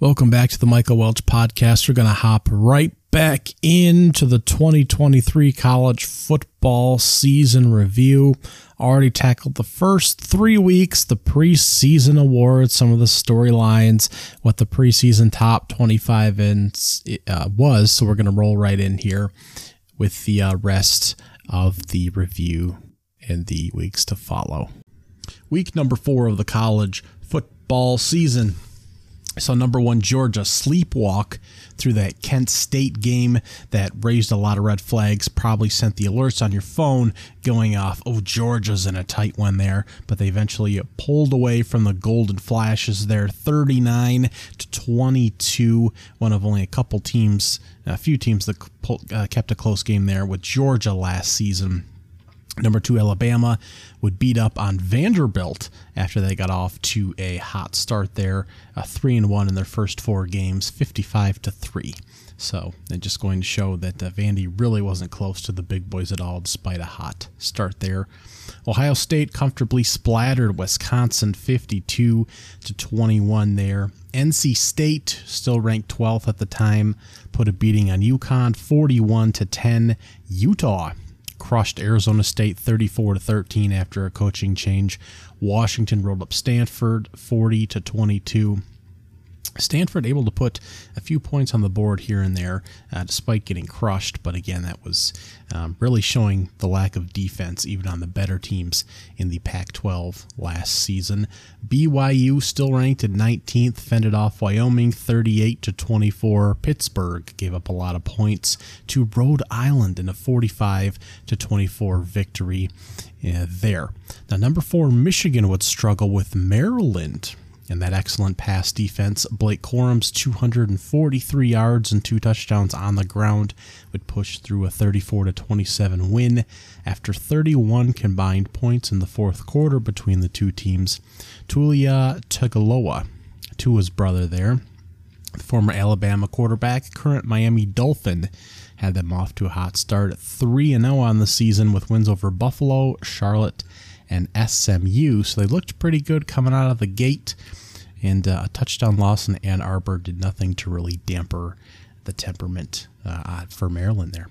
Welcome back to the Michael Welch podcast. We're going to hop right back into the 2023 college football season review. Already tackled the first three weeks, the preseason awards, some of the storylines, what the preseason top 25 ins, uh, was. So we're going to roll right in here with the uh, rest of the review in the weeks to follow. Week number four of the college football season saw number one Georgia sleepwalk through that Kent State game that raised a lot of red flags, probably sent the alerts on your phone going off. Oh, Georgia's in a tight one there, but they eventually pulled away from the Golden Flashes there, 39 to 22. One of only a couple teams, a few teams that uh, kept a close game there with Georgia last season. Number two, Alabama would beat up on Vanderbilt after they got off to a hot start there, a three and one in their first four games, fifty-five to three. So, and just going to show that uh, Vandy really wasn't close to the big boys at all, despite a hot start there. Ohio State comfortably splattered Wisconsin, fifty-two to twenty-one there. NC State, still ranked 12th at the time, put a beating on UConn, 41 to 10. Utah crushed Arizona State 34 to 13 after a coaching change. Washington rolled up Stanford 40 to 22. Stanford able to put a few points on the board here and there, uh, despite getting crushed. But again, that was um, really showing the lack of defense, even on the better teams in the Pac 12 last season. BYU still ranked at 19th, fended off Wyoming 38 to 24. Pittsburgh gave up a lot of points to Rhode Island in a 45 to 24 victory uh, there. Now, number four, Michigan would struggle with Maryland and that excellent pass defense. Blake Corum's 243 yards and two touchdowns on the ground would push through a 34 to 27 win after 31 combined points in the fourth quarter between the two teams. Taulia Tagovailoa, Tua's brother there, the former Alabama quarterback, current Miami Dolphin, had them off to a hot start at 3 0 on the season with wins over Buffalo, Charlotte, and SMU. So they looked pretty good coming out of the gate. And uh, a touchdown loss in Ann Arbor did nothing to really damper the temperament uh, for Maryland there.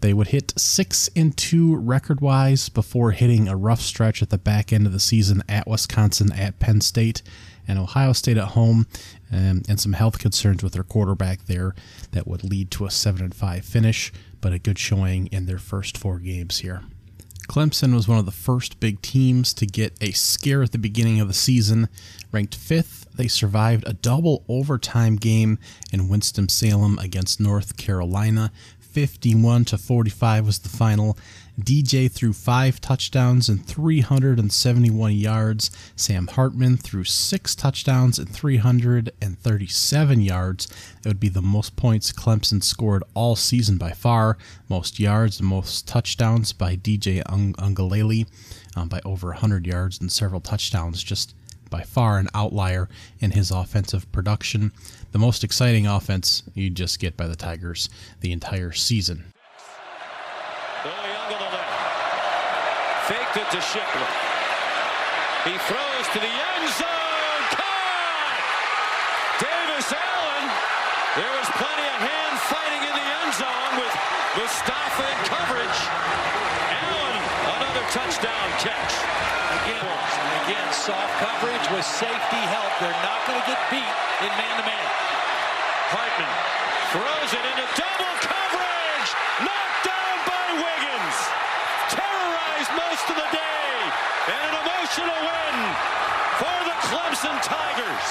They would hit six and two record wise before hitting a rough stretch at the back end of the season at Wisconsin, at Penn State, and Ohio State at home, um, and some health concerns with their quarterback there that would lead to a seven and five finish, but a good showing in their first four games here. Clemson was one of the first big teams to get a scare at the beginning of the season. Ranked fifth, they survived a double overtime game in Winston-Salem against North Carolina. 51 to 45 was the final. DJ threw five touchdowns and 371 yards. Sam Hartman threw six touchdowns and 337 yards. It would be the most points Clemson scored all season by far. Most yards and most touchdowns by DJ Uiagalelei um, by over 100 yards and several touchdowns. Just by far an outlier in his offensive production. The most exciting offense you just get by the Tigers the entire season. Faked it to. He throws to the end zone. Caught! Davis Allen. There was plenty of hand fighting in the end zone with Mustafa in coverage. Allen, another touchdown catch. Again, again, soft coverage with safety help. They're not going to get beat in man-to-man. -man. Hartman throws it into double coverage. Knocked down by Wiggins. Terrorized most of the day. And an emotional win for the Clemson Tigers.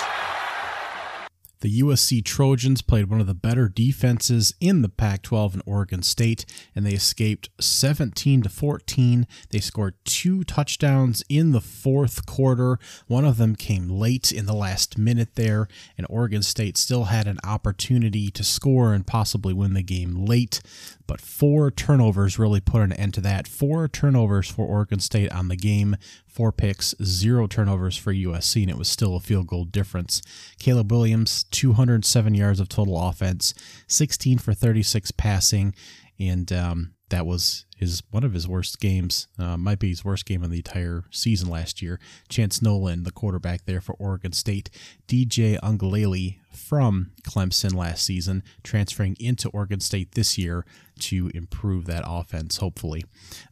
The USC Trojans played one of the better defenses in the Pac 12 in Oregon State, and they escaped 17 to 14. They scored two touchdowns in the fourth quarter. One of them came late in the last minute there, and Oregon State still had an opportunity to score and possibly win the game late. But four turnovers really put an end to that. Four turnovers for Oregon State on the game, four picks, zero turnovers for USC, and it was still a field goal difference. Caleb Williams, 207 yards of total offense, 16 for 36 passing, and um, that was his one of his worst games. Uh, might be his worst game of the entire season last year. Chance Nolan, the quarterback there for Oregon State, DJ Uiagalelei from Clemson last season, transferring into Oregon State this year to improve that offense. Hopefully,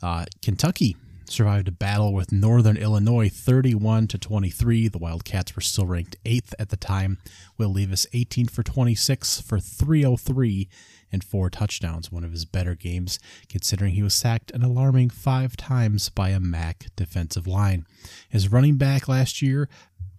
uh, Kentucky survived a battle with Northern Illinois 31 to 23. The Wildcats were still ranked 8th at the time. Will Levis 18 for 26 for 303 and four touchdowns, one of his better games considering he was sacked an alarming 5 times by a MAC defensive line. His running back last year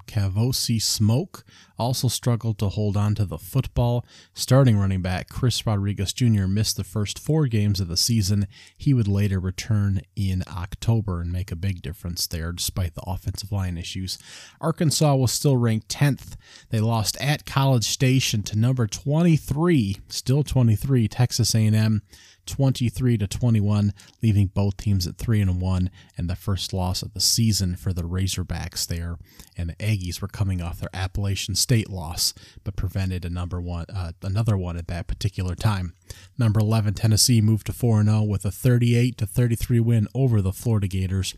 Kavosiey Smoke also struggled to hold on to the football. Starting running back Chris Rodriguez Jr. missed the first four games of the season. He would later return in October and make a big difference there despite the offensive line issues. Arkansas was still ranked 10th. They lost at College Station to number 23, still 23, Texas A&M. 23 to 21, leaving both teams at 3 and 1 and the first loss of the season for the Razorbacks there. And the Aggies were coming off their Appalachian State loss, but prevented a number one uh, another one at that particular time. Number 11 Tennessee moved to 4 0 with a 38 to 33 win over the Florida Gators.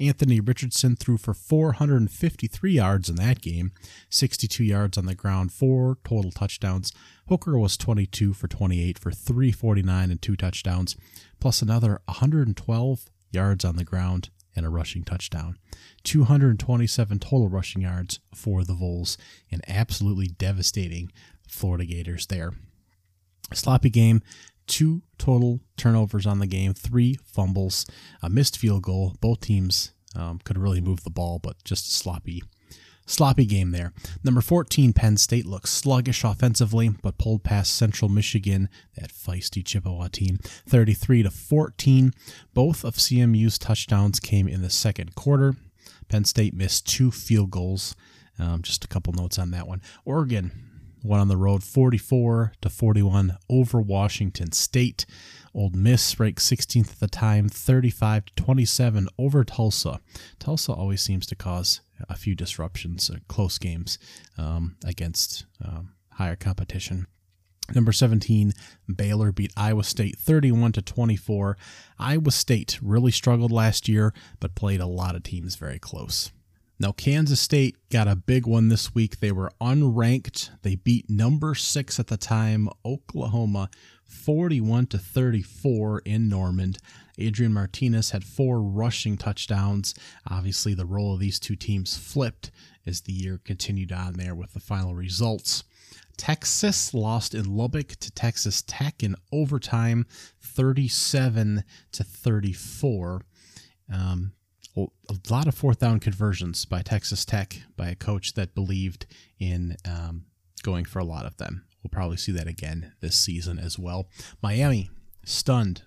Anthony Richardson threw for 453 yards in that game, 62 yards on the ground, four total touchdowns. Hooker was 22 for 28 for 349 and two touchdowns, plus another 112 yards on the ground and a rushing touchdown. 227 total rushing yards for the Vols, and absolutely devastating Florida Gators there. Sloppy game, two total turnovers on the game, three fumbles, a missed field goal. Both teams um, could really move the ball, but just sloppy. Sloppy game there. Number 14, Penn State looks sluggish offensively, but pulled past Central Michigan, that feisty Chippewa team, 33 to 14. Both of CMU's touchdowns came in the second quarter. Penn State missed two field goals. Um, just a couple notes on that one. Oregon won on the road 44 to 41 over Washington State. Ole Miss ranked 16th at the time, 35 to 27 over Tulsa. Tulsa always seems to cause a few disruptions, uh, close games um, against um, higher competition. Number 17, Baylor beat Iowa State 31 to 24. Iowa State really struggled last year, but played a lot of teams very close. Now, Kansas State got a big one this week. They were unranked. They beat number six at the time, Oklahoma, 41 to 34 in Norman. Adrian Martinez had four rushing touchdowns. Obviously, the role of these two teams flipped as the year continued on there with the final results. Texas lost in Lubbock to Texas Tech in overtime, 37 to 34. Um, a lot of fourth down conversions by Texas Tech by a coach that believed in um, going for a lot of them. We'll probably see that again this season as well. Miami stunned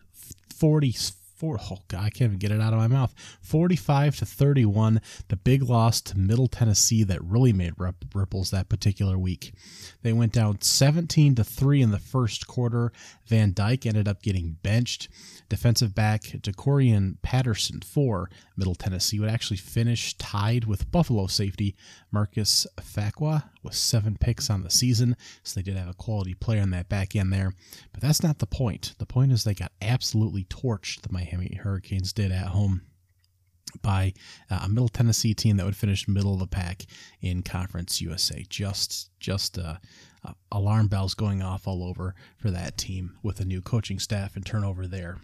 40 four, oh God, I can't even get it out of my mouth. 45 to 31, the big loss to Middle Tennessee that really made ripples that particular week. They went down 17 to 3 in the first quarter. Van Dyke ended up getting benched. Defensive back DeCorian Patterson for Middle Tennessee would actually finish tied with Buffalo safety Marcus Fuqua with seven picks on the season. So they did have a quality player in that back end there. But that's not the point. The point is they got absolutely torched, the Miami Hurricanes did at home by uh, a Middle Tennessee team that would finish middle of the pack in Conference USA. Just, just uh, uh, alarm bells going off all over for that team with a new coaching staff and turnover there.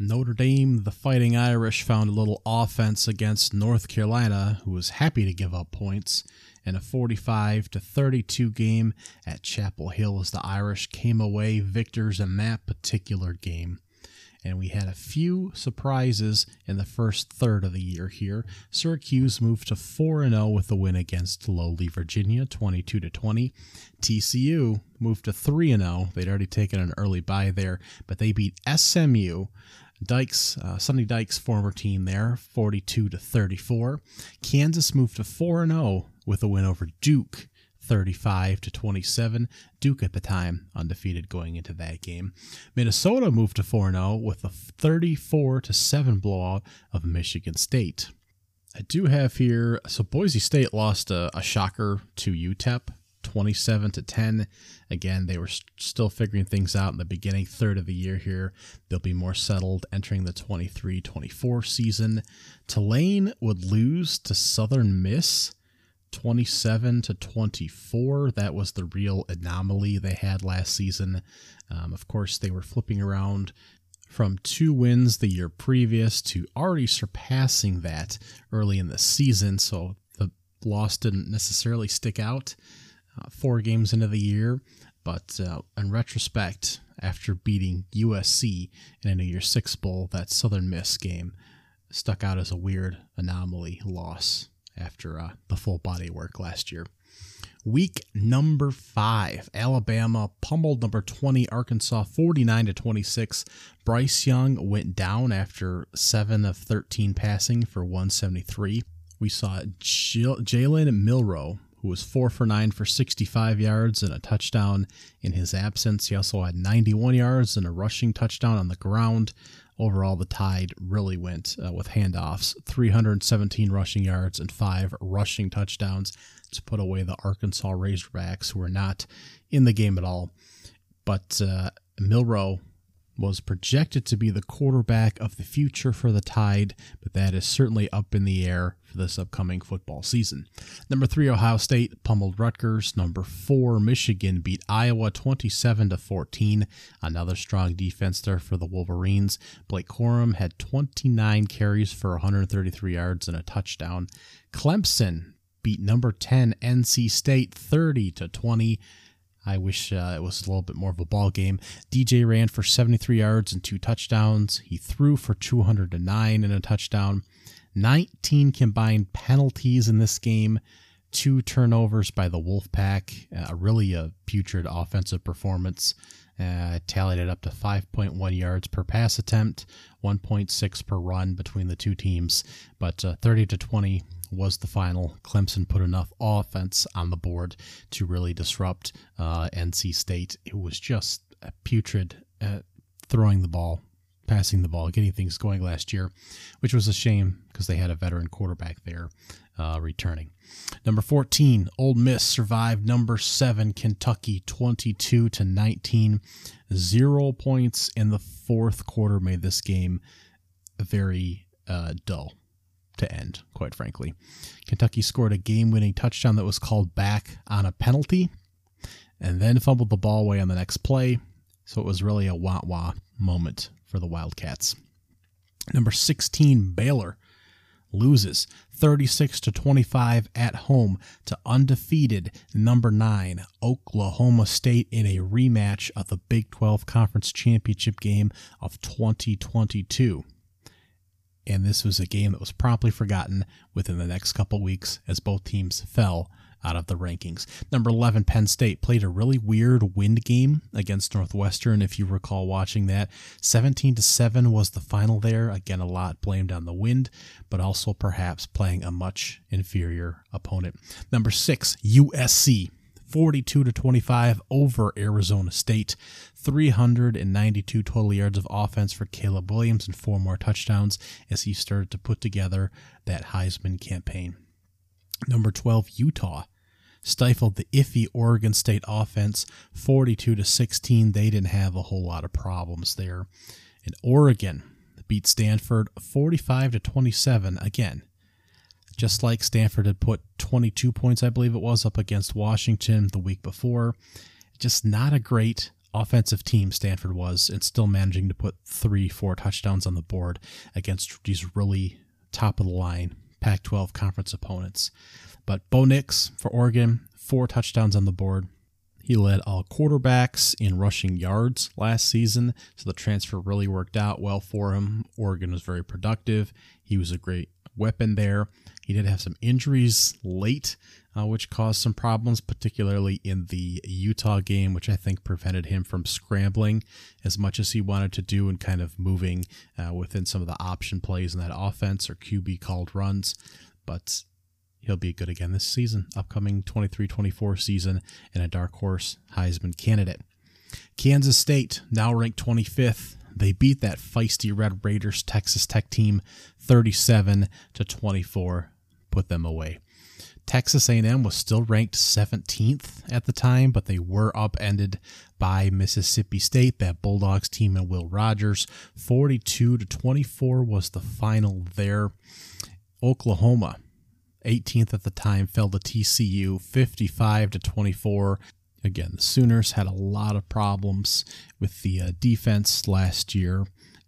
Notre Dame, the Fighting Irish, found a little offense against North Carolina, who was happy to give up points in a 45 to 32 game at Chapel Hill as the Irish came away victors in that particular game. And we had a few surprises in the first third of the year here. Syracuse moved to 4 0 with a win against lowly Virginia, 22 to 20. TCU moved to 3 0. They'd already taken an early bye there, but they beat SMU Dykes, uh, Dykes' former team there, 42 to 34. Kansas moved to 4 0 with a win over Duke, 35 to 27. Duke at the time undefeated going into that game. Minnesota moved to 4 0 with a 34 to 7 blowout of Michigan State. I do have here so Boise State lost a, a shocker to UTEP 27 to 10. Again, they were st- still figuring things out in the beginning third of the year here. They'll be more settled entering the 23 24 season. Tulane would lose to Southern Miss 27 to 24. That was the real anomaly they had last season. Um, of course, they were flipping around from two wins the year previous to already surpassing that early in the season. So the loss didn't necessarily stick out uh, four games into the year. But uh, in retrospect, after beating USC in a New Year's Six Bowl, that Southern Miss game stuck out as a weird anomaly loss after uh, the full body work last year. Week number five, Alabama pummeled number 20 Arkansas 49 to 26. Bryce Young went down after 7 of 13 passing for 173. We saw Jalen Milroe, who was 4 for 9 for 65 yards and a touchdown in his absence. He also had 91 yards and a rushing touchdown on the ground overall, the Tide really went uh, with handoffs 317 rushing yards and five rushing touchdowns to put away the Arkansas Razorbacks, who were not in the game at all. But uh, Milroe was projected to be the quarterback of the future for the Tide, but that is certainly up in the air for this upcoming football season. Number three, Ohio State pummeled Rutgers. Number four, Michigan beat Iowa 27 to 14. Another strong defense there for the Wolverines. Blake Corum had 29 carries for 133 yards and a touchdown. Clemson beat number 10 NC State 30 to 20. I wish uh, it was a little bit more of a ball game. DJ ran for 73 yards and two touchdowns. He threw for 209 and a touchdown. 19 combined penalties in this game. Two turnovers by the Wolfpack. Uh, really a putrid offensive performance. Uh, tallied it up to 5.1 yards per pass attempt, 1.6 per run between the two teams. But uh, 30 to 20 was the final. Clemson put enough offense on the board to really disrupt uh, NC State. It was just putrid at throwing the ball, passing the ball, getting things going last year, which was a shame because they had a veteran quarterback there uh, returning. Number 14, Ole Miss survived number 7 Kentucky 22 to 19. 0 points in the fourth quarter made this game very uh, dull to end, quite frankly. Kentucky scored a game winning touchdown that was called back on a penalty and then fumbled the ball away on the next play. So it was really a wah wah moment for the Wildcats. Number 16, Baylor loses 36 to 25 at home to undefeated number 9 Oklahoma State in a rematch of the Big 12 Conference Championship game of 2022 and this was a game that was promptly forgotten within the next couple weeks as both teams fell out of the rankings. Number 11, Penn State played a really weird wind game against Northwestern, if you recall watching that. 17 to 7 was the final there. Again, a lot blamed on the wind, but also perhaps playing a much inferior opponent. Number 6, USC 42 to 25 over Arizona State. 392 total yards of offense for Caleb Williams and four more touchdowns as he started to put together that Heisman campaign. Number 12 Utah stifled the iffy Oregon State offense 42 to 16. They didn't have a whole lot of problems there. And Oregon beat Stanford 45 to 27 again just like Stanford had put 22 points, I believe it was, up against Washington the week before. Just not a great offensive team Stanford was, and still managing to put three, four touchdowns on the board against these really top of the line Pac 12 conference opponents. But Bo Nix for Oregon, four touchdowns on the board. He led all quarterbacks in rushing yards last season, so the transfer really worked out well for him. Oregon was very productive. He was a great weapon there. He did have some injuries late, uh, which caused some problems, particularly in the Utah game, which I think prevented him from scrambling as much as he wanted to do and kind of moving uh, within some of the option plays in that offense or QB called runs. But he'll be good again this season, upcoming 23 24 season, and a dark horse Heisman candidate. Kansas State, now ranked 25th, they beat that feisty Red Raiders Texas Tech team 37 to 24 put them away. Texas A&M was still ranked 17th at the time, but they were upended by Mississippi State, that Bulldogs team and Will Rogers. 42 to 24 was the final there. Oklahoma, 18th at the time, fell to TCU 55 to 24. Again, the Sooners had a lot of problems with the uh, defense last year,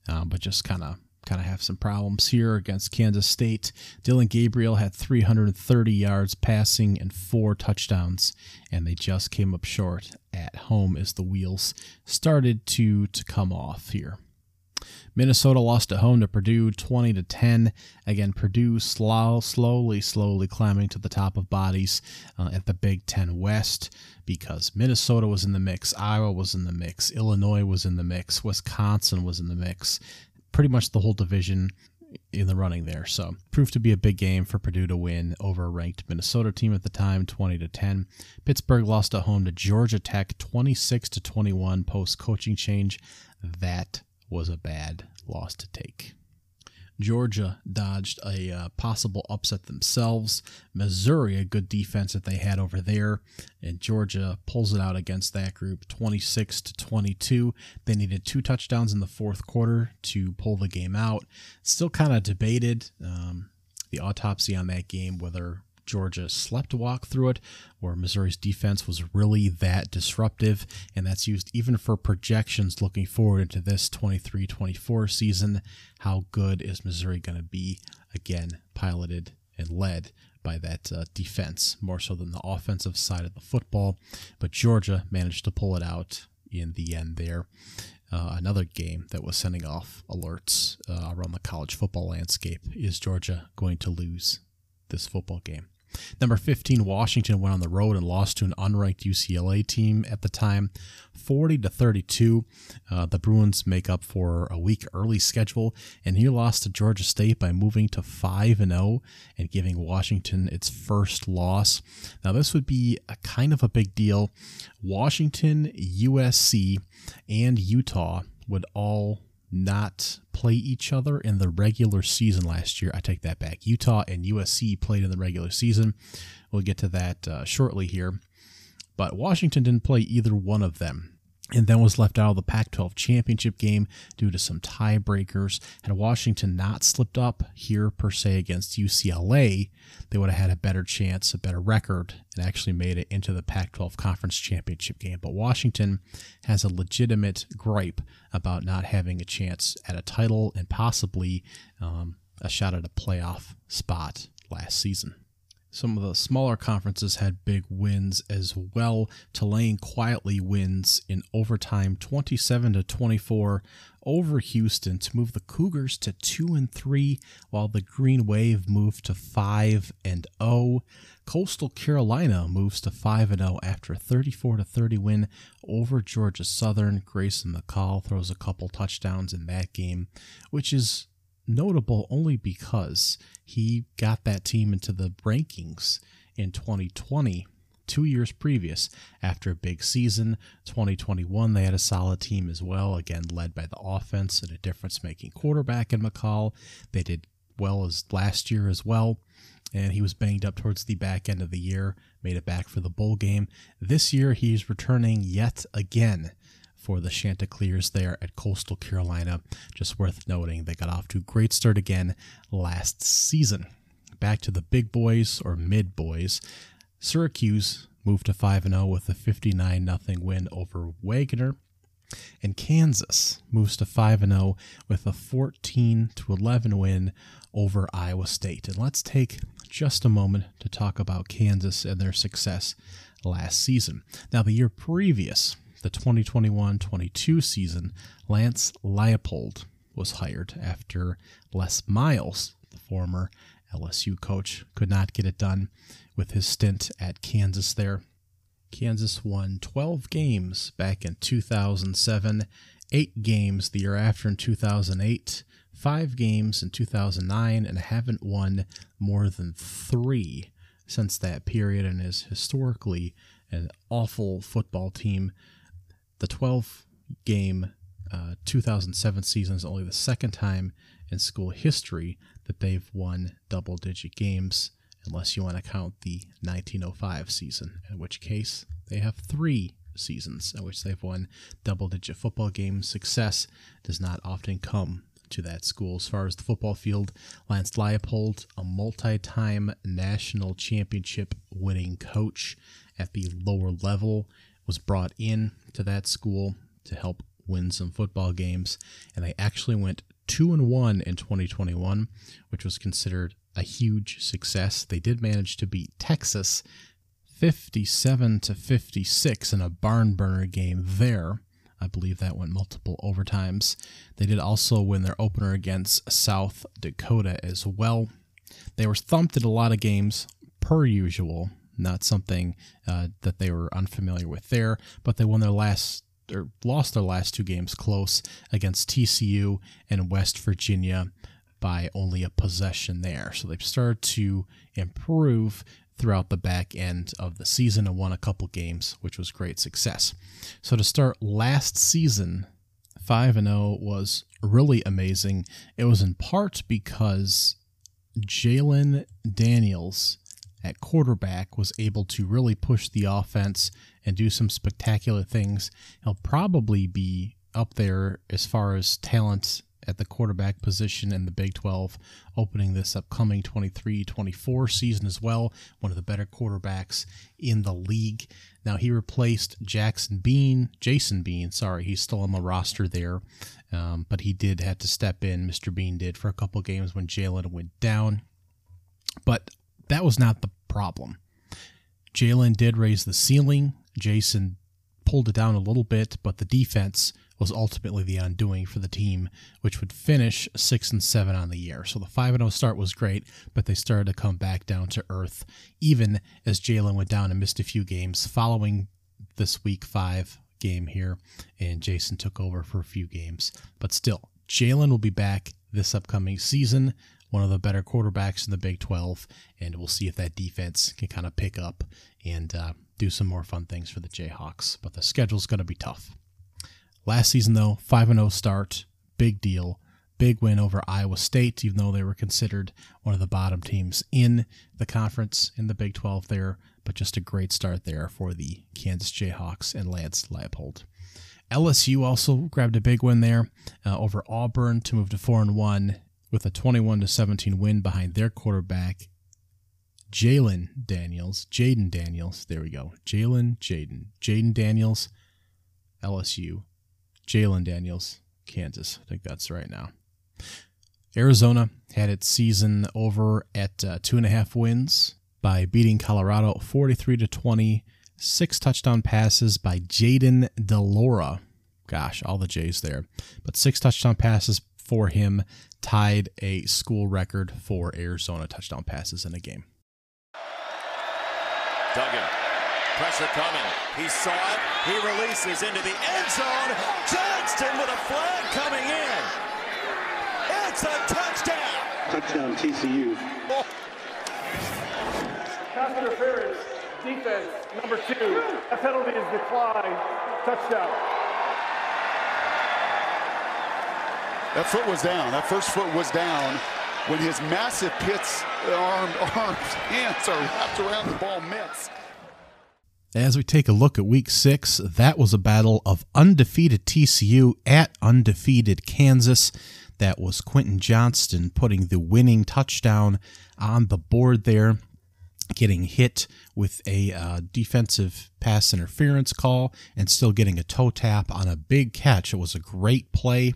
uh, but just kind of kind of have some problems here against Kansas State. Dillon Gabriel had 330 yards passing and four touchdowns, and they just came up short at home as the wheels started to to come off here. Minnesota lost at home to Purdue 20 to 10. Again, Purdue slow, slowly, slowly climbing to the top of bodies uh, at the Big Ten West because Minnesota was in the mix, Iowa was in the mix, Illinois was in the mix, Wisconsin was in the mix, pretty much the whole division in the running there. So proved to be a big game for Purdue to win over a ranked Minnesota team at the time, 20 to 10. Pittsburgh lost at home to Georgia Tech, 26 to 21 post coaching change. That was a bad loss to take. Georgia dodged a uh, possible upset themselves. Missouri, a good defense that they had over there, and Georgia pulls it out against that group 26 to 22. They needed two touchdowns in the fourth quarter to pull the game out. Still kind of debated um, the autopsy on that game, whether Georgia slept walk through it, where Missouri's defense was really that disruptive. And that's used even for projections looking forward into this 23 24 season. How good is Missouri going to be? Again, piloted and led by that uh, defense more so than the offensive side of the football. But Georgia managed to pull it out in the end there. Uh, another game that was sending off alerts uh, around the college football landscape is Georgia going to lose this football game? Number 15, Washington went on the road and lost to an unranked UCLA team at the time, 40 to 32. Uh, the Bruins make up for a week early schedule, and he lost to Georgia State by moving to 5 and 0 and giving Washington its first loss. Now, this would be a kind of a big deal. Washington, USC, and Utah would all not play each other in the regular season last year. I take that back. Utah and USC played in the regular season. We'll get to that uh, shortly here. But Washington didn't play either one of them and then was left out of the Pac 12 championship game due to some tiebreakers. Had Washington not slipped up here, per se, against UCLA, they would have had a better chance, a better record, and actually made it into the Pac 12 conference championship game. But Washington has a legitimate gripe about not having a chance at a title and possibly um, a shot at a playoff spot last season. Some of the smaller conferences had big wins as well. Tulane quietly wins in overtime 27 to 24 over Houston to move the Cougars to 2 and 3 while the Green Wave moved to 5 and 0. Coastal Carolina moves to 5 and 0 after a 34 to 30 win over Georgia Southern. Grayson McCall throws a couple touchdowns in that game, which is notable only because he got that team into the rankings in 2020 two years previous after a big season. 2021 they had a solid team as well again led by the offense and a difference making quarterback in McCall. They did well as last year as well and he was banged up towards the back end of the year made it back for the bowl game. This year he's returning yet again for the Chanticleers there at Coastal Carolina. Just worth noting, they got off to a great start again last season. Back to the big boys or mid boys. Syracuse moved to 5 0 with a 59 0 win over Wagner. And Kansas moves to 5 0 with a 14 11 win over Iowa State. And let's take just a moment to talk about Kansas and their success last season. Now, the year previous, the 2021 22 season, Lance Leipold was hired after Les Miles, the former LSU coach, could not get it done with his stint at Kansas there. Kansas won 12 games back in 2007, 8 games the year after in 2008, 5 games in 2009, and haven't won more than 3 since that period and is historically an awful football team the 12 game uh, 2007 season is only the second time in school history that they've won double digit games unless you want to count the 1905 season, in which case they have three seasons in which they've won double digit football games. Success does not often come to that school. As far as the football field, Lance Leipold, a multi time national championship winning coach at the lower level, was brought in to that school to help win some football games. And they actually went 2 and 1 in 2021, which was considered a huge success. They did manage to beat Texas 57 to 56 in a barn burner game there. I believe that went multiple overtimes. They did also win their opener against South Dakota as well. They were thumped in a lot of games, per usual. Not something uh, that they were unfamiliar with there, but they won their last or lost their last two games close against TCU and West Virginia by only a possession there. So they've started to improve throughout the back end of the season and won a couple games, which was great success. So to start last season, 5 and 0 was really amazing. It was in part because Jalon Daniels at quarterback was able to really push the offense and do some spectacular things. He'll probably be up there as far as talent at the quarterback position in the Big 12, opening this upcoming 23 24 season as well. One of the better quarterbacks in the league. Now, he replaced Jackson Bean, Jason Bean, sorry, he's still on the roster there, um, but he did have to step in, Mr. Bean did, for a couple games when Jalen went down. But that was not the problem. Jalen did raise the ceiling. Jason pulled it down a little bit, but the defense was ultimately the undoing for the team, which would finish six and seven on the year. So the five and zero start was great, but they started to come back down to earth, even as Jalen went down and missed a few games following this week five game here, and Jason took over for a few games. But still, Jalen will be back this upcoming season one of the better quarterbacks in the Big 12, and we'll see if that defense can kind of pick up and uh, do some more fun things for the Jayhawks. But the schedule's going to be tough. Last season, though, 5 0 start, big deal. Big win over Iowa State, even though they were considered one of the bottom teams in the conference in the Big 12 there. But just a great start there for the Kansas Jayhawks and Lance Leipold. LSU also grabbed a big win there uh, over Auburn to move to 4 and 1 with a 21 to 17 win behind their quarterback Jalen Daniels, Jayden Daniels. There we go. Jalen, Jaden, Jayden Daniels, LSU, Jalon Daniels, Kansas. I think that's right now. Arizona had its season over at uh, two and a half wins by beating Colorado 43 to 20. Six touchdown passes by Jaden Delora. Gosh, all the J's there. But six touchdown passes for him tied a school record for Arizona touchdown passes in a game. Duggan, pressure coming. He saw it. He releases into the end zone. Johnston with a flag coming in. It's a touchdown. Touchdown TCU. Oh. Pass interference. Defense number two. A penalty is declined. Touchdown. That foot was down. That first foot was down when his massive pits, armed arms, hands are wrapped around the ball mitts. As we take a look at week six, that was a battle of undefeated TCU at undefeated Kansas. That was Quentin Johnston putting the winning touchdown on the board there getting hit with a uh, defensive pass interference call and still getting a toe tap on a big catch. It was a great play,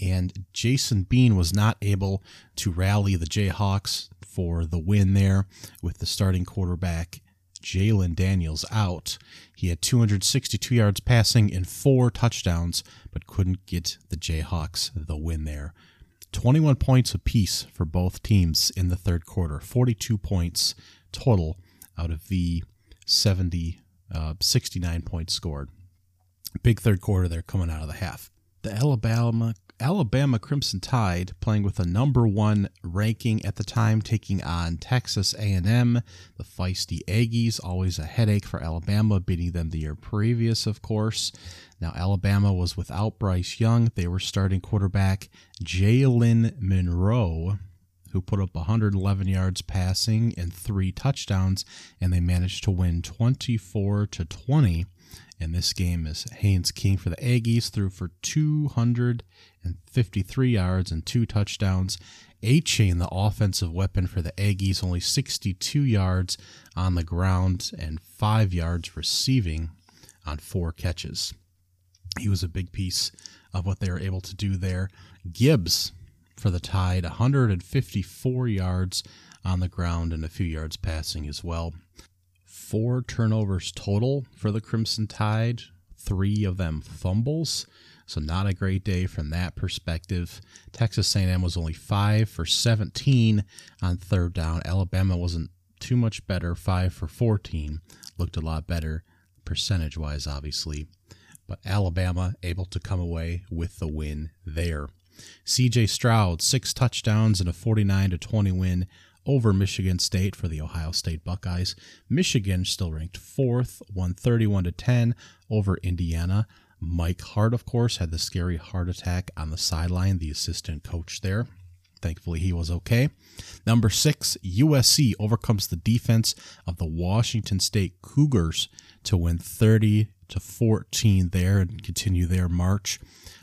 and Jason Bean was not able to rally the Jayhawks for the win there with the starting quarterback. Jalon Daniels out. He had 262 yards passing and four touchdowns, but couldn't get the Jayhawks the win there. 21 points apiece for both teams in the third quarter, 42 points total out of the 70, uh, 69 points scored. Big third quarter there coming out of the half. The Alabama Alabama Crimson Tide playing with a number one ranking at the time, taking on Texas A&M. The feisty Aggies, always a headache for Alabama, beating them the year previous, of course. Now Alabama was without Bryce Young. They were starting quarterback Jalen Milroe, who put up 111 yards passing and three touchdowns, and they managed to win 24 to 20. And this game is Haynes King for the Aggies threw for 253 yards and two touchdowns. Achane, the offensive weapon for the Aggies, only 62 yards on the ground and five yards receiving on four catches. He was a big piece of what they were able to do there. Gibbs for the Tide, 154 yards on the ground and a few yards passing as well. Four turnovers total for the Crimson Tide, three of them fumbles. So not a great day from that perspective. Texas A&M was only 5 for 17 on third down. Alabama wasn't too much better, 5 for 14. Looked a lot better percentage-wise obviously. But Alabama able to come away with the win there. CJ Stroud, 6 touchdowns and a 49 to 20 win over Michigan State for the Ohio State Buckeyes. Michigan still ranked 4th, 131 to 10 over Indiana. Mike Hart, of course, had the scary heart attack on the sideline, the assistant coach there. Thankfully, he was okay. Number six, USC overcomes the defense of the Washington State Cougars to win 30 to 14 there and continue their march.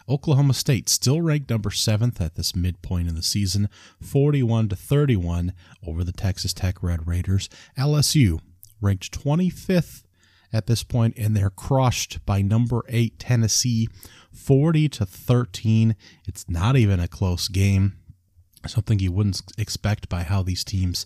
Oklahoma State still ranked number seventh at this midpoint in the season, 41 to 31 over the Texas Tech Red Raiders. LSU ranked 25th at this point, and they're crushed by number eight Tennessee, 40 to 13. It's not even a close game. Something you wouldn't expect by how these teams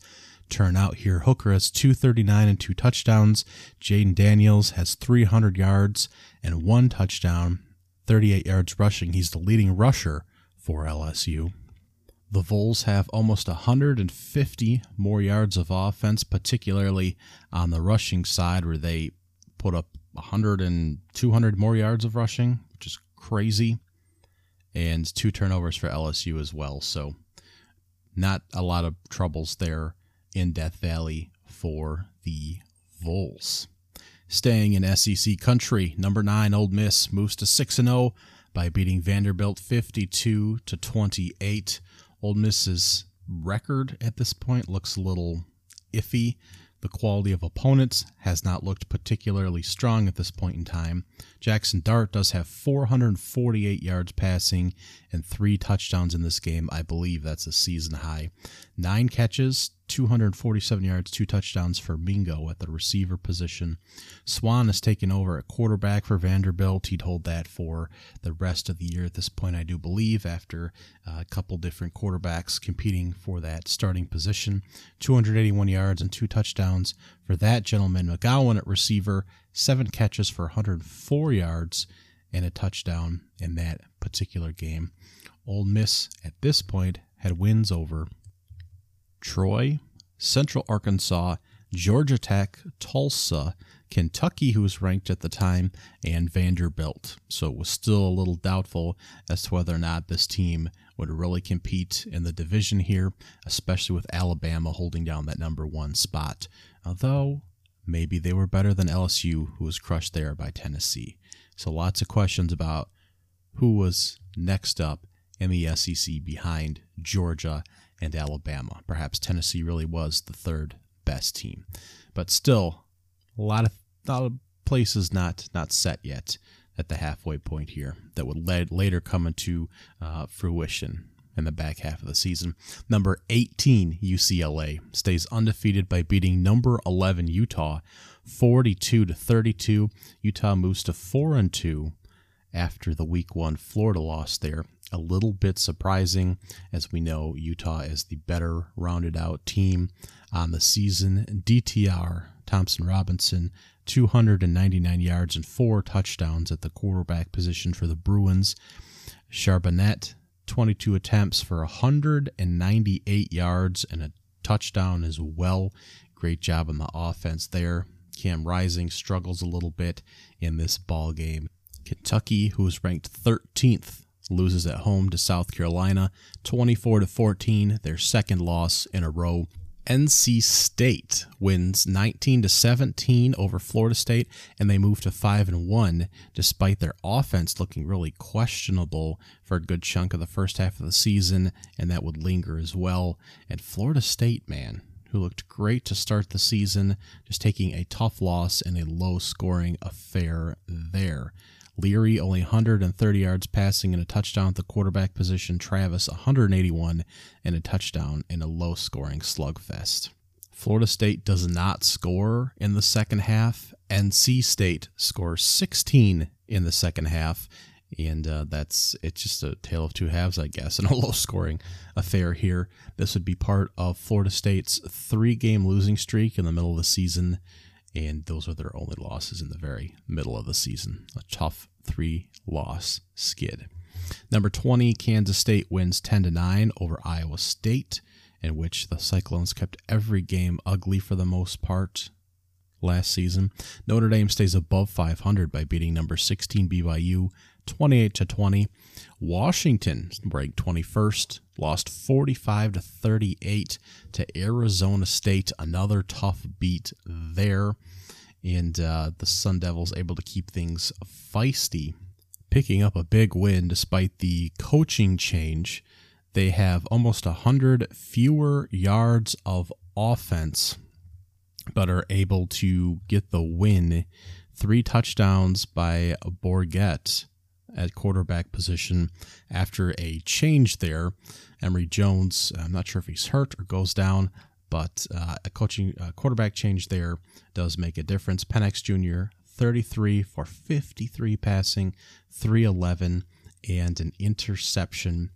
turn out here. Hooker has 239 and two touchdowns. Jayden Daniels has 300 yards and one touchdown, 38 yards rushing. He's the leading rusher for LSU. The Vols have almost 150 more yards of offense, particularly on the rushing side, where they put up 100 and 200 more yards of rushing, which is crazy, and two turnovers for LSU as well. So, not a lot of troubles there in Death Valley for the Vols. Staying in SEC country, number 9 Ole Miss moves to 6 and 0 by beating Vanderbilt 52 to 28. Ole Miss's record at this point looks a little iffy. The quality of opponents has not looked particularly strong at this point in time. Jaxson Dart does have 448 yards passing and three touchdowns in this game. I believe that's a season high. Nine catches, 247 yards, two touchdowns for Mingo at the receiver position. Swann has taken over at quarterback for Vanderbilt. He'd hold that for the rest of the year at this point, I do believe, after uh, a couple different quarterbacks competing for that starting position. 281 yards and two touchdowns for that gentleman. McGowan at receiver, seven catches for 104 yards and a touchdown in that particular game. Ole Miss at this point had wins over Troy, Central Arkansas, Georgia Tech, Tulsa, Kentucky, who was ranked at the time, and Vanderbilt. So it was still a little doubtful as to whether or not this team would really compete in the division here, especially with Alabama holding down that number one spot. Although maybe they were better than LSU, who was crushed there by Tennessee. So lots of questions about who was next up in the SEC behind Georgia and Alabama. Perhaps Tennessee really was the third best team, but still a lot of, a lot of places not not set yet at the halfway point here that would later come into uh, fruition in the back half of the season. Number 18 UCLA stays undefeated by beating number 11 Utah 42 to 32. Utah moves to 4 and 2 after the week 1 Florida loss there a little bit surprising, as we know Utah is the better rounded out team on the season. DTR, Thompson Robinson, 299 yards and four touchdowns at the quarterback position for the Bruins. Charbonnet, 22 attempts for 198 yards and a touchdown as well. Great job on the offense there. Cam Rising struggles a little bit in this ball game. Kentucky, who is ranked 13th loses at home to South Carolina 24 to 14, their second loss in a row. NC State wins 19 to 17 over Florida State and they move to 5 and 1 despite their offense looking really questionable for a good chunk of the first half of the season and that would linger as well. And Florida State, man, who looked great to start the season, just taking a tough loss and a low scoring affair there. Leary only 130 yards passing and a touchdown at the quarterback position. Travis 181 and a touchdown in a low scoring slugfest. Florida State does not score in the second half. NC State scores 16 in the second half. And uh, that's it's just a tale of two halves, I guess, and a low scoring affair here. This would be part of Florida State's three game losing streak in the middle of the season and those are their only losses in the very middle of the season. A tough three loss skid. Number 20, Kansas State wins 10 to 9 over Iowa State, in which the Cyclones kept every game ugly for the most part last season. Notre Dame stays above 500 by beating number 16 BYU 28 to 20. Washington ranked 21st, lost 45 to 38 to Arizona State. Another tough beat there, and uh, the Sun Devils able to keep things feisty, picking up a big win despite the coaching change. They have almost 100 fewer yards of offense, but are able to get the win. Three touchdowns by Bourguet at quarterback position after a change there. Emory Jones, I'm not sure if he's hurt or goes down, but uh, a coaching uh, quarterback change there does make a difference. Penix Jr., 33 for 53 passing, 311, and an interception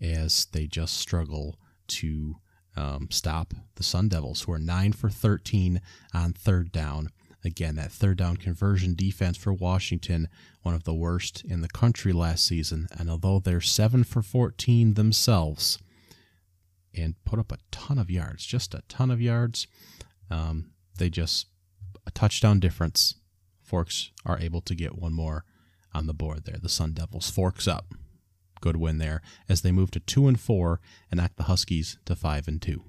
as they just struggle to um, stop the Sun Devils, who are 9 for 13 on third down Again, that third down conversion defense for Washington, one of the worst in the country last season. And although they're 7 for 14 themselves and put up a ton of yards, just a ton of yards, um, they just, a touchdown difference. Forks are able to get one more on the board there. The Sun Devils forks up. Good win there as they move to 2 and 4 and knock the Huskies to 5 and 2.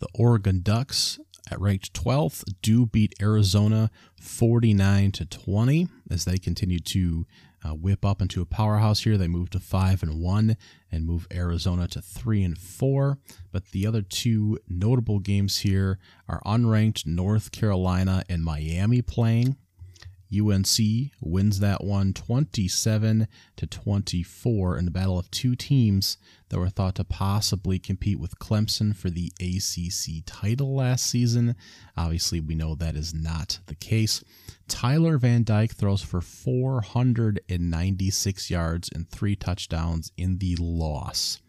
The Oregon Ducks at ranked 12th do beat Arizona 49 to 20 as they continue to uh, whip up into a powerhouse here. They move to 5 and 1 and move Arizona to 3 and 4. But the other two notable games here are unranked North Carolina and Miami playing. UNC wins that one 27 to 24 in the battle of two teams that were thought to possibly compete with Clemson for the ACC title last season. Obviously, we know that is not the case. Tyler Van Dyke throws for 496 yards and three touchdowns in the loss,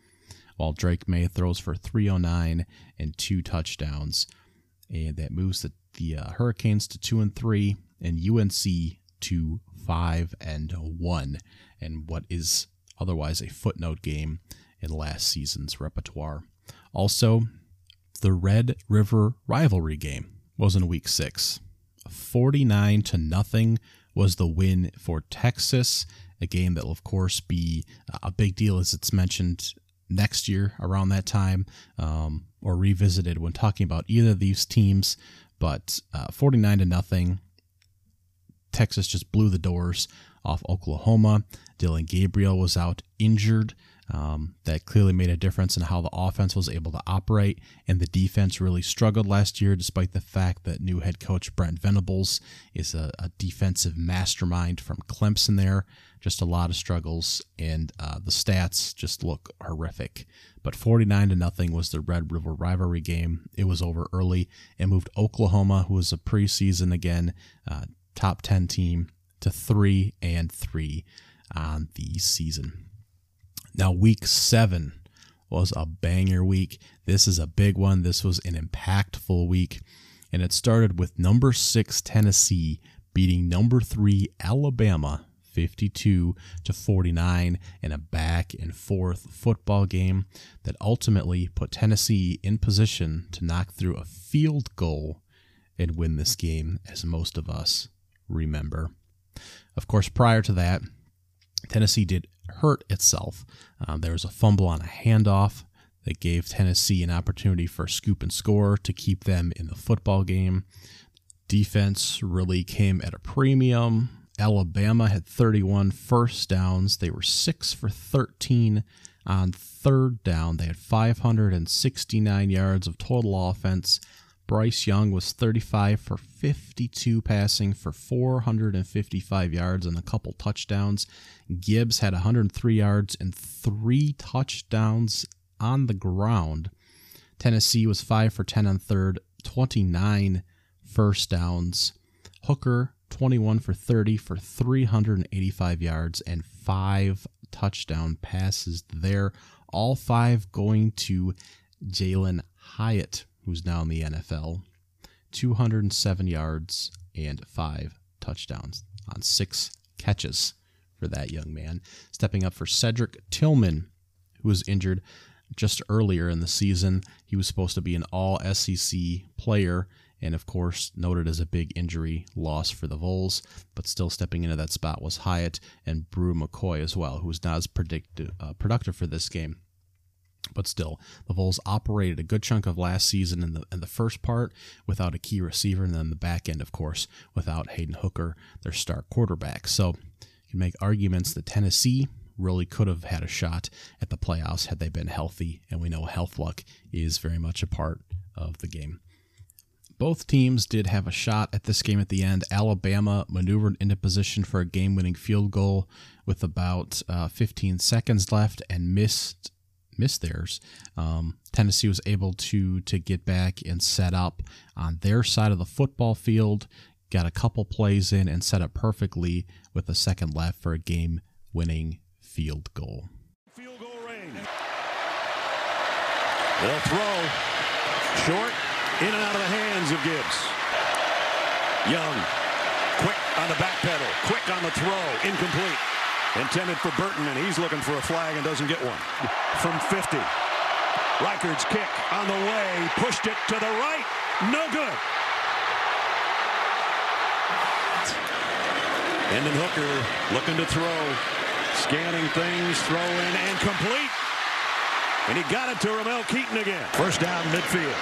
while Drake Maye throws for 309 and two touchdowns. And that moves the, the uh, Hurricanes to 2 and 3 and UNC to 5 and 1 and what is otherwise a footnote game in last season's repertoire. Also, the Red River rivalry game was in week 6. 49 to nothing was the win for Texas, a game that will of course be a big deal as it's mentioned next year around that time um, or revisited when talking about either of these teams but uh, 49 to nothing Texas just blew the doors off Oklahoma. Dillon Gabriel was out injured. Um, that clearly made a difference in how the offense was able to operate, and the defense really struggled last year, despite the fact that new head coach Brent Venables is a, a defensive mastermind from Clemson. There, just a lot of struggles, and uh, the stats just look horrific. But 49 to nothing was the Red River rivalry game. It was over early and moved Oklahoma, who was a preseason again, uh, top 10 team to 3 and 3 on the season. Now, week 7 was a banger week. This is a big one. This was an impactful week. And it started with number 6 Tennessee beating number 3 Alabama 52 to 49 in a back and forth football game that ultimately put Tennessee in position to knock through a field goal and win this game as most of us remember. Of course, prior to that, Tennessee did hurt itself. Uh, there was a fumble on a handoff that gave Tennessee an opportunity for a scoop and score to keep them in the football game. Defense really came at a premium. Alabama had 31 first downs. They were 6 for 13 on third down. They had 569 yards of total offense. Bryce Young was 35 for 52 passing for 455 yards and a couple touchdowns. Gibbs had 103 yards and three touchdowns on the ground. Tennessee was 5 for 10 on third, 29 first downs. Hooker 21 for 30 for 385 yards and five touchdown passes there. All five going to Jalen Hyatt, who's now in the NFL. 207 yards and five touchdowns on six catches for that young man. Stepping up for Cedric Tillman, who was injured just earlier in the season. He was supposed to be an all SEC player and of course noted as a big injury loss for the Vols, but still stepping into that spot was Hyatt and Bru McCoy as well, who was not as predictive, uh, productive for this game. But still, the Vols operated a good chunk of last season in the in the first part without a key receiver, and then the back end, of course, without Hendon Hooker, their star quarterback. So you can make arguments that Tennessee really could have had a shot at the playoffs had they been healthy, and we know health luck is very much a part of the game. Both teams did have a shot at this game at the end. Alabama maneuvered into position for a game winning field goal with about uh, 15 seconds left and missed missed theirs. Um, Tennessee was able to to get back and set up on their side of the football field, got a couple plays in and set up perfectly with a second left for a game winning field goal. Field goal range. They'll throw short in and out of the hands of Gibbs. Young, quick on the back pedal, quick on the throw, incomplete. Intended for Burton, and he's looking for a flag and doesn't get one. From 50. Reichard's kick on the way, pushed it to the right, no good. Hendon Hooker looking to throw, scanning things, throw in, and complete. And he got it to Ramel Keyton again. First down midfield.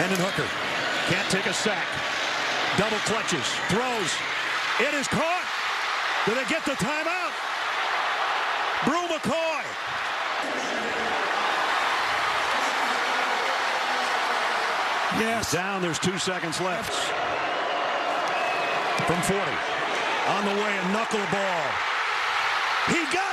Hendon Hooker can't take a sack. Double clutches, throws. It is caught. Do they get the timeout? Bru McCoy. Yes. Down, there's two seconds left. From 40. On the way, a knuckleball. He got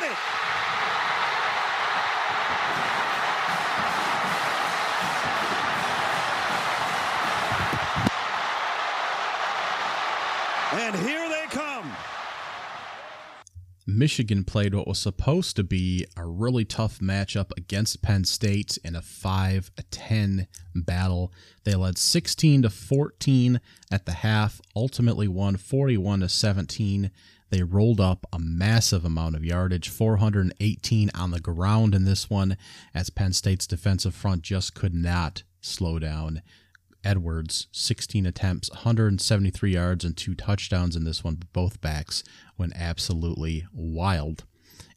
Michigan played what was supposed to be a really tough matchup against Penn State in a 5-10 battle. They led 16 to 14 at the half, ultimately won 41 to 17. They rolled up a massive amount of yardage, 418 on the ground in this one, as Penn State's defensive front just could not slow down Edwards, 16 attempts, 173 yards, and two touchdowns in this one. Both backs went absolutely wild.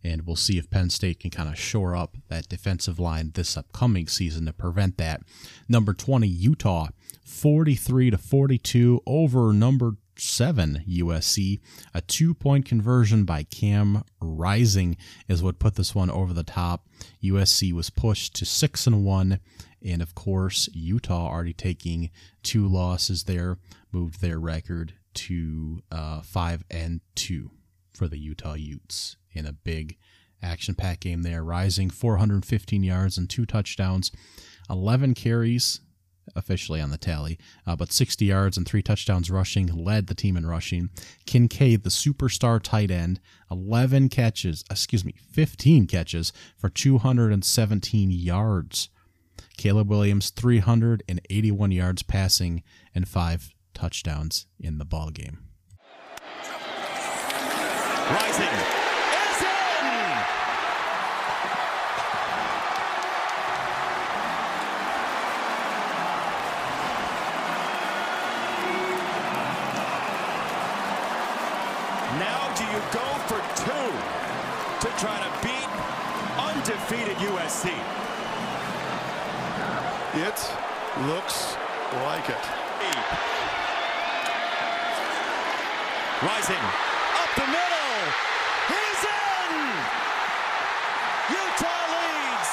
And we'll see if Penn State can kind of shore up that defensive line this upcoming season to prevent that. Number 20, Utah, 43 to 42 over number 7 USC. A two point conversion by Cam Rising is what put this one over the top. USC was pushed to 6 and 1 and of course, Utah already taking two losses there, moved their record to uh, five and two for the Utah Utes in a big action packed game there, rising 415 yards and two touchdowns, 11 carries officially on the tally, uh, but 60 yards and three touchdowns rushing led the team in rushing. Kincaid, the superstar tight end, 11 catches, excuse me, 15 catches for 217 yards Caleb Williams 381 yards passing and five touchdowns in the ball game. Rising two to try to beat undefeated USC? It looks like it. Rising up the middle. He's in. Utah leads.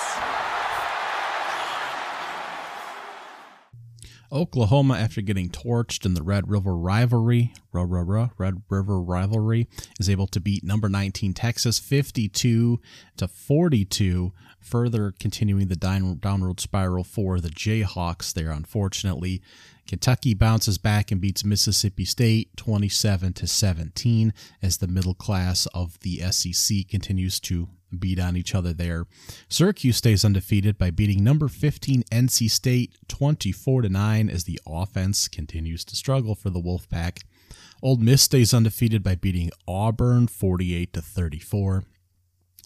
Oklahoma, after getting torched in the Red River rivalry, Red River rivalry, is able to beat number 19 Texas 52 to 42, further continuing the downward spiral for the Jayhawks there. Unfortunately, Kentucky bounces back and beats Mississippi State 27 to 17 as the middle class of the SEC continues to beat on each other there. Syracuse stays undefeated by beating number 15 NC State 24 to 9 as the offense continues to struggle for the Wolfpack. Ole Miss stays undefeated by beating Auburn 48 to 34.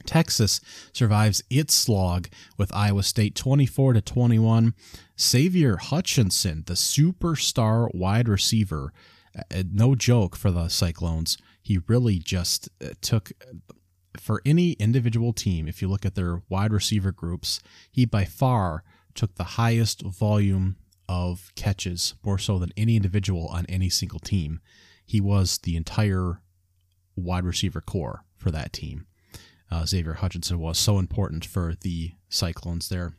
Texas survives its slog with Iowa State 24 to 21. Xavier Hutchinson, the superstar wide receiver, uh, no joke for the Cyclones. He really just uh, took for any individual team, if you look at their wide receiver groups, he by far took the highest volume of catches, more so than any individual on any single team. He was the entire wide receiver core for that team. Uh, Xavier Hutchinson was so important for the Cyclones there.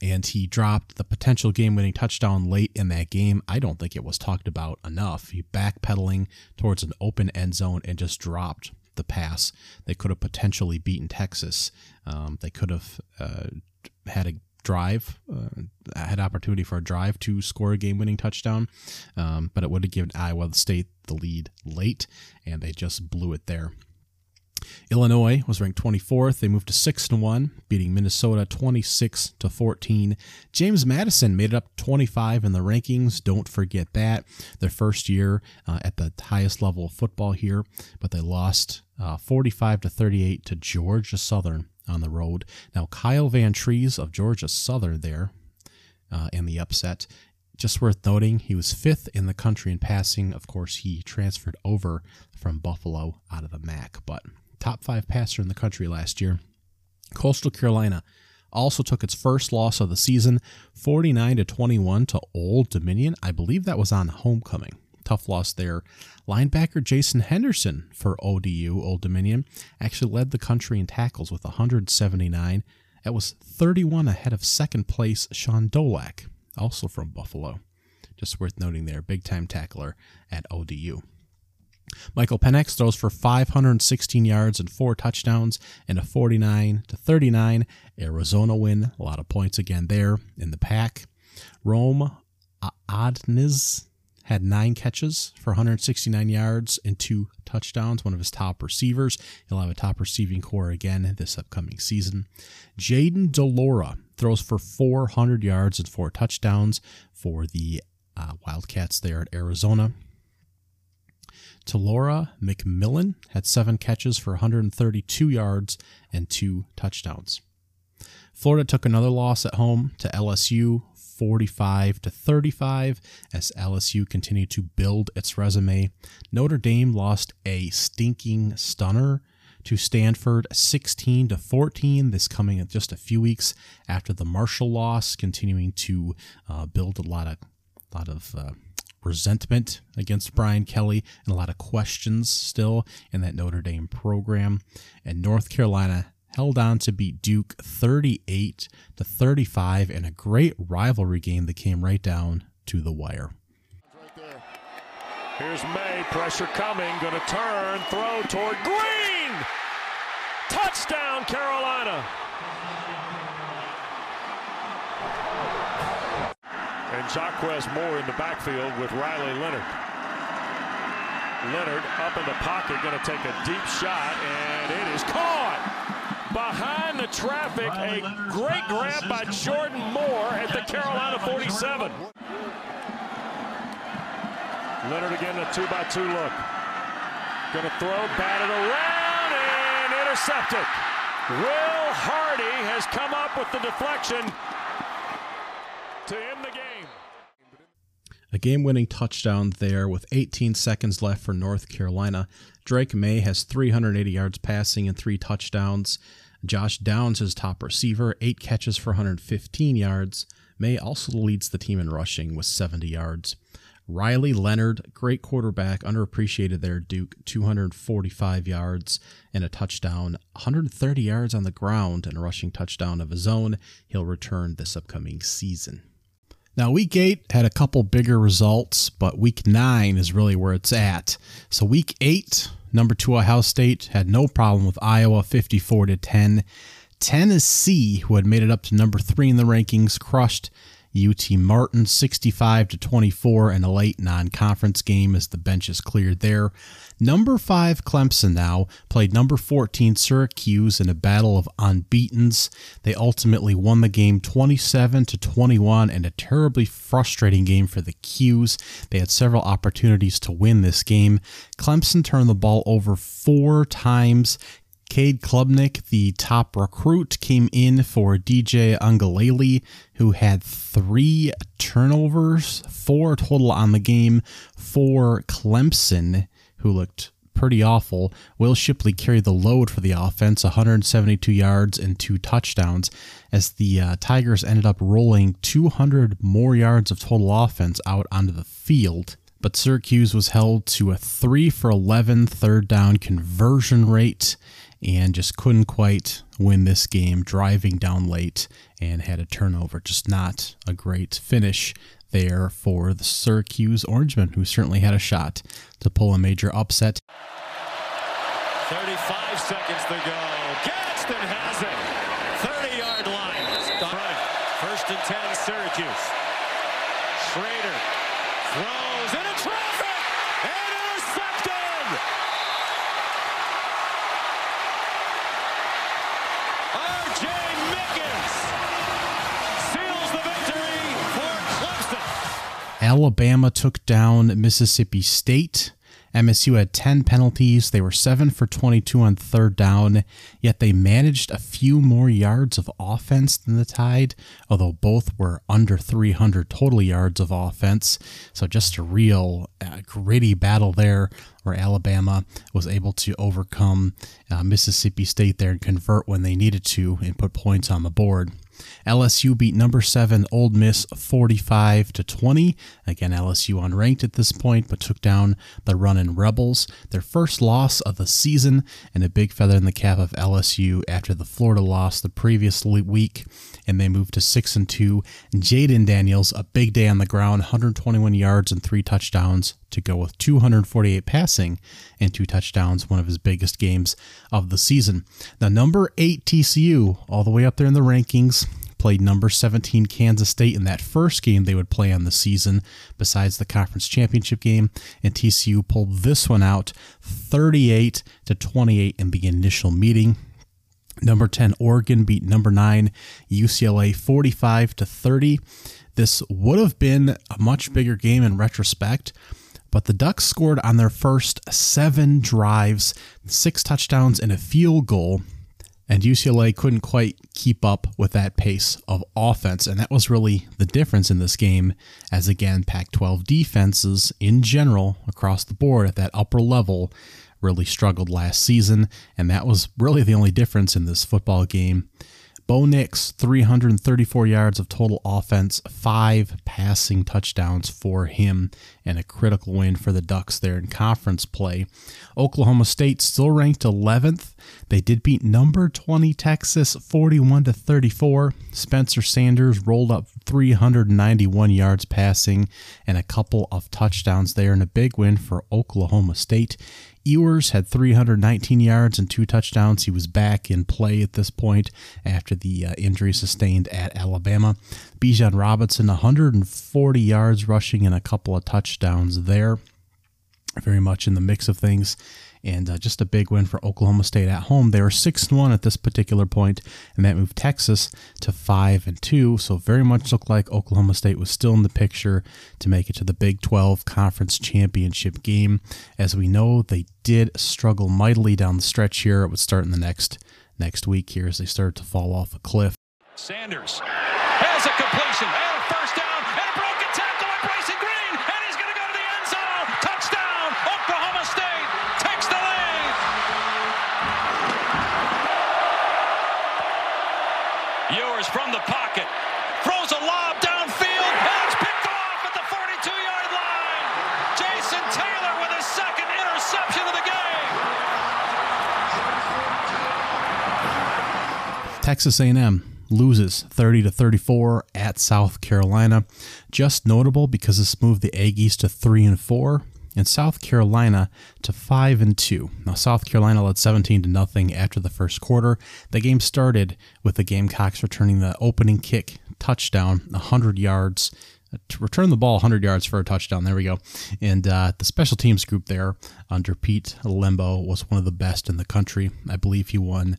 And he dropped the potential game winning touchdown late in that game. I don't think it was talked about enough. He backpedaling towards an open end zone and just dropped the pass. They could have potentially beaten Texas. Um, they could have uh, had a drive, uh, had opportunity for a drive to score a game-winning touchdown, um, but it would have given Iowa State the lead late, and they just blew it there. Illinois was ranked 24th. They moved to 6 and 1, beating Minnesota 26 to 14. James Madison made it up 25 in the rankings. Don't forget that. Their first year uh, at the highest level of football here, but they lost uh, 45 to 38 to Georgia Southern on the road. Now Kyle Vantrease of Georgia Southern there uh, in the upset. Just worth noting, he was fifth in the country in passing. Of course, he transferred over from Buffalo out of the MAC, but top five passer in the country last year. Coastal Carolina also took its first loss of the season, 49 to 21 to Old Dominion. I believe that was on homecoming. Tough loss there. Linebacker Jason Henderson for ODU, Old Dominion, actually led the country in tackles with 179. That was 31 ahead of second place Shaun Dolac, also from Buffalo. Just worth noting there, big time tackler at ODU. Michael Penix throws for 516 yards and four touchdowns in a 49 to 39 Arizona win. A lot of points again there in the pack. Rome Odunze had nine catches for 169 yards and two touchdowns, one of his top receivers. He'll have a top receiving core again this upcoming season. Jayden de Laura throws for 400 yards and four touchdowns for the uh, Wildcats there at Arizona. Laura McMillan had seven catches for 132 yards and two touchdowns. Florida took another loss at home to LSU 45 to 35 as LSU continued to build its resume. Notre Dame lost a stinking stunner to Stanford 16 to 14 this coming just a few weeks after the Marshall loss continuing to uh, build a lot of lot of uh, resentment against Brian Kelly and a lot of questions still in that Notre Dame program. And North Carolina held on to beat Duke 38 to 35 in a great rivalry game that came right down to the wire. Here's Maye, pressure coming, going to turn, throw toward Green. Touchdown, Carolina. And Jaquez Moore in the backfield with Riley Leonard. Leonard up in the pocket, going to take a deep shot, and it is caught behind the traffic. A great grab by Jordan Moore at the Carolina 47. Leonard again, a two by two look. Going to throw, batted around, and intercepted. Will Hardy has come up with the deflection to end the game. A game winning touchdown there with 18 seconds left for North Carolina. Drake Maye has 380 yards passing and three touchdowns. Josh Downs, his top receiver, eight catches for 115 yards. Maye also leads the team in rushing with 70 yards. Riley Leonard, great quarterback, underappreciated there, Duke, 245 yards and a touchdown, 130 yards on the ground and a rushing touchdown of his own. He'll return this upcoming season. Now, week eight had a couple bigger results, but week nine is really where it's at. So, week eight, number two Ohio State had no problem with Iowa 54 to 10. Tennessee, who had made it up to number three in the rankings, crushed UT Martin 65 to 24 in a late non-conference game as the benches cleared there. Number 5 Clemson now played number 14 Syracuse in a battle of unbeatens. They ultimately won the game 27 to 21 in a terribly frustrating game for the 'Cuse. They had several opportunities to win this game. Clemson turned the ball over 4 times. Cade Klubnik, the top recruit, came in for DJ Uiagalelei, who had three turnovers, four total on the game for Clemson, who looked pretty awful. Will Shipley carried the load for the offense, 172 yards and two touchdowns, as the uh, Tigers ended up rolling 200 more yards of total offense out onto the field but Syracuse was held to a 3 for 11 third down conversion rate and just couldn't quite win this game, driving down late and had a turnover. Just not a great finish there for the Syracuse Orangemen, who certainly had a shot to pull a major upset. 35 seconds to go. Gadsden has it. 30 yard line. First and 10, Syracuse. Alabama took down Mississippi State. MSU had 10 penalties. They were 7 for 22 on third down, yet they managed a few more yards of offense than the Tide, although both were under 300 total yards of offense. So just a real uh, gritty battle there where Alabama was able to overcome uh, Mississippi State there and convert when they needed to and put points on the board. LSU beat number seven Ole Miss 45 to 20. Again, LSU unranked at this point, but took down the running Rebels. Their first loss of the season and a big feather in the cap of LSU after the Florida loss the previous week, and they moved to six and two. Jayden Daniels, a big day on the ground, 121 yards and three touchdowns to go with 248 passing and two touchdowns, one of his biggest games of the season. Now, number eight TCU, all the way up there in the rankings, played number 17 Kansas State in that first game they would play on the season, besides the conference championship game, and TCU pulled this one out 38 to 28 in the initial meeting. Number 10 Oregon beat number 9 UCLA 45 to 30. This would have been a much bigger game in retrospect, but the Ducks scored on their first 7 drives, 6 touchdowns and a field goal and UCLA couldn't quite keep up with that pace of offense. And that was really the difference in this game, as again, Pac 12 defenses in general across the board at that upper level really struggled last season. And that was really the only difference in this football game. Bo Nix, 334 yards of total offense, five passing touchdowns for him, and a critical win for the Ducks there in conference play. Oklahoma State still ranked 11th. They did beat number 20 Texas 41 to 34. Spencer Sanders rolled up 391 yards passing and a couple of touchdowns there, and a big win for Oklahoma State. Ewers had 319 yards and two touchdowns. He was back in play at this point after the uh, injury sustained at Alabama. Bijan Robinson, 140 yards rushing and a couple of touchdowns there. Very much in the mix of things and uh, just a big win for Oklahoma State at home. They were six one at this particular point, and that moved Texas to five and two. So very much looked like Oklahoma State was still in the picture to make it to the Big 12 Conference Championship game. As we know, they did struggle mightily down the stretch here. It would start in the next next week here as they started to fall off a cliff. Sanders has a completion and a first down Texas A&M loses 30 to 34 at South Carolina. Just notable because this moved the Aggies to 3 and 4 and South Carolina to 5 and 2. Now South Carolina led 17 to nothing after the first quarter. The game started with the Gamecocks returning the opening kick touchdown 100 yards to return the ball 100 yards for a touchdown. There we go. And uh, the special teams group there under Pete Lembo was one of the best in the country. I believe he won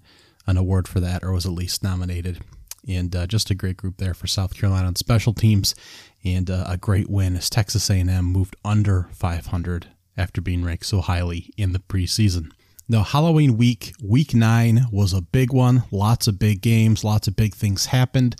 an award for that or was at least nominated. And uh, just a great group there for South Carolina on special teams, and uh, a great win as Texas A&M moved under 500 after being ranked so highly in the preseason. Now, Halloween week, week nine, was a big one. Lots of big games, lots of big things happened.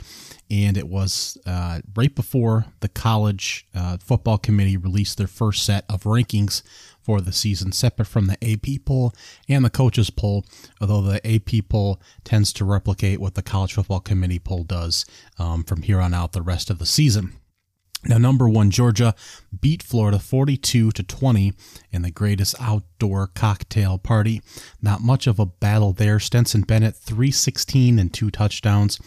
And it was uh, right before the college uh, football committee released their first set of rankings for the season, separate from the AP poll and the coaches poll, although the AP poll tends to replicate what the college football committee poll does um, from here on out the rest of the season. Now, number one, Georgia beat Florida 42 to 20 in the greatest outdoor cocktail party. Not much of a battle there. Stetson Bennett, 316 and two touchdowns.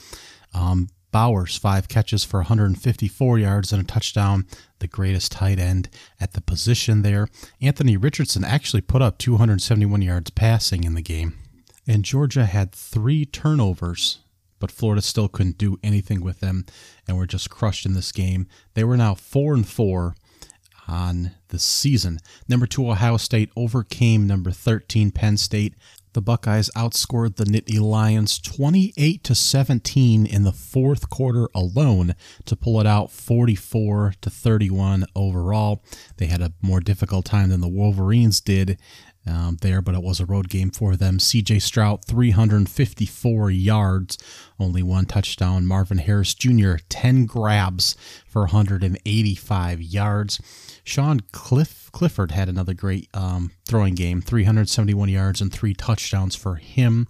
Um, Bowers, five catches for 154 yards and a touchdown, the greatest tight end at the position there. Anthony Richardson actually put up 271 yards passing in the game. And Georgia had three turnovers, but Florida still couldn't do anything with them and were just crushed in this game. They were now 4 and 4 on the season. Number 2 Ohio State overcame number 13 Penn State the Buckeyes outscored the Nittany Lions 28 to 17 in the fourth quarter alone to pull it out 44 to 31 overall. They had a more difficult time than the Wolverines did um, there, but it was a road game for them. CJ Stroud, 354 yards, only one touchdown. Marvin Harris Jr., 10 grabs for 185 yards. Sean Cliff, Clifford had another great um, throwing game, 371 yards and three touchdowns for him.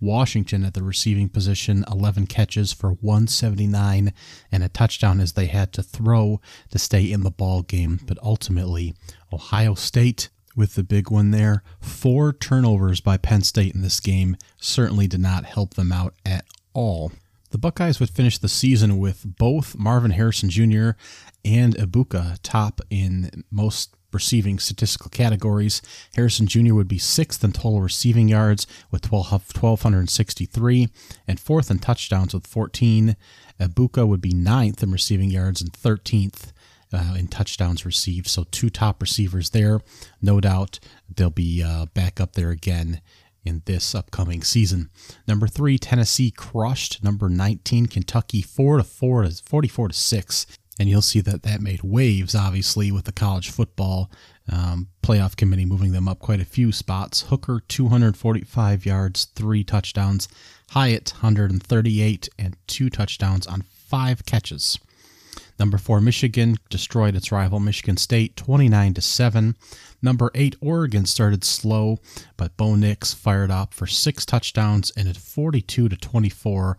Washington at the receiving position, 11 catches for 179 and a touchdown as they had to throw to stay in the ball game. But ultimately, Ohio State with the big one there. Four turnovers by Penn State in this game certainly did not help them out at all. The Buckeyes would finish the season with both Marvin Harrison Jr. and Egbuka top in most receiving statistical categories. Harrison Jr. would be sixth in total receiving yards with 1,263 and fourth in touchdowns with 14. Egbuka would be ninth in receiving yards and 13th uh, in touchdowns received. So two top receivers there. No doubt they'll be uh, back up there again in this upcoming season. Number three, Tennessee crushed number 19 Kentucky 4 to 4 to 44 to 6. And you'll see that that made waves, obviously, with the college football um, playoff committee moving them up quite a few spots. Hooker, 245 yards, three touchdowns. Hyatt, 138 and two touchdowns on five catches. Number four, Michigan destroyed its rival Michigan State 29 to 7. Number eight, Oregon started slow, but Bo Nix fired up for six touchdowns and a 42 to 24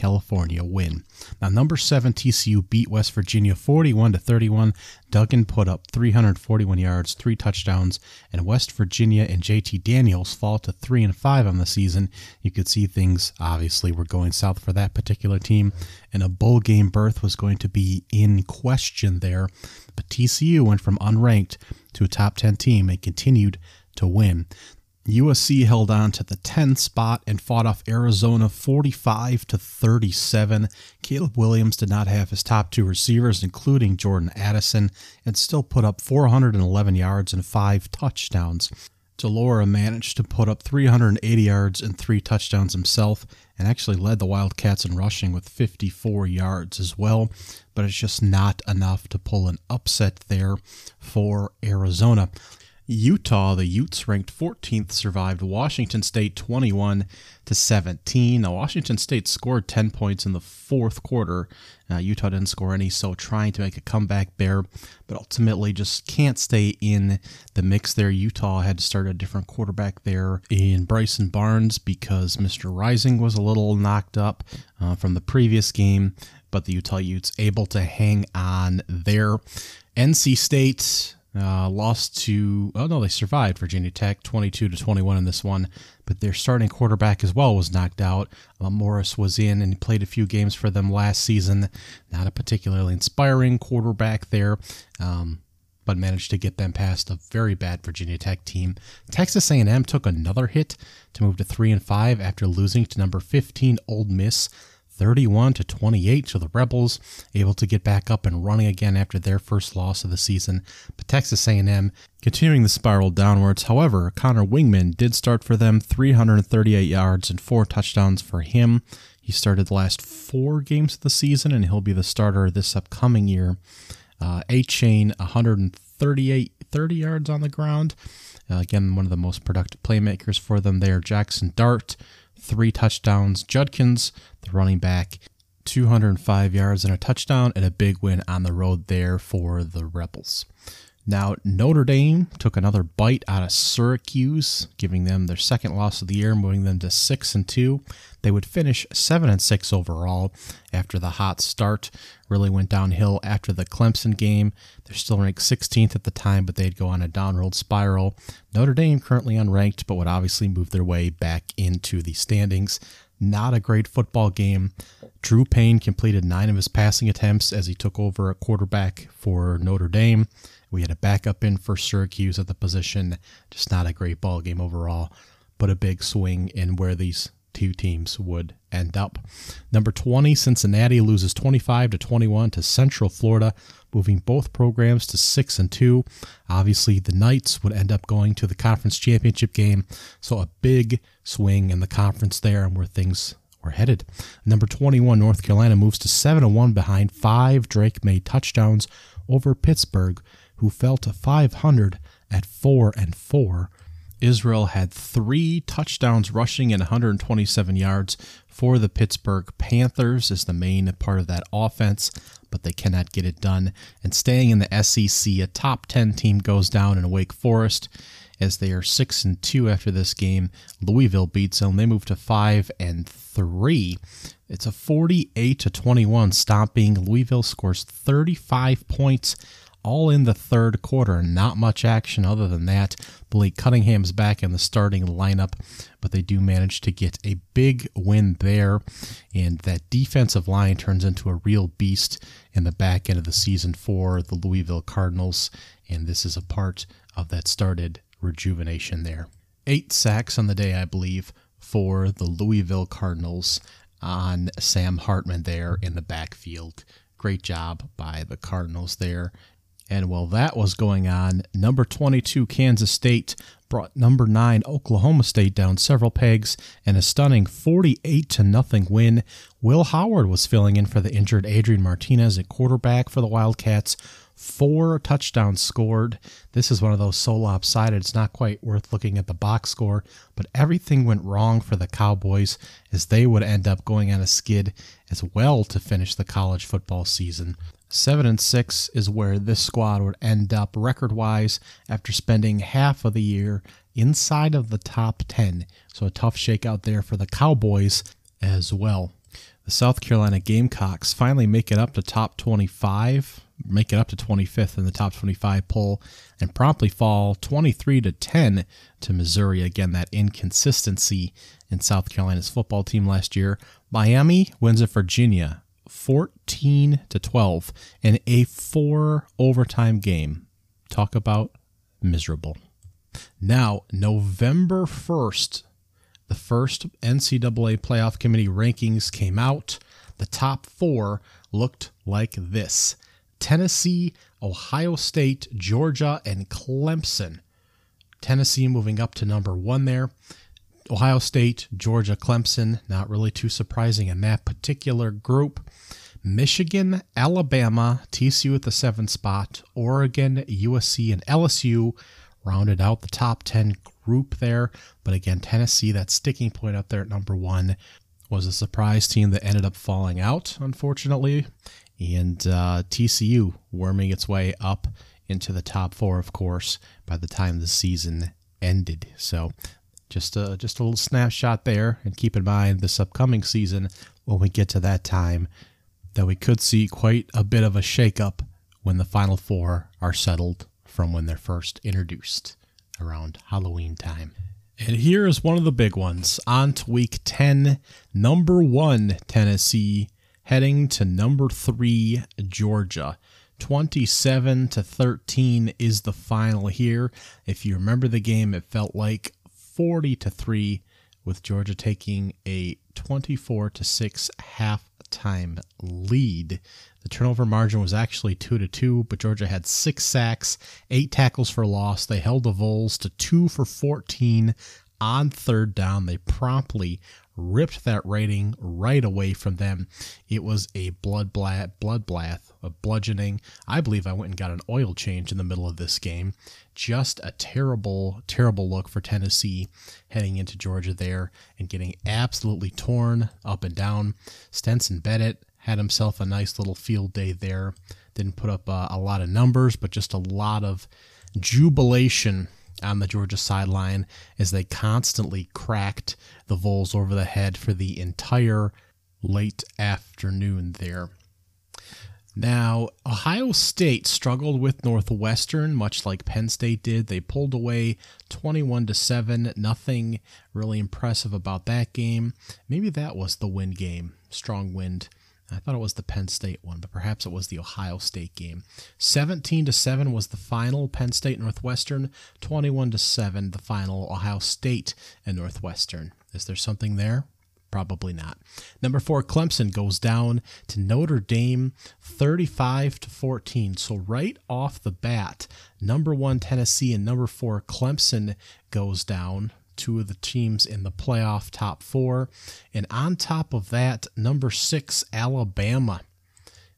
California win. Now, number seven TCU beat West Virginia 41 to 31. Duggan put up 341 yards, three touchdowns, and West Virginia and JT Daniels fall to three and five on the season. You could see things obviously were going south for that particular team, and a bowl game berth was going to be in question there. But TCU went from unranked to a top 10 team and continued to win. USC held on to the 10th spot and fought off Arizona 45 to 37. Caleb Williams did not have his top two receivers, including Jordan Addison, and still put up 411 yards and five touchdowns. de Laura managed to put up 380 yards and three touchdowns himself and actually led the Wildcats in rushing with 54 yards as well, but it's just not enough to pull an upset there for Arizona. Utah, the Utes ranked 14th, survived Washington State 21 to 17. Now Washington State scored 10 points in the fourth quarter. Uh, Utah didn't score any, so trying to make a comeback there, but ultimately just can't stay in the mix there. Utah had to start a different quarterback there in Bryson Barnes because Mr. Rising was a little knocked up uh, from the previous game, but the Utah Utes able to hang on there. NC State uh, lost to oh no, they survived Virginia Tech 22 to 21 in this one, but their starting quarterback as well was knocked out. Uh, Morris was in and played a few games for them last season. Not a particularly inspiring quarterback there. Um, but managed to get them past a very bad Virginia Tech team. Texas A&M took another hit to move to 3 and 5 after losing to number 15 Ole Miss 31 to 28 So the Rebels, able to get back up and running again after their first loss of the season. But Texas A&M continuing the spiral downwards. However, Conner Weigman did start for them, 338 yards and four touchdowns for him. He started the last four games of the season, and he'll be the starter this upcoming year. Uh, chain 138 30 yards on the ground. Uh, again, one of the most productive playmakers for them there. Jaxson Dart, three touchdowns. Judkins, the running back, 205 yards and a touchdown, and a big win on the road there for the Rebels. Now, Notre Dame took another bite out of Syracuse, giving them their second loss of the year, moving them to 6 and 2. They would finish 7 and 6 overall after the hot start. Really went downhill after the Clemson game. They're still ranked 16th at the time, but they'd go on a downward spiral. Notre Dame currently unranked, but would obviously move their way back into the standings. Not a great football game. Drew Payne completed nine of his passing attempts as he took over a quarterback for Notre Dame. We had a backup in for Syracuse at the position. Just not a great ball game overall, but a big swing in where these two teams would end up. Number 20, Cincinnati loses 25 to 21 to Central Florida, moving both programs to 6 and 2. Obviously, the Knights would end up going to the conference championship game, so a big swing in the conference there and where things were headed. Number 21, North Carolina moves to 7 and 1 behind 5 Drake Maye touchdowns over Pittsburgh, who fell to 500 at 4 and 4. Israel had three touchdowns rushing and 127 yards for the Pittsburgh Panthers as the main part of that offense, but they cannot get it done. And staying in the SEC, a top 10 team goes down in Wake Forest as they are 6 and 2 after this game. Louisville beats them. They move to 5 and 3. It's a 48 to 21 stomping. Louisville scores 35 points all in the third quarter. Not much action other than that. Blake Cunningham's back in the starting lineup, but they do manage to get a big win there. And that defensive line turns into a real beast in the back end of the season for the Louisville Cardinals. And this is a part of that started rejuvenation there. Eight sacks on the day, I believe, for the Louisville Cardinals on Sam Hartman there in the backfield. Great job by the Cardinals there. And while that was going on, number 22 Kansas State brought number 9 Oklahoma State down several pegs in a stunning 48 to nothing win. Will Howard was filling in for the injured Adrian Martinez at quarterback for the Wildcats. Four touchdowns scored. This is one of those so lopsided, it's not quite worth looking at the box score, but everything went wrong for the Cowboys as they would end up going on a skid as well to finish the college football season. Seven and six is where this squad would end up record wise after spending half of the year inside of the top 10. So a tough shakeout there for the Cowboys as well. The South Carolina Gamecocks finally make it up to top 25, make it up to 25th in the top 25 poll, and promptly fall 23 to 10 to Missouri. Again, that inconsistency in South Carolina's football team last year. Miami wins at Virginia 14 to 12 in a four overtime game. Talk about miserable. Now, November 1st, the first NCAA playoff committee rankings came out. The top four looked like this Tennessee, Ohio State, Georgia, and Clemson. Tennessee moving up to number one there. Ohio State, Georgia, Clemson, not really too surprising in that particular group. Michigan, Alabama, TCU at the seventh spot, Oregon, USC, and LSU rounded out the top 10 group there. But again, Tennessee, that sticking point up there at number one, was a surprise team that ended up falling out, unfortunately. And uh, TCU worming its way up into the top four, of course, by the time the season ended. So just a, just a little snapshot there. And keep in mind this upcoming season, when we get to that time, that we could see quite a bit of a shakeup when the final four are settled from when they're first introduced around Halloween time. And here is one of the big ones. On to week 10, number one, Tennessee, heading to number three, Georgia. 27 to 13 is the final here. If you remember the game, it felt like 40 to 3 with Georgia taking a 24 to 6 halftime lead. The turnover margin was actually 2 to 2, but Georgia had 6 sacks, 8 tackles for loss. They held the Vols to 2 for 14 on third down. They promptly ripped that rating right away from them. It was a blood bloodbath, a bludgeoning. I believe I went and got an oil change in the middle of this game. Just a terrible, terrible look for Tennessee heading into Georgia there and getting absolutely torn up and down. Stetson Bennett had himself a nice little field day there. Didn't put up uh, a lot of numbers, but just a lot of jubilation on the Georgia sideline as they constantly cracked the Vols over the head for the entire late afternoon there. Now, Ohio State struggled with Northwestern much like Penn State did. They pulled away 21 to 7. Nothing really impressive about that game. Maybe that was the wind game. Strong wind I thought it was the Penn State one, but perhaps it was the Ohio State game. 17 to 7 was the final Penn State Northwestern, 21 to 7 the final Ohio State and Northwestern. Is there something there? Probably not. Number 4 Clemson goes down to Notre Dame 35 to 14. So right off the bat, number 1 Tennessee and number 4 Clemson goes down two of the teams in the playoff top four. And on top of that, number six, Alabama,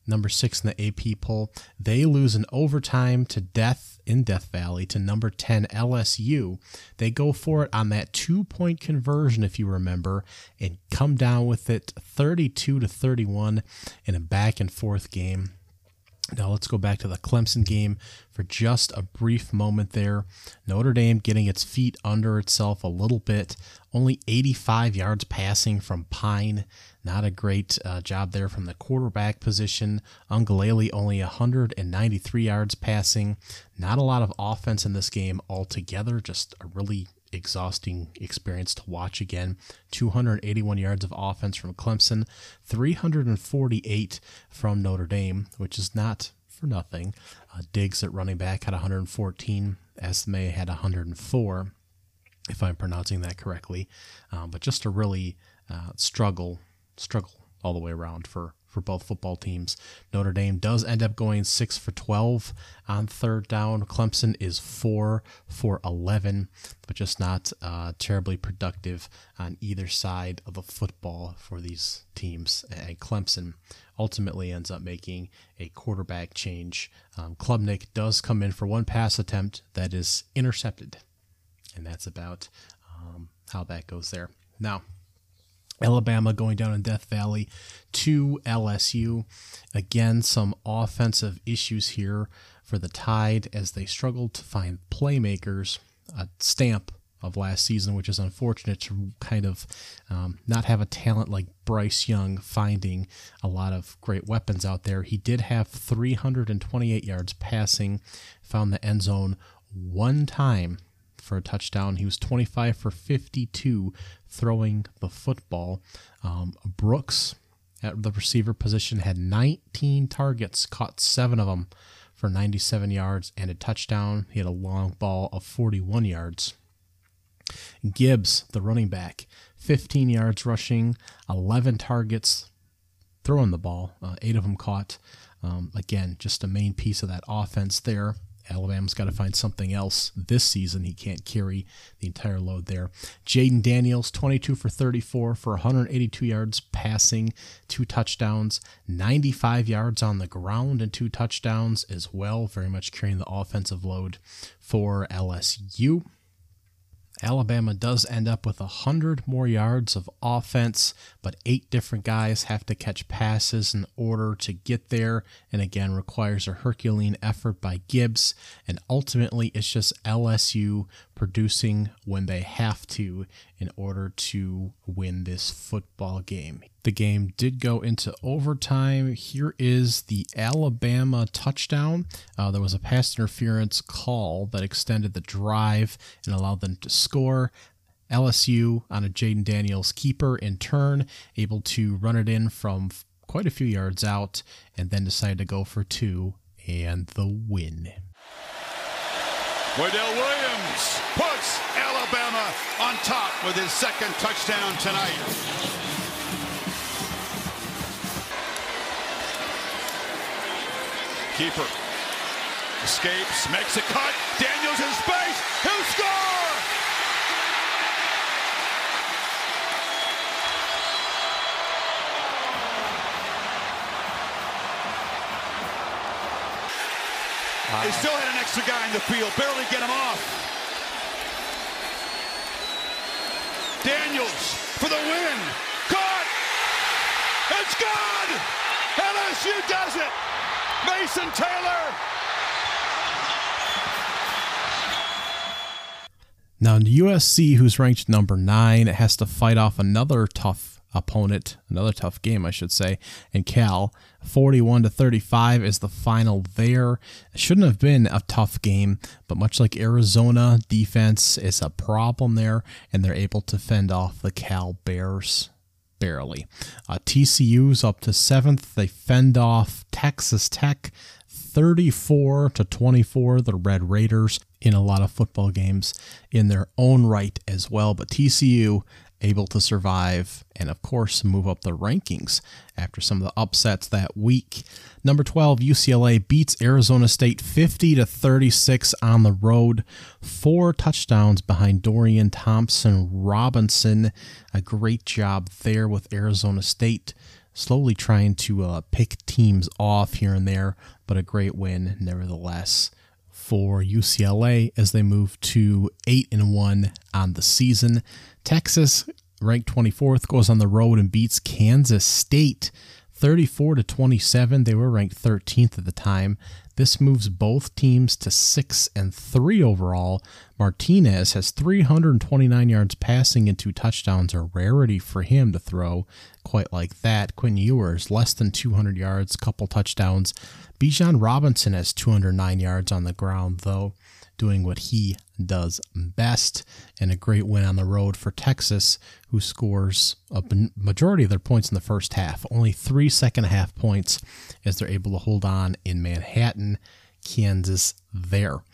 number six in the AP poll, they lose in overtime to death in Death Valley to number 10 LSU. They go for it on that two point conversion, if you remember, and come down with it 32 to 31 in a back and forth game. Now let's go back to the Clemson game for just a brief moment there. Notre Dame getting its feet under itself a little bit. Only 85 yards passing from Pyne. Not a great uh, job there from the quarterback position. Uiagalelei only 193 yards passing. Not a lot of offense in this game altogether. Just a really exhausting experience to watch again. 281 yards of offense from Clemson, 348 from Notre Dame, which is not for nothing. Uh, Diggs at running back had 114. Estime had 104, if I'm pronouncing that correctly. Um, but just a really uh, struggle, struggle all the way around for for both football teams. Notre Dame does end up going 6 for 12 on third down. Clemson is 4 for 11, but just not uh, terribly productive on either side of the football for these teams. And Clemson ultimately ends up making a quarterback change. Um, Klubnik does come in for one pass attempt that is intercepted, and that's about um, how that goes there. Now, Alabama going down in Death Valley to LSU. Again, some offensive issues here for the Tide as they struggled to find playmakers, a stamp of last season, which is unfortunate to kind of um, not have a talent like Bryce Young finding a lot of great weapons out there. He did have 328 yards passing, found the end zone one time for a touchdown. He was 25 for 52 throwing the football. Um, Brooks at the receiver position had 19 targets, caught seven of them for 97 yards and a touchdown. He had a long ball of 41 yards. Gibbs, the running back, 15 yards rushing, 11 targets throwing the ball, uh, eight of them caught. Um, again, just a main piece of that offense there. Alabama's got to find something else this season. He can't carry the entire load there. Jayden Daniels, 22 for 34 for 182 yards passing, two touchdowns, 95 yards on the ground, and two touchdowns as well. Very much carrying the offensive load for LSU. Alabama does end up with 100 more yards of offense, but eight different guys have to catch passes in order to get there, and again requires a Herculean effort by Gibbs. And ultimately, it's just LSU producing when they have to in order to win this football game. The game did go into overtime. Here is the Alabama touchdown. Uh, there was a pass interference call that extended the drive and allowed them to score. LSU on a Jayden Daniels keeper in turn, able to run it in from quite a few yards out, and then decided to go for two and the win. Roydell Williams puts Alabama on top with his second touchdown tonight. Keeper escapes, makes a cut. Daniels in space. He'll score! They still had an extra guy in the field, barely get him off. Daniels for the win. Caught! It's good! LSU does it! Mason Taylor! Now, the USC, who's ranked number nine, has to fight off another tough opponent, another tough game, I should say, in Cal. 41 to 35 is the final there. Shouldn't have been a tough game, but much like Arizona, defense is a problem there, and they're able to fend off the Cal Bears barely. Uh, TCU's up to seventh. They fend off Texas Tech 34 to 24, the Red Raiders, in a lot of football games in their own right as well. But TCU able to survive and, of course, move up the rankings after some of the upsets that week. Number 12, UCLA beats Arizona State 50 to 36 on the road. Four touchdowns behind Dorian Thompson Robinson. A great job there with Arizona State. Slowly trying to uh, pick teams off here and there, but a great win nevertheless for UCLA as they move to 8 and 1 on the season. Texas, ranked 24th, goes on the road and beats Kansas State 34 to 27. They were ranked 13th at the time. This moves both teams to 6 and 3 overall. Martinez has 329 yards passing and two touchdowns, a rarity for him to throw quite like that. Quinn Ewers less than 200 yards, couple touchdowns. Bijan Robinson has 209 yards on the ground though doing what he does best, and a great win on the road for Texas, who scores a majority of their points in the first half. Only three second half points as they're able to hold on in Manhattan. Kansas there.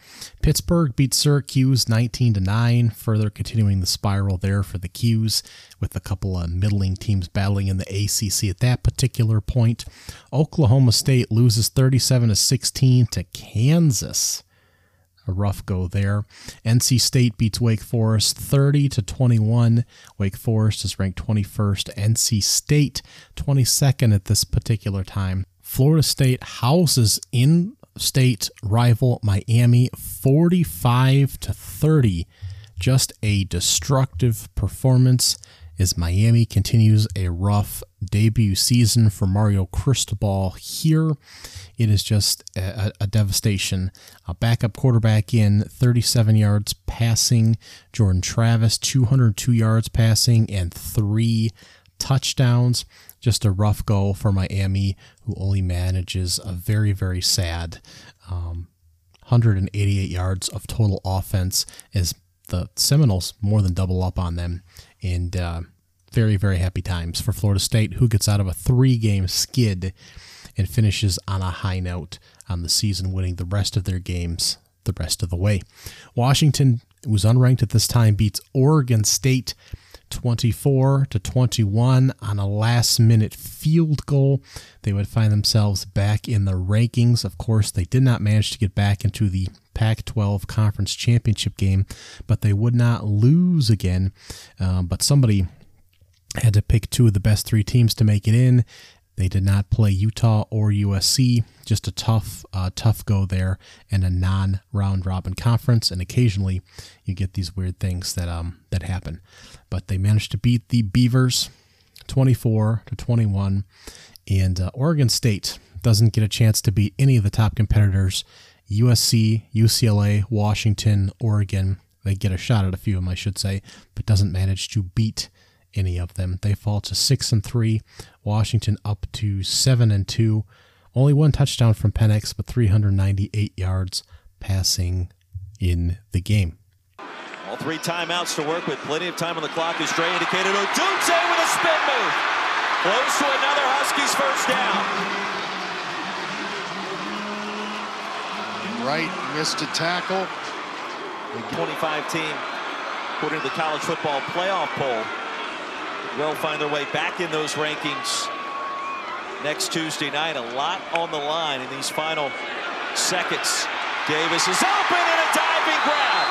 Pittsburgh beat Syracuse 19 to 9, further continuing the spiral there for the 'Cuse with a couple of middling teams battling in the ACC at that particular point. Oklahoma State loses 37 to 16 to Kansas a rough go there. NC State beats Wake Forest 30 to 21. Wake Forest is ranked 21st. NC State 22nd at this particular time. Florida State houses in state rival Miami 45 to 30. Just a destructive performance as Miami continues a rough debut season for Mario Cristobal here. It is just a, a, devastation. A backup quarterback in 37 yards passing. Jordan Travis, 202 yards passing and three touchdowns. Just a rough go for Miami, who only manages a very, very sad um, 188 yards of total offense as the Seminoles more than double up on them. And uh, very, very happy times for Florida State, who gets out of a three game skid and finishes on a high note on the season, winning the rest of their games the rest of the way. Washington, was unranked at this time, beats Oregon State 24 to 21 on a last minute field goal. They would find themselves back in the rankings. Of course, they did not manage to get back into the Pac 12 conference championship game, but they would not lose again. Um, but somebody had to pick two of the best three teams to make it in. They did not play Utah or USC. Just a tough, uh, tough go there, and a non-round robin conference. And occasionally, you get these weird things that um that happen. But they managed to beat the Beavers, twenty-four to twenty-one, and uh, Oregon State doesn't get a chance to beat any of the top competitors. USC, UCLA, Washington, Oregon. They get a shot at a few of them, I should say, but doesn't manage to beat any of them. They fall to six and three. Washington up to seven and two. Only one touchdown from Penix, but 398 yards passing in the game. All three timeouts to work with. Plenty of time on the clock as Dre indicated. Odunze with a spin move. Close to another Huskies first down. Wright missed a tackle. The 25 team, according to the college football playoff poll, will find their way back in those rankings next Tuesday night. A lot on the line in these final seconds. Davis is open and a diving grab.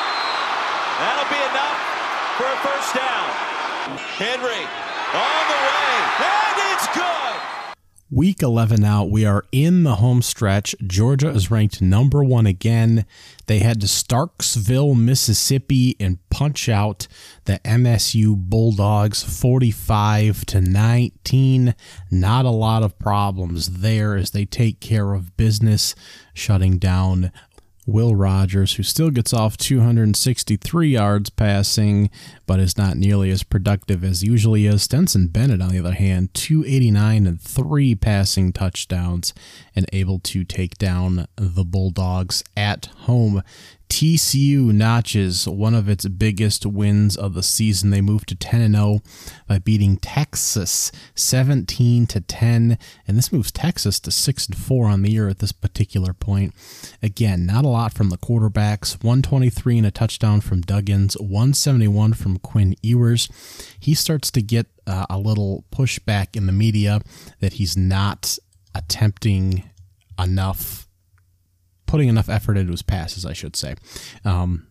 That'll be enough for a first down. Henry on the way, and it's good. Week 11 out, we are in the home stretch. Georgia is ranked number one again. They head to Starkville, Mississippi, and punch out the MSU Bulldogs 45 to 19. Not a lot of problems there as they take care of business, shutting down Will Rogers, who still gets off 263 yards passing, but is not nearly as productive as usually is. Stetson Bennett, on the other hand, 289 and three passing touchdowns, and able to take down the Bulldogs at home. TCU notches one of its biggest wins of the season. They moved to 10 and 0 by beating Texas 17 to 10, and this moves Texas to 6 and 4 on the year at this particular point. Again, not a lot from the quarterbacks. 123 and a touchdown from Duggins, 171 from Quinn Ewers. He starts to get uh, a little pushback in the media that he's not attempting enough putting enough effort into his passes, I should say. Um,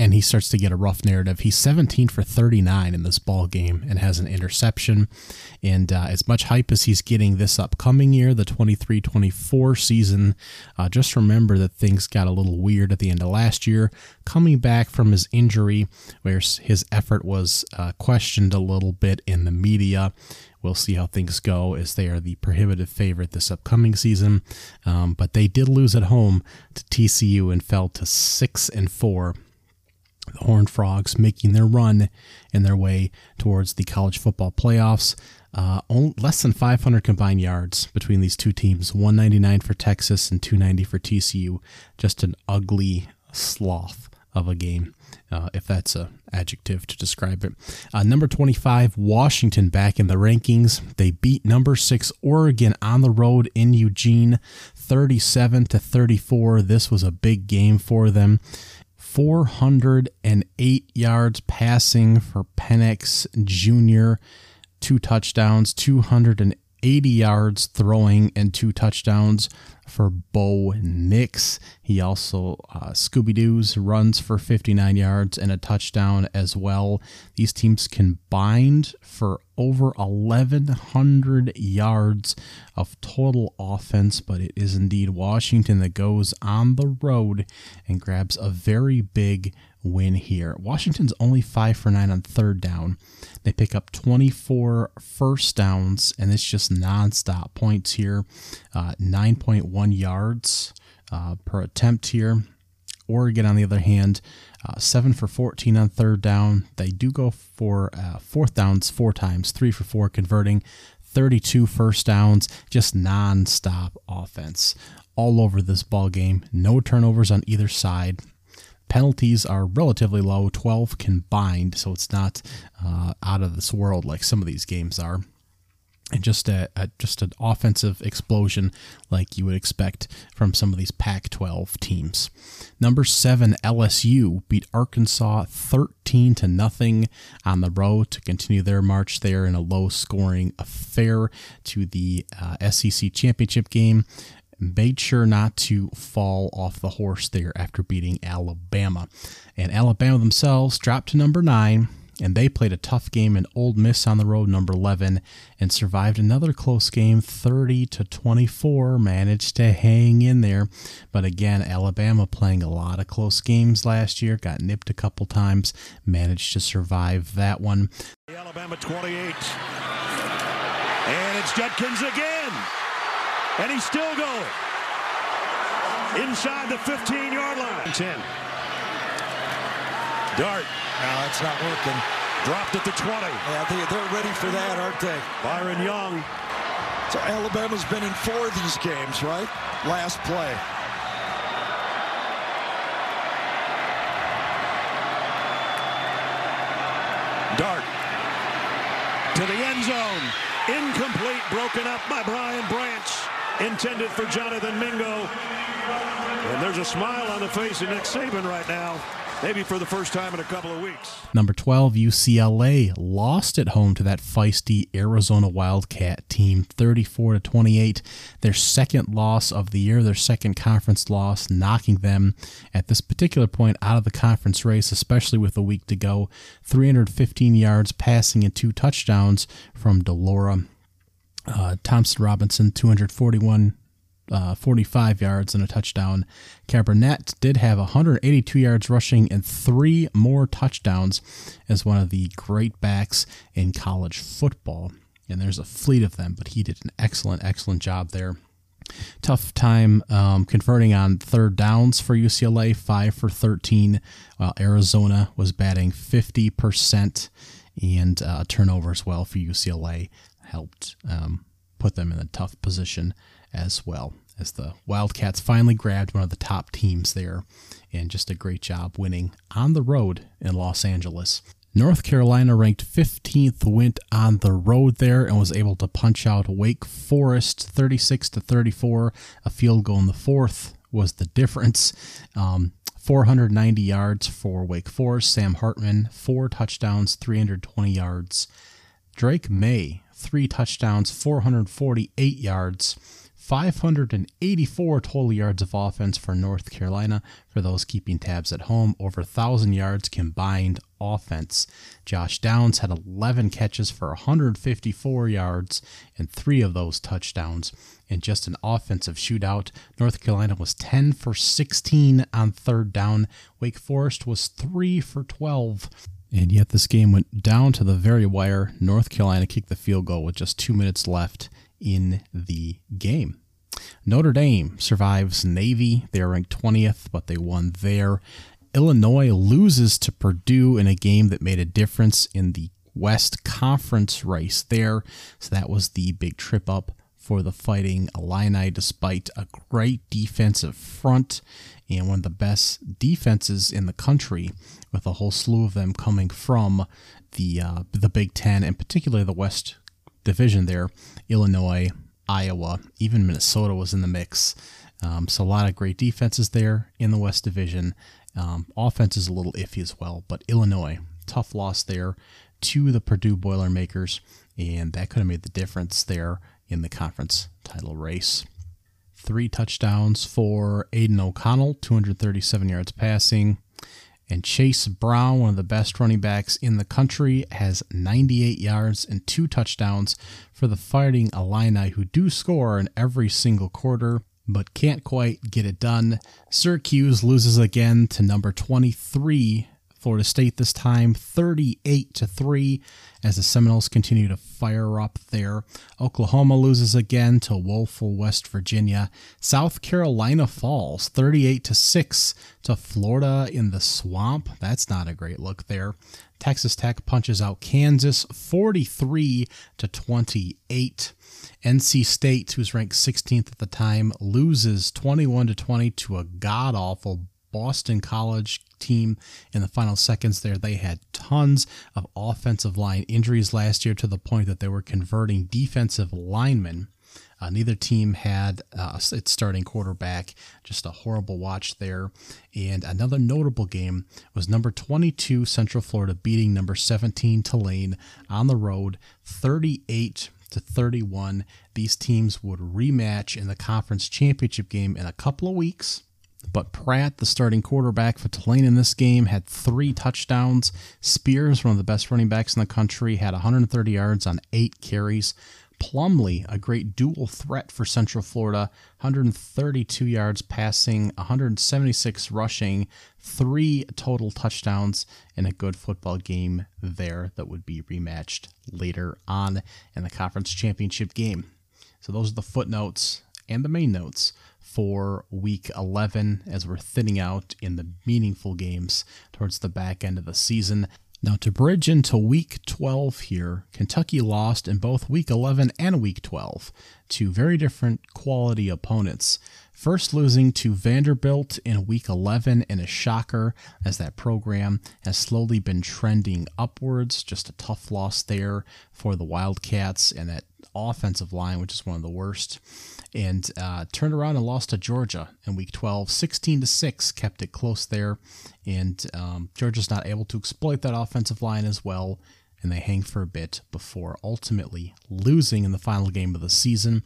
and he starts to get a rough narrative. He's 17 for 39 in this ball game and has an interception. And uh, as much hype as he's getting this upcoming year, the 23-24 season, uh, just remember that things got a little weird at the end of last year. Coming back from his injury, where his effort was uh, questioned a little bit in the media. We'll see how things go as they are the prohibitive favorite this upcoming season. Um, but they did lose at home to TCU and fell to six and four. The Horned Frogs making their run in their way towards the college football playoffs. Uh, less than 500 combined yards between these two teams 199 for Texas and 290 for TCU. Just an ugly sloth of a game, uh, if that's a adjective to describe it. Uh, number 25, Washington back in the rankings. They beat number six Oregon on the road in Eugene, 37 to 34. This was a big game for them. 408 yards passing for Penix Jr., two touchdowns, 280 yards throwing, and two touchdowns for Bo Nix. He also uh, Scooby Doo's runs for 59 yards and a touchdown as well. These teams combined for over 1,100 yards of total offense, but it is indeed Washington that goes on the road and grabs a very big win here. Washington's only 5 for 9 on third down. They pick up 24 first downs, and it's just nonstop points here. Uh, 9.1 yards uh, per attempt here. Oregon, on the other hand, uh, 7 for 14 on third down. They do go for uh, fourth downs four times, 3 for 4 converting, 32 first downs, just nonstop offense all over this ball game. No turnovers on either side. Penalties are relatively low, 12 combined, so it's not uh, out of this world like some of these games are. and just a, a, just an offensive explosion like you would expect from some of these Pac-12 teams. Number seven, LSU beat Arkansas 13 to nothing on the road to continue their march there in a low-scoring affair to the uh, SEC championship game. Made sure not to fall off the horse there after beating Alabama, and Alabama themselves dropped to number nine and they played a tough game in Ole Miss on the road, number 11, and survived another close game, 30 to 24. Managed to hang in there, but again, Alabama playing a lot of close games last year, got nipped a couple times, managed to survive that one. Alabama 28, and it's Judkins again, and he's still going inside the 15-yard line. 10. Dart no, that's not working. Dropped at the 20. Yeah, they, they're ready for that, aren't they? Byron Young. So Alabama's been in four of these games, right? Last play. Dart to the end zone. Incomplete, broken up by Brian Branch. Intended for Jonathan Mingo. And there's a smile on the face of Nick Saban right now maybe for the first time in a couple of weeks. Number 12, UCLA lost at home to that feisty Arizona Wildcat team 34 to 28. Their second loss of the year, their second conference loss, knocking them at this particular point out of the conference race, especially with a week to go. 315 yards passing and two touchdowns from de Laura. Uh, Thompson Robinson, 241 uh, 45 yards and a touchdown. Charbonnet did have 182 yards rushing and three more touchdowns as one of the great backs in college football. And there's a fleet of them, but he did an excellent, excellent job there. Tough time um, converting on third downs for UCLA, 5 for 13, while Arizona was batting 50%, and uh, turnover as well for UCLA helped um, put them in a tough position as well as the Wildcats finally grabbed one of the top teams there and just a great job winning on the road in Los Angeles. North Carolina ranked 15th went on the road there and was able to punch out Wake Forest 36 to 34. A field goal in the fourth was the difference. Um, 490 yards for Wake Forest. Sam Hartman, four touchdowns, 320 yards. Drake Maye, three touchdowns, 448 yards. 584 total yards of offense for North Carolina for those keeping tabs at home, over 1,000 yards combined offense. Josh Downs had 11 catches for 154 yards and three of those touchdowns. In just an offensive shootout, North Carolina was 10 for 16 on third down. Wake Forest was 3 for 12. And yet this game went down to the very wire. North Carolina kicked the field goal with just two minutes left in the game. Notre Dame survives Navy. They are ranked 20th, but they won there. Illinois loses to Purdue in a game that made a difference in the West Conference race there. So that was the big trip up for the Fighting Illini, despite a great defensive front and one of the best defenses in the country, with a whole slew of them coming from the uh, the Big Ten and particularly the West division there, Illinois, Iowa, even Minnesota was in the mix. Um, so a lot of great defenses there in the West Division. Um, offense is a little iffy as well, but Illinois, tough loss there to the Purdue Boilermakers, and that could have made the difference there in the conference title race. Three touchdowns for Aidan O'Connell, 237 yards passing, and Chase Brown, one of the best running backs in the country, has 98 yards and two touchdowns for the Fighting Illini, who do score in every single quarter but can't quite get it done. Syracuse loses again to number 23 Florida State this time 38 to 3 as the Seminoles continue to fire up there. Oklahoma loses again to Woeful West Virginia. South Carolina falls 38 to 6 to Florida in the swamp. That's not a great look there. Texas Tech punches out Kansas 43 to 28. NC State, who's ranked 16th at the time, loses 21 to 20 to a god awful Boston College team in the final seconds there. They had tons of offensive line injuries last year to the point that they were converting defensive linemen. Uh, neither team had uh, its starting quarterback. Just a horrible watch there. And another notable game was number 22 Central Florida beating number 17 Tulane on the road, 38 to 31. These teams would rematch in the conference championship game in a couple of weeks. But Pratt, the starting quarterback for Tulane in this game, had three touchdowns. Spears, one of the best running backs in the country, had 130 yards on eight carries. Plumlee, a great dual threat for Central Florida, 132 yards passing, 176 rushing, three total touchdowns in a good football game there that would be rematched later on in the conference championship game. So those are the footnotes and the main notes for week 11 as we're thinning out in the meaningful games towards the back end of the season. Now, to bridge into week 12 here, Kentucky lost in both week 11 and week 12 to very different quality opponents. First, losing to Vanderbilt in week 11 in a shocker, as that program has slowly been trending upwards. Just a tough loss there for the Wildcats and that offensive line, which is one of the worst and uh, turned around and lost to Georgia in Week 12, 16 to six, kept it close there, and um, Georgia's not able to exploit that offensive line as well, and they hang for a bit before ultimately losing in the final game of the season.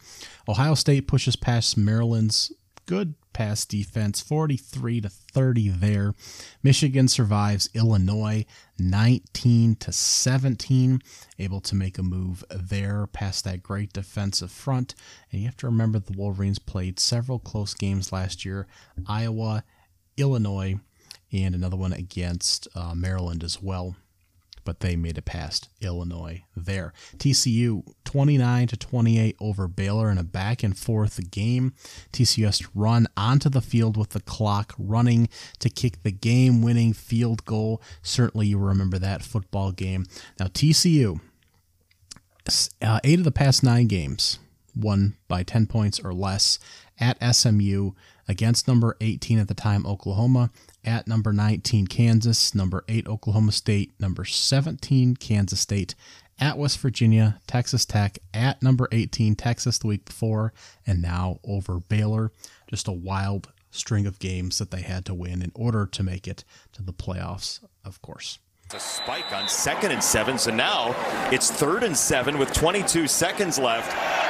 Ohio State pushes past Maryland's good pass defense, 43 to 30 there. Michigan survives Illinois 19 to 17, able to make a move there past that great defensive front. And you have to remember the Wolverines played several close games last year, Iowa, Illinois, and another one against uh, Maryland as well but they made it past Illinois there. TCU 29 to 28 over Baylor in a back and forth game. TCU has to run onto the field with the clock running to kick the game winning field goal. Certainly you remember that football game. Now TCU uh, 8 of the past 9 games won by 10 points or less at SMU against number 18 at the time Oklahoma at number 19 Kansas, number 8 Oklahoma State, number 17 Kansas State, at West Virginia, Texas Tech, at number 18 Texas the week before, and now over Baylor. Just a wild string of games that they had to win in order to make it to the playoffs, of course. A spike on second and seven, so now it's third and seven with 22 seconds left.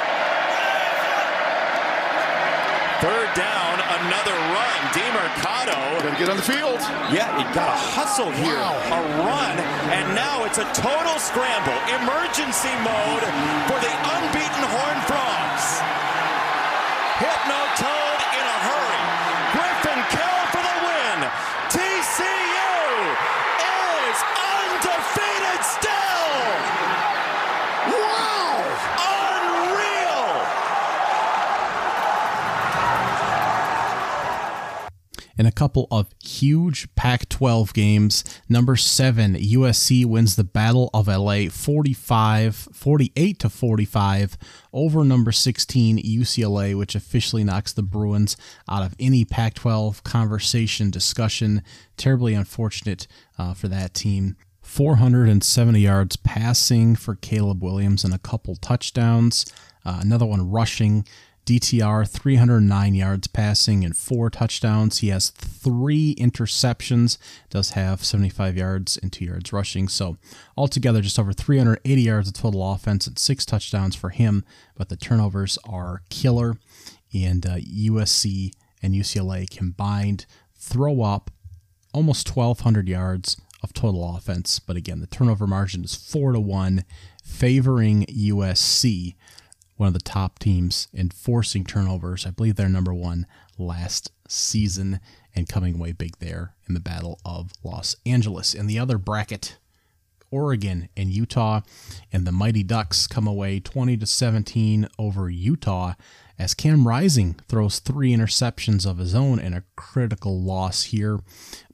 Third down, another run. DeMercado. Gonna get on the field. Yeah, he got a hustle here. Wow. A run, and now it's a total scramble. Emergency mode for the unbeaten Horned in a couple of huge Pac 12 games. Number seven, USC wins the Battle of LA 45, 48 to 45 over number 16, UCLA, which officially knocks the Bruins out of any Pac 12 conversation discussion. Terribly unfortunate uh, for that team. 470 yards passing for Caleb Williams and a couple touchdowns. Uh, another one rushing. DTR 309 yards passing and four touchdowns. He has three interceptions, does have 75 yards and two yards rushing. So altogether, just over 380 yards of total offense and six touchdowns for him. But the turnovers are killer. And uh, USC and UCLA combined throw up almost 1,200 yards of total offense. But again, the turnover margin is four to one, favoring USC one of the top teams in forcing turnovers. I believe they're number one last season and coming away big there in the Battle of Los Angeles. In the other bracket, Oregon and Utah, and the Mighty Ducks come away 20 to 17 over Utah as Cam Rising throws three interceptions of his own in a critical loss here.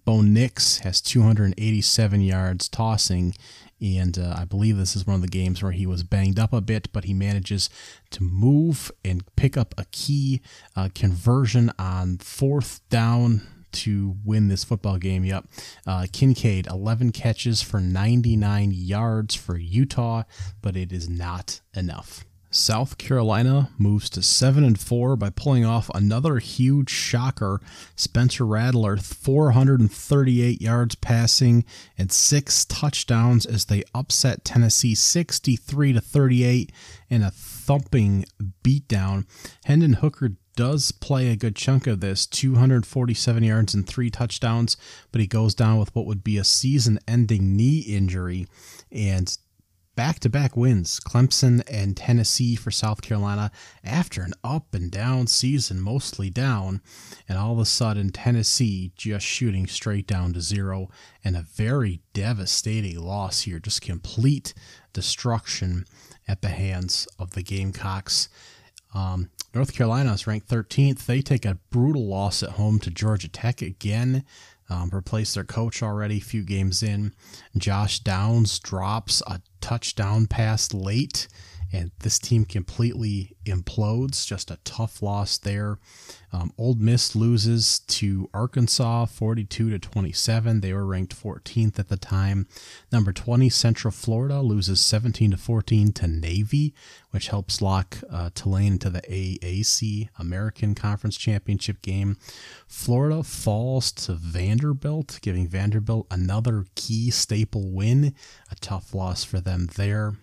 Bo Nix has 287 yards tossing and uh, I believe this is one of the games where he was banged up a bit, but he manages to move and pick up a key uh, conversion on fourth down to win this football game. Yep. Uh, Kincaid, 11 catches for 99 yards for Utah, but it is not enough. South Carolina moves to 7 and 4 by pulling off another huge shocker. Spencer Rattler 438 yards passing and 6 touchdowns as they upset Tennessee 63 to 38 in a thumping beatdown. Hendon Hooker does play a good chunk of this 247 yards and 3 touchdowns, but he goes down with what would be a season-ending knee injury and back to back wins, Clemson and Tennessee for South Carolina, after an up and down season, mostly down. And all of a sudden, Tennessee just shooting straight down to zero, and a very devastating loss here. Just complete destruction at the hands of the Gamecocks. Um, North Carolina is ranked 13th. They take a brutal loss at home to Georgia Tech again um, replaced their coach already a few games in. Josh Downs drops a touchdown pass late, and this team completely implodes. Just a tough loss there. Um, Ole Miss loses to Arkansas 42 to 27. They were ranked 14th at the time. Number 20 Central Florida loses 17 to 14 to Navy, which helps lock uh, Tulane into the AAC American Conference Championship game. Florida falls to Vanderbilt, giving Vanderbilt another key staple win. A tough loss for them there.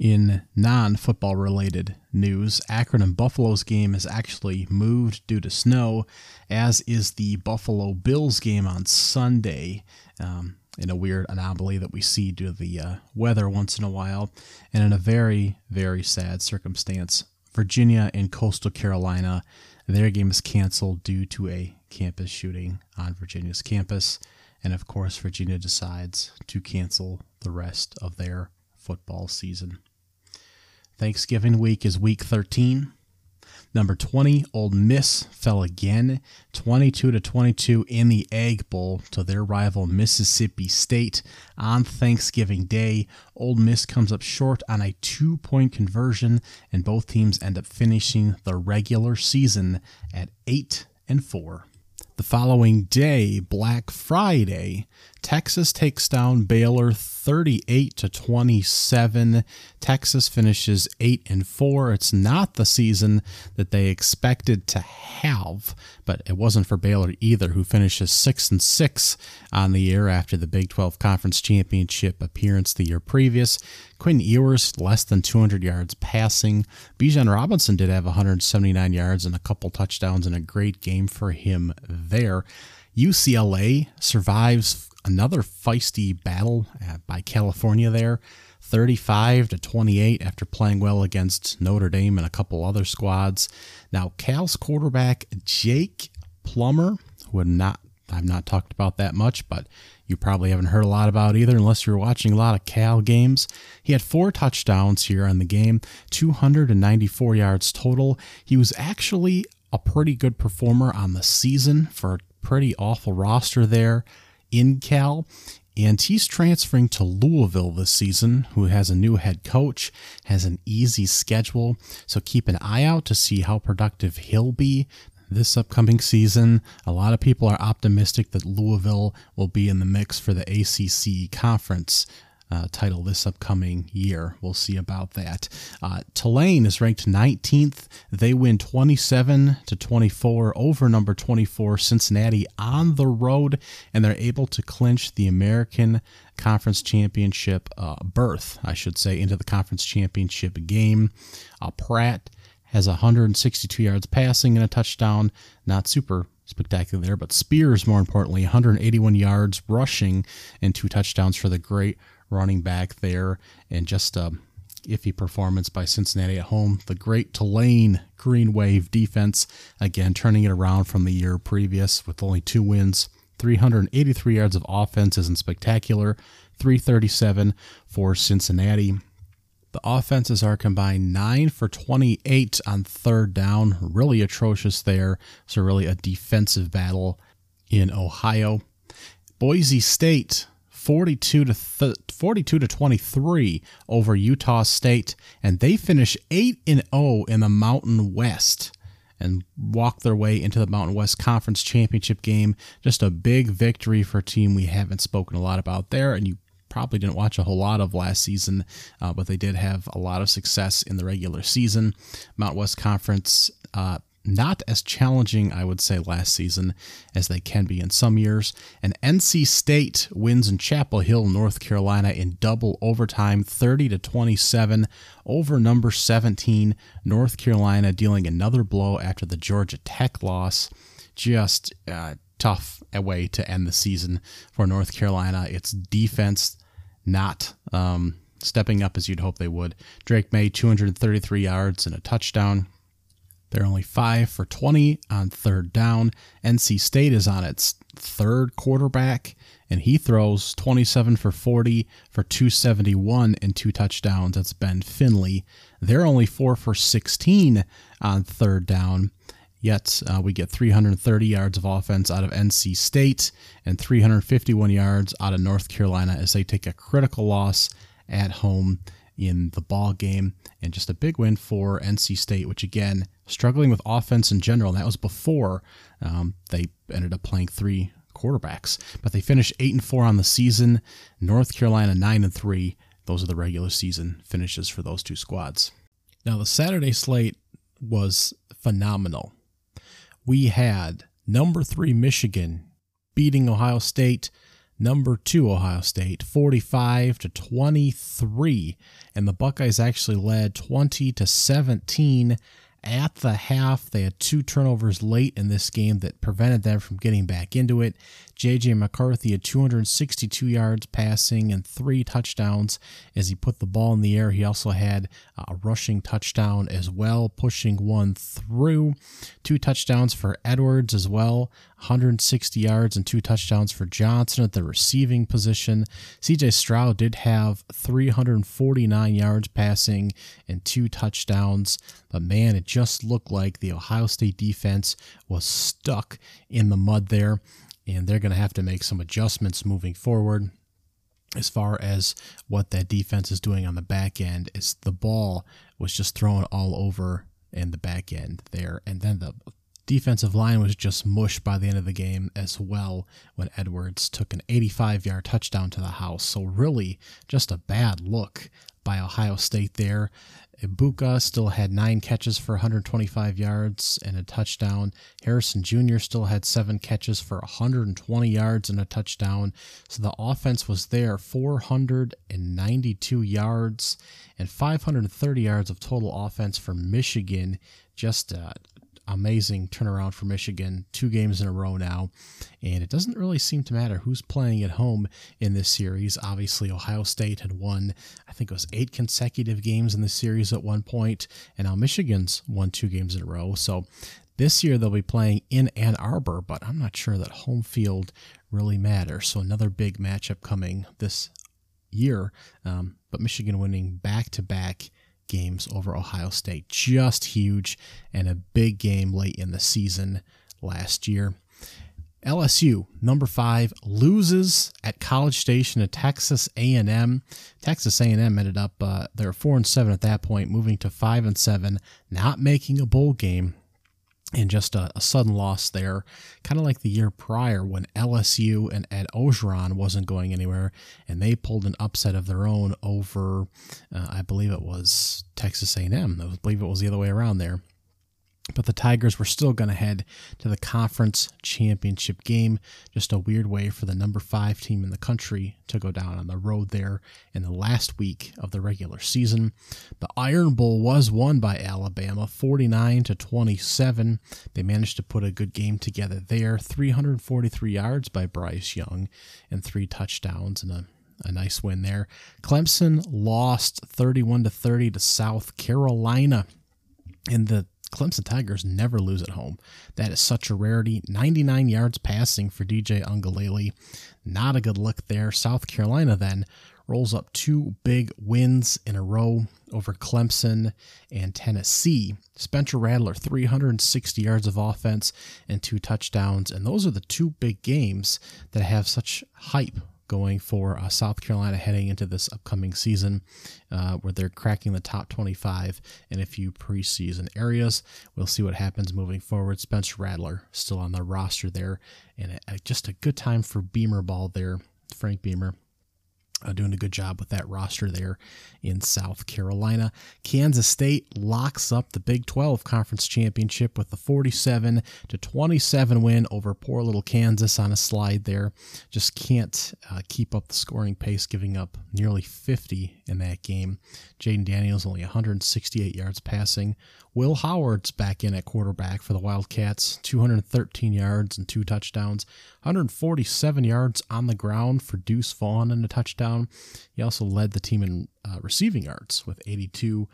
In non football related news, Akron and Buffalo's game is actually moved due to snow, as is the Buffalo Bills game on Sunday. Um, in a weird anomaly that we see due to the uh, weather once in a while, and in a very, very sad circumstance. Virginia and Coastal Carolina, their game is canceled due to a campus shooting on Virginia's campus. And of course, Virginia decides to cancel the rest of their football season. Thanksgiving week is week 13. Number 20, Ole Miss fell again, 22 to 22 in the Egg Bowl to their rival Mississippi State on Thanksgiving Day. Ole Miss comes up short on a two-point conversion, and both teams end up finishing the regular season at 8 and 4. The following day, Black Friday, Texas takes down Baylor 38 to 27. Texas finishes 8 and 4. It's not the season that they expected to have, but it wasn't for Baylor either, who finishes 6 and 6 on the year after the Big 12 Conference Championship appearance the year previous. Quinn Ewers less than 200 yards passing. Bijan Robinson did have 179 yards and a couple touchdowns in a great game for him there. UCLA survives another feisty battle uh, by California there, 35 to 28 after playing well against Notre Dame and a couple other squads. Now, Cal's quarterback Jake Plummer, who have not I've not talked about that much, but you probably haven't heard a lot about either unless you're watching a lot of Cal games. He had four touchdowns here on the game, 294 yards total. He was actually a pretty good performer on the season for a pretty awful roster there in Cal. And he's transferring to Louisville this season, who has a new head coach, has an easy schedule. So keep an eye out to see how productive he'll be this upcoming season. A lot of people are optimistic that Louisville will be in the mix for the ACC conference uh, title this upcoming year. We'll see about that. Uh, Tulane is ranked 19th. They win 27 to 24 over number 24 Cincinnati on the road, and they're able to clinch the American Conference Championship uh, berth, I should say, into the Conference Championship game. Uh, Pratt has 162 yards passing and a touchdown. Not super spectacular there, but Spears, more importantly, 181 yards rushing and two touchdowns for the great running back there, and just a iffy performance by Cincinnati at home. The great Tulane Green Wave defense, again, turning it around from the year previous with only two wins. 383 yards of offense isn't spectacular. 337 for Cincinnati. The offenses are combined 9 for 28 on third down. Really atrocious there. So, really a defensive battle in Ohio. Boise State 42 to th- 42 to 23 over Utah State and they finish 8 and 0 in the Mountain West and walk their way into the Mountain West Conference Championship game. Just a big victory for a team we haven't spoken a lot about there, and you probably didn't watch a whole lot of last season, uh, but they did have a lot of success in the regular season. Mountain West Conference. Uh, not as challenging, I would say, last season as they can be in some years. And NC State wins in Chapel Hill, North Carolina, in double overtime, 30 to 27 over number 17, North Carolina, dealing another blow after the Georgia Tech loss. Just uh, tough a way to end the season for North Carolina. It's defense not um, stepping up as you'd hope they would. Drake Maye, 233 yards and a touchdown. They're only 5 for 20 on third down. NC State is on its third quarterback, and he throws 27 for 40 for 271 and two touchdowns. That's Ben Finley. They're only 4 for 16 on third down. Yet uh, we get 330 yards of offense out of NC State and 351 yards out of North Carolina as they take a critical loss at home in the ball game and just a big win for NC State, which again struggling with offense in general. And that was before um, they ended up playing three quarterbacks, but they finished eight and four on the season. North Carolina nine and three. Those are the regular season finishes for those two squads. Now the Saturday slate was phenomenal. We had number three Michigan beating Ohio State number two Ohio State 45 to 23 and the Buckeyes actually led 20 to 17 at the half. They had two turnovers late in this game that prevented them from getting back into it. J.J. McCarthy had 262 yards passing and three touchdowns as he put the ball in the air. He also had a rushing touchdown as well, pushing one through. Two touchdowns for Edwards as well, 160 yards and two touchdowns for Johnson at the receiving position. CJ Stroud did have 349 yards passing and two touchdowns, but man, it just looked like the Ohio State defense was stuck in the mud there and they're going to have to make some adjustments moving forward as far as what that defense is doing on the back end is the ball was just thrown all over in the back end there. And then the defensive line was just mush by the end of the game as well when Edwards took an 85 yard touchdown to the house so really just a bad look by Ohio State there Egbuka still had nine catches for 125 yards and a touchdown. Harrison Jr. still had seven catches for 120 yards and a touchdown. So the offense was there 492 yards and 530 yards of total offense for Michigan. Just uh, amazing turnaround for Michigan, two games in a row now. And it doesn't really seem to matter who's playing at home in this series. Obviously, Ohio State had won, I think it was eight consecutive games in the series at one point, and now Michigan's won two games in a row. So this year they'll be playing in Ann Arbor, but I'm not sure that home field really matters. So another big matchup coming this year. Um, but Michigan winning back to back games over Ohio State. Just huge and a big game late in the season last year. LSU number five loses at College Station to Texas A&M. Texas A&M ended up uh, they were four and seven at that point, moving to five and seven, not making a bowl game and just a, a, sudden loss there, kind of like the year prior when LSU and Ed Orgeron wasn't going anywhere, and they pulled an upset of their own over, uh, I believe it was Texas A&M. I believe it was the other way around there. But the Tigers were still going to head to the conference championship game. Just a weird way for the number five team in the country to go down on the road there in the last week of the regular season. The Iron Bowl was won by Alabama 49 to 27. They managed to put a good game together there. 343 yards by Bryce Young and three touchdowns and a a nice win there. Clemson lost 31 to 30 to South Carolina in the Clemson Tigers never lose at home. That is such a rarity. 99 yards passing for DJ Uiagalelei. Not a good look there. South Carolina then rolls up two big wins in a row over Clemson and Tennessee. Spencer Rattler, 360 yards of offense and two touchdowns. And those are the two big games that have such hype going for uh, South Carolina heading into this upcoming season, uh, where they're cracking the top 25 in a few preseason areas. We'll see what happens moving forward. Spencer Rattler still on the roster there, and a, a, just a good time for Beamer ball there, Frank Beamer uh, doing a good job with that roster there in South Carolina. Kansas State locks up the Big 12 Conference Championship with the 47 to 27 win over poor little Kansas on a slide there. Just can't uh, keep up the scoring pace, giving up nearly 50 in that game. Jayden Daniels only 168 yards passing. Will Howard's back in at quarterback for the Wildcats, 213 yards and two touchdowns, 147 yards on the ground for Deuce Vaughn and a touchdown. He also led the team in uh, receiving yards with 82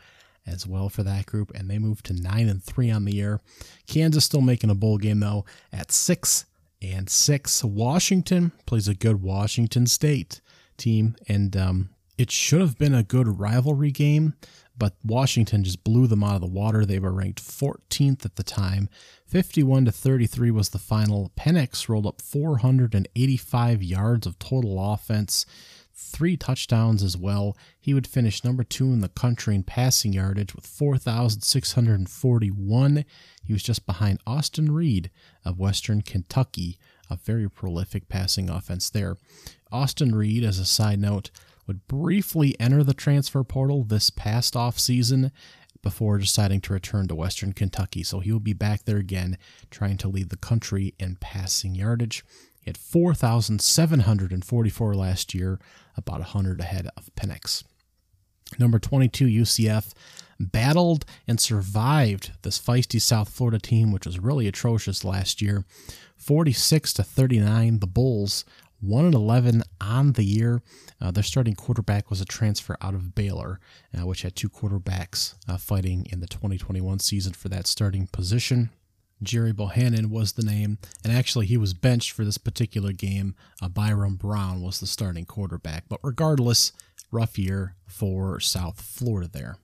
as well for that group, and they moved to nine and three on the year. Kansas still making a bowl game though at six and six. Washington plays a good Washington State team, and um, it should have been a good rivalry game but Washington just blew them out of the water. They were ranked 14th at the time. 51 to 33 was the final. Penix rolled up 485 yards of total offense, three touchdowns as well. He would finish number two in the country in passing yardage with 4,641. He was just behind Austin Reed of Western Kentucky, a very prolific passing offense there. Austin Reed, as a side note, would briefly enter the transfer portal this past off season before deciding to return to Western Kentucky. So he will be back there again, trying to lead the country in passing yardage. He had 4,744 last year, about 100 ahead of Penix. Number 22, UCF battled and survived this feisty South Florida team, which was really atrocious last year. 46 to 39, the Bulls 1 and 11 on the year. Uh, their starting quarterback was a transfer out of Baylor, uh, which had two quarterbacks uh, fighting in the 2021 season for that starting position. Gerry Bohannon was the name, and actually he was benched for this particular game. Uh, Byrum Brown was the starting quarterback, but regardless, rough year for South Florida there.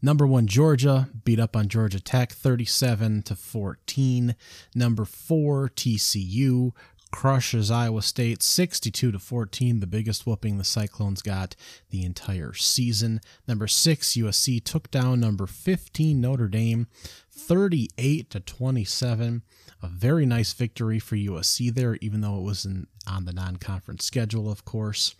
Number one, Georgia beat up on Georgia Tech 37 to 14. Number four, TCU crushes Iowa State 62 to 14, the biggest whooping the Cyclones got the entire season. Number 6 USC took down number 15 Notre Dame 38 to 27. A very nice victory for USC there even though it was in, on the non-conference schedule of course.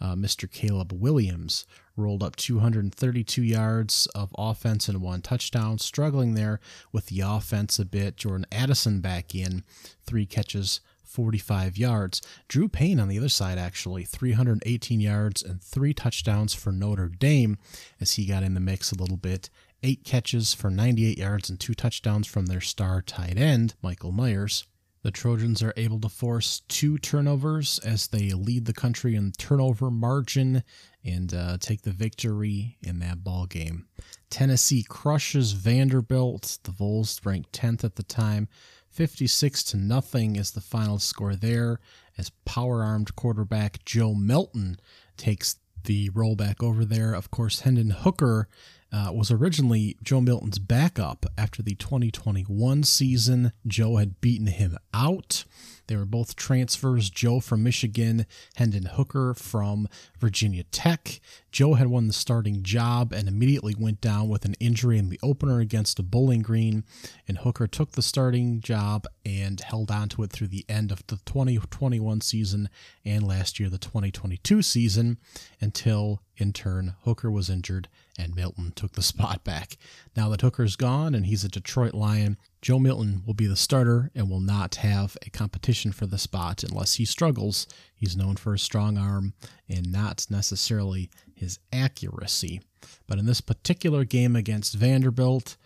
Uh, Mr. Caleb Williams rolled up 232 yards of offense and one touchdown, struggling there with the offense a bit. Jordan Addison back in, three catches 45 yards. Drew Pyne on the other side, actually, 318 yards and three touchdowns for Notre Dame as he got in the mix a little bit. Eight catches for 98 yards and two touchdowns from their star tight end, Michael Myers. The Trojans are able to force two turnovers as they lead the country in turnover margin and uh, take the victory in that ball game. Tennessee crushes Vanderbilt. The Vols ranked 10th at the time. 56 to nothing is the final score there as power armed quarterback Joe Milton takes the rollback over there. Of course, Hendon Hooker uh, was originally Joe Milton's backup after the 2021 season. Joe had beaten him out. They were both transfers. Joe from Michigan, Hendon Hooker from Virginia Tech. Joe had won the starting job and immediately went down with an injury in the opener against Bowling Green. And Hooker took the starting job and held on to it through the end of the 2021 season and last year, the 2022 season, until in turn Hooker was injured and Milton took the spot back. Now that Hooker's gone and he's a Detroit Lion, Joe Milton will be the starter and will not have a competition for the spot unless he struggles. He's known for his strong arm and not necessarily his accuracy. But in this particular game against Vanderbilt,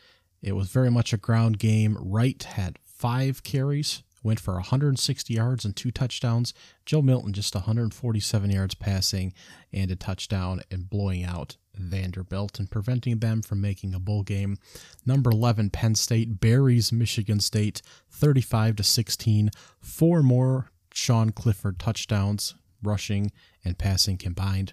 it was very much a ground game. Wright had five carries, went for 160 yards and two touchdowns. Joe Milton just 147 yards passing and a touchdown and blowing out Vanderbilt and preventing them from making a bowl game. Number 11 Penn State buries Michigan State 35 to 16. Four more Sean Clifford touchdowns rushing and passing combined.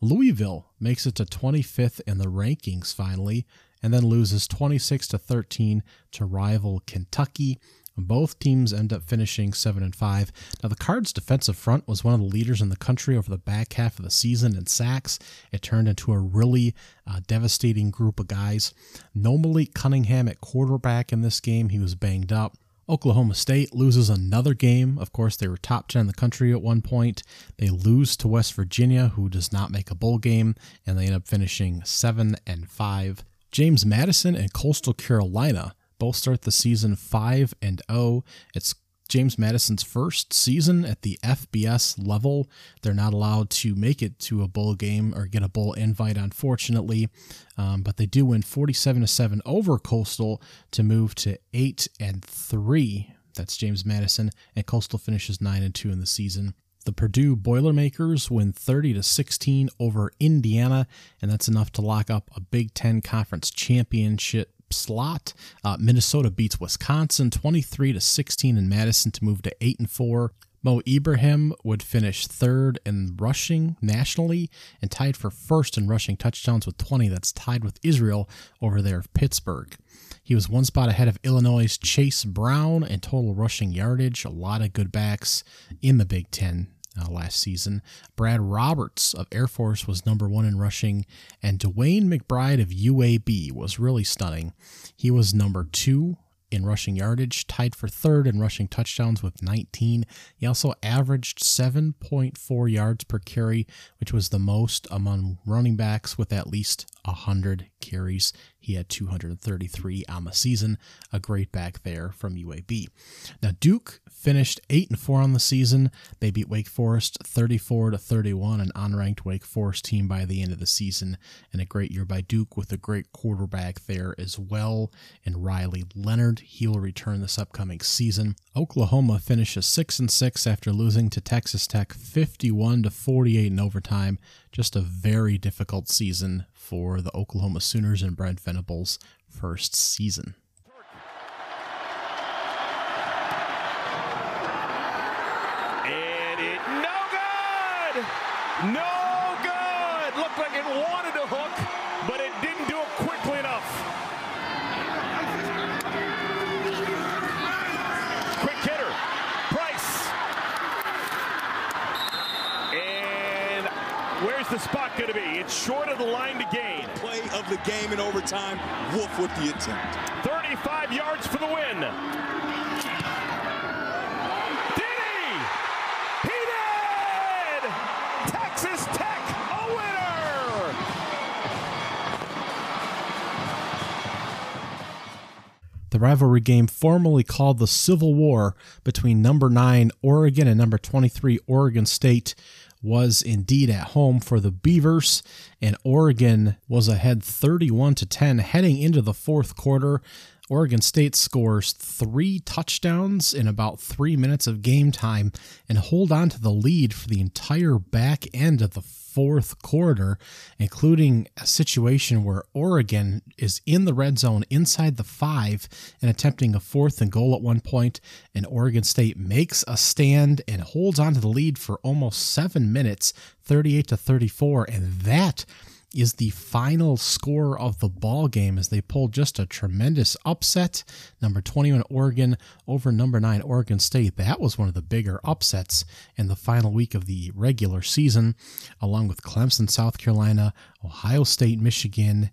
Louisville makes it to 25th in the rankings finally and then loses 26 to 13 to rival Kentucky. Both teams end up finishing 7 and 5. Now the Cards defensive front was one of the leaders in the country over the back half of the season in sacks. It turned into a really uh, devastating group of guys. No Malik Cunningham at quarterback in this game. He was banged up. Oklahoma State loses another game. Of course, they were top 10 in the country at one point. They lose to West Virginia, who does not make a bowl game, and they end up finishing 7 and 5. James Madison and Coastal Carolina both start the season 5 and 0. It's James Madison's first season at the FBS level. They're not allowed to make it to a bowl game or get a bowl invite, unfortunately. Um, but they do win 47 to 7 over Coastal to move to 8 and 3. That's James Madison, and Coastal finishes 9 and 2 in the season. The Purdue Boilermakers win 30 to 16 over Indiana, and that's enough to lock up a Big Ten Conference championship slot. Uh, Minnesota beats Wisconsin 23 to 16 in Madison to move to 8 and 4. Mo Ibrahim would finish third in rushing nationally and tied for first in rushing touchdowns with 20. That's tied with Israel over there of Pittsburgh. He was one spot ahead of Illinois' Chase Brown in total rushing yardage. A lot of good backs in the Big Ten uh, last season. Brad Roberts of Air Force was number one in rushing, and DeWayne McBride of UAB was really stunning. He was number two in rushing yardage, tied for third in rushing touchdowns with 19. He also averaged 7.4 yards per carry, which was the most among running backs with at least 100 carries. He had 233 on the season. A great back there from UAB. Now Duke finished 8 and 4 on the season. They beat Wake Forest 34 to 31, an unranked Wake Forest team by the end of the season, and a great year by Duke with a great quarterback there as well. And Riley Leonard, he will return this upcoming season. Oklahoma finishes 6 and 6 after losing to Texas Tech 51 to 48 in overtime. Just a very difficult season for the Oklahoma Sooners and Brent Venables' first season. And it no good! No good! Looked like it wanted to hook, but it didn't do it quickly enough. Quick hitter, Price. And where's the spot going to be? It's short of the line to gain. Play of the game in overtime. Wolff with the attempt. 35 yards for the win. Did he? He did! Texas Tech, a winner! The rivalry game, formerly called the Civil War between number 9 Oregon and number 23 Oregon State, was indeed at home for the Beavers, and Oregon was ahead 31 to 10 heading into the fourth quarter. Oregon State scores three touchdowns in about three minutes of game time and hold on to the lead for the entire back end of the fourth quarter, including a situation where Oregon is in the red zone inside the five and attempting a fourth and goal at one point, and Oregon State makes a stand and holds on to the lead for almost seven minutes, 38 to 34, and that is the final score of the ball game as they pulled just a tremendous upset. Number 21 Oregon over number 9 Oregon State. That was one of the bigger upsets in the final week of the regular season, along with Clemson, South Carolina, Ohio State, Michigan,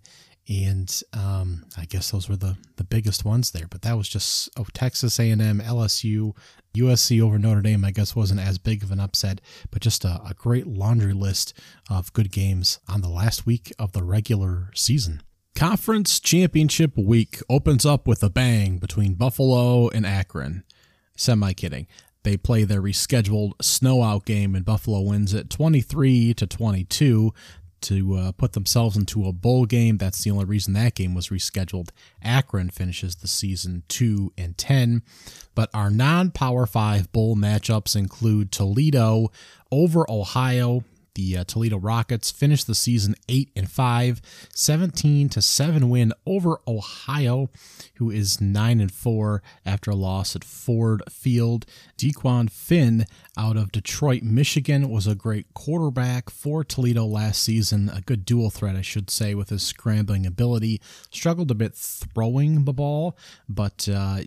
and um, I guess those were the, the biggest ones there. But that was just oh, Texas A&M, LSU, USC over Notre Dame. I guess wasn't as big of an upset, but just a, a great laundry list of good games on the last week of the regular season. Conference Championship Week opens up with a bang between Buffalo and Akron. Semi kidding. They play their rescheduled snow out game and Buffalo wins it 23 to 22 to uh, put themselves into a bowl game. That's the only reason that game was rescheduled. Akron finishes the season 2 and 10. But our non Power 5 bowl matchups include Toledo over Ohio. The uh, Toledo Rockets finished the season 8 and 5, 17 to 7 win over Ohio, who is 9 and 4 after a loss at Ford Field. Dequan Finn out of Detroit, Michigan was a great quarterback for Toledo last season, a good dual threat, I should say, with his scrambling ability. Struggled a bit throwing the ball, but uh,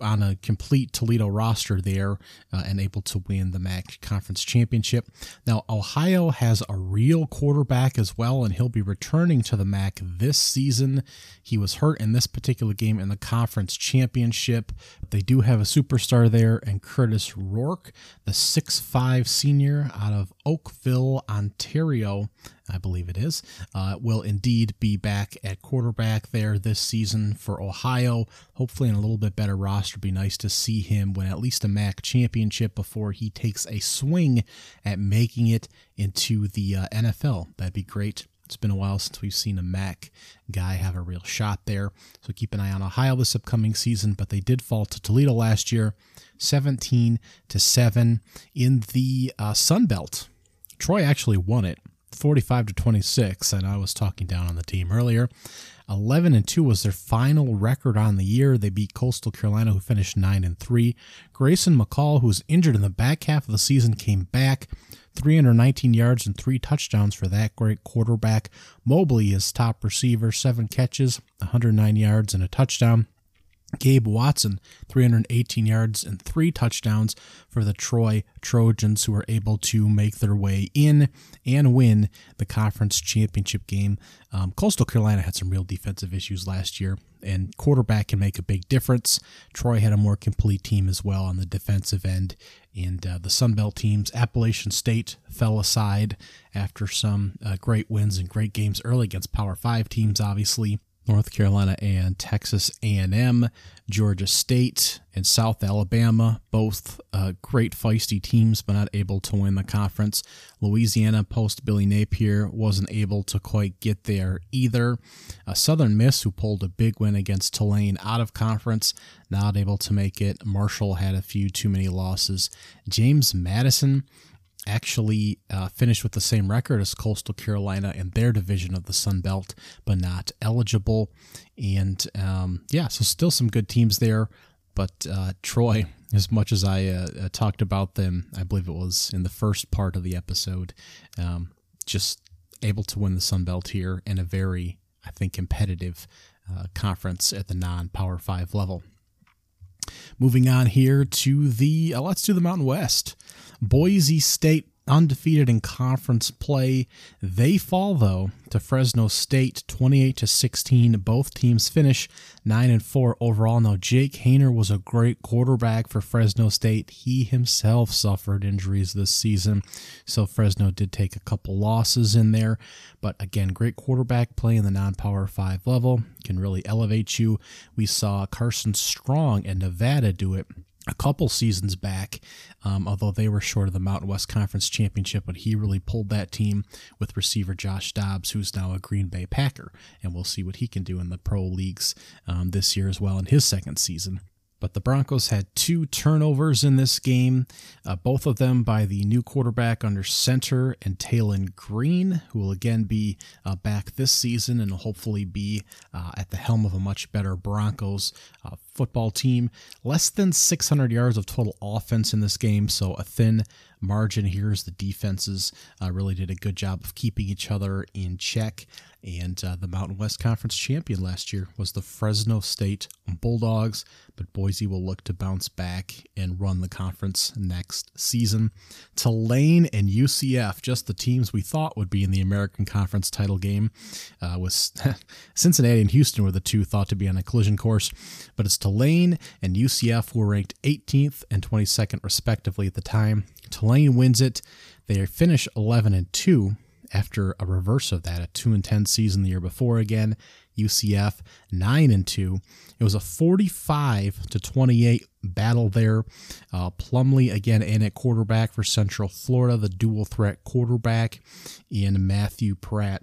on a complete Toledo roster there uh, and able to win the MAC conference championship. Now, Ohio has a real quarterback as well, and he'll be returning to the MAC this season. He was hurt in this particular game in the conference championship. They do have a superstar there, and Curtis Rourke, the six-five senior out of Oakville, Ontario, I believe it is, uh, will indeed be back at quarterback there this season for Ohio. Hopefully, in a little bit better roster. Be nice to see him win at least a MAC championship before he takes a swing at making it into the uh, NFL. That'd be great. It's been a while since we've seen a MAC guy have a real shot there. So keep an eye on Ohio this upcoming season, but they did fall to Toledo last year, 17 to 7 in the uh, Sun Belt. Troy actually won it 45 to 26, and I was talking down on the team earlier. 11 and 2 was their final record on the year. They beat Coastal Carolina, who finished 9 and 3. Grayson McCall, who was injured in the back half of the season, came back. 319 yards and three touchdowns for that great quarterback. Mobley is top receiver, seven catches, 109 yards and a touchdown. Gabe Watson, 318 yards and three touchdowns for the Troy Trojans, who were able to make their way in and win the conference championship game. Um, Coastal Carolina had some real defensive issues last year, and quarterback can make a big difference. Troy had a more complete team as well on the defensive end, and uh, the Sun Belt teams, Appalachian State fell aside after some uh, great wins and great games early against Power Five teams, obviously. North Carolina and Texas A&M, Georgia State, and South Alabama, both uh, great feisty teams, but not able to win the conference. Louisiana, post Billy Napier, wasn't able to quite get there either. Uh, Southern Miss, who pulled a big win against Tulane out of conference, not able to make it. Marshall had a few too many losses. James Madison actually uh, finished with the same record as Coastal Carolina in their division of the Sun Belt, but not eligible. And um, yeah, so still some good teams there. But uh, Troy, as much as I uh, uh, talked about them, I believe it was in the first part of the episode, um, just able to win the Sun Belt here in a very, I think, competitive uh, conference at the non Power 5 level. Moving on here to the, uh, let's do the Mountain West. Boise State undefeated in conference play. They fall though to Fresno State 28 to 16. Both teams finish 9 and 4 overall. Now Jake Haener was a great quarterback for Fresno State. He himself suffered injuries this season, so Fresno did take a couple losses in there, but again, great quarterback play in the non-power 5 level can really elevate you. We saw Carson Strong and Nevada do it a couple seasons back, um, although they were short of the Mountain West Conference Championship, but he really pulled that team with receiver Josh Dobbs, who's now a Green Bay Packer, and we'll see what he can do in the pro leagues um, this year as well in his second season. But the Broncos had two turnovers in this game, uh, both of them by the new quarterback under center and Taylen Green, who will again be uh, back this season and hopefully be uh, at the helm of a much better Broncos uh, football team. Less than 600 yards of total offense in this game, so a thin margin here as the defenses uh, really did a good job of keeping each other in check. And uh, the Mountain West Conference champion last year was the Fresno State Bulldogs, but Boise will look to bounce back and run the conference next season. Tulane and UCF, just the teams we thought would be in the American Conference title game, uh, was Cincinnati and Houston were the two thought to be on a collision course, but it's Tulane and UCF were ranked 18th and 22nd respectively at the time. Tulane wins it. They finish 11 and 2 after a reverse of that, a 2 and 10 season the year before again. UCF 9 and 2. It was a 45 to 28 battle there. Uh, Plumlee again in at quarterback for Central Florida, the dual threat quarterback in Matthew Pratt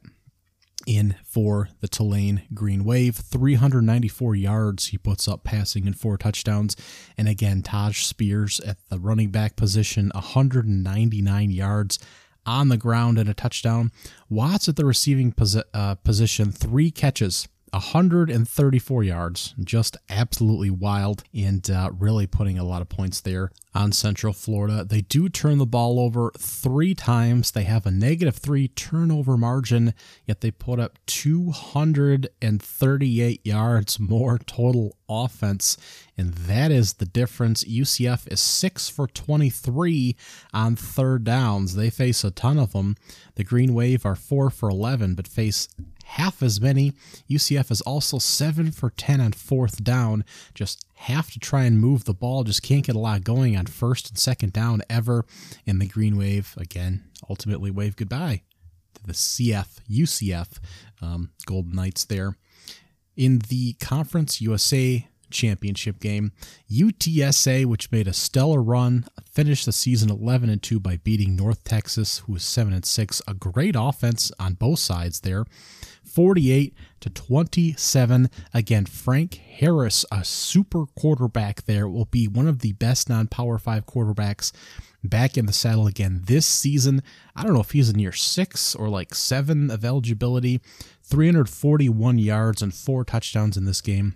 in for the Tulane Green Wave. 394 yards he puts up passing and four touchdowns. And again, Tyjae Spears at the running back position, 199 yards on the ground and a touchdown. Watts at the receiving posi- uh, position, three catches, 134 yards, just absolutely wild, and uh, really putting a lot of points there on Central Florida. They do turn the ball over three times. They have a negative three turnover margin, yet they put up 238 yards more total offense, and that is the difference. UCF is six for 23 on third downs. They face a ton of them. The Green Wave are four for 11, but face half as many. UCF is also 7 for 10 on fourth down. Just have to try and move the ball. Just can't get a lot going on first and second down ever. And the Green Wave, again, ultimately wave goodbye to the CF, UCF um, Golden Knights there. In the Conference USA championship game. UTSA, which made a stellar run, finished the season 11 and 2 by beating North Texas, who was 7 and 6. A great offense on both sides there. 48 to 27. Again, Frank Harris, a super quarterback there, will be one of the best non Power 5 quarterbacks back in the saddle again this season. I don't know if he's in year six or like seven of eligibility. 341 yards and four touchdowns in this game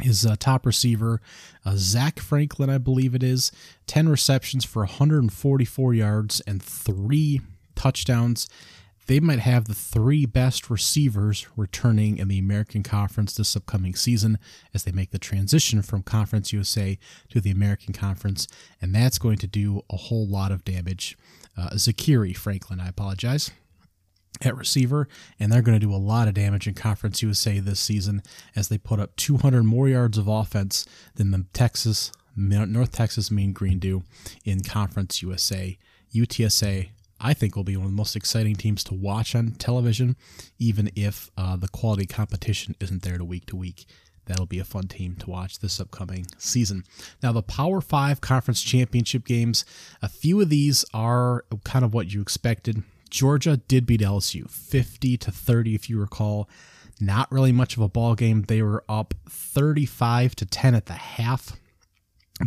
his uh, top receiver, uh, Zach Franklin, I believe it is, 10 receptions for 144 yards and three touchdowns. They might have the three best receivers returning in the American Conference this upcoming season as they make the transition from Conference USA to the American Conference, and that's going to do a whole lot of damage. Uh, Zakhari Franklin, I apologize at receiver, and they're going to do a lot of damage in Conference USA this season as they put up 200 more yards of offense than the Texas, North Texas Mean Green do in Conference USA. UTSA, I think, will be one of the most exciting teams to watch on television, even if uh, the quality competition isn't there to week to week. That'll be a fun team to watch this upcoming season. Now, the Power Five Conference Championship games, a few of these are kind of what you expected Georgia did beat LSU 50 to 30, if you recall. Not really much of a ball game. They were up 35 to 10 at the half.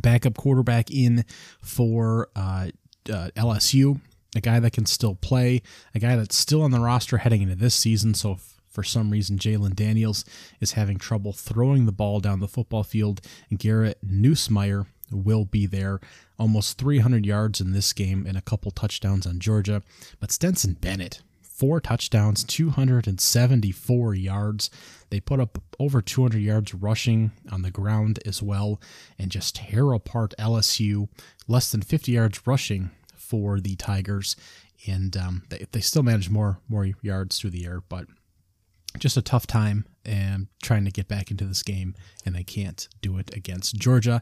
Backup quarterback in for uh, uh, LSU, a guy that can still play, a guy that's still on the roster heading into this season. So for some reason, Jalon Daniels is having trouble throwing the ball down the football field, and Garrett Nussmeier will be there. Almost 300 yards in this game and a couple touchdowns on Georgia. But Stetson Bennett, four touchdowns, 274 yards. They put up over 200 yards rushing on the ground as well and just tear apart LSU. Less than 50 yards rushing for the Tigers. And um, they, they still manage more, more yards through the air, but just a tough time and trying to get back into this game, and they can't do it against Georgia.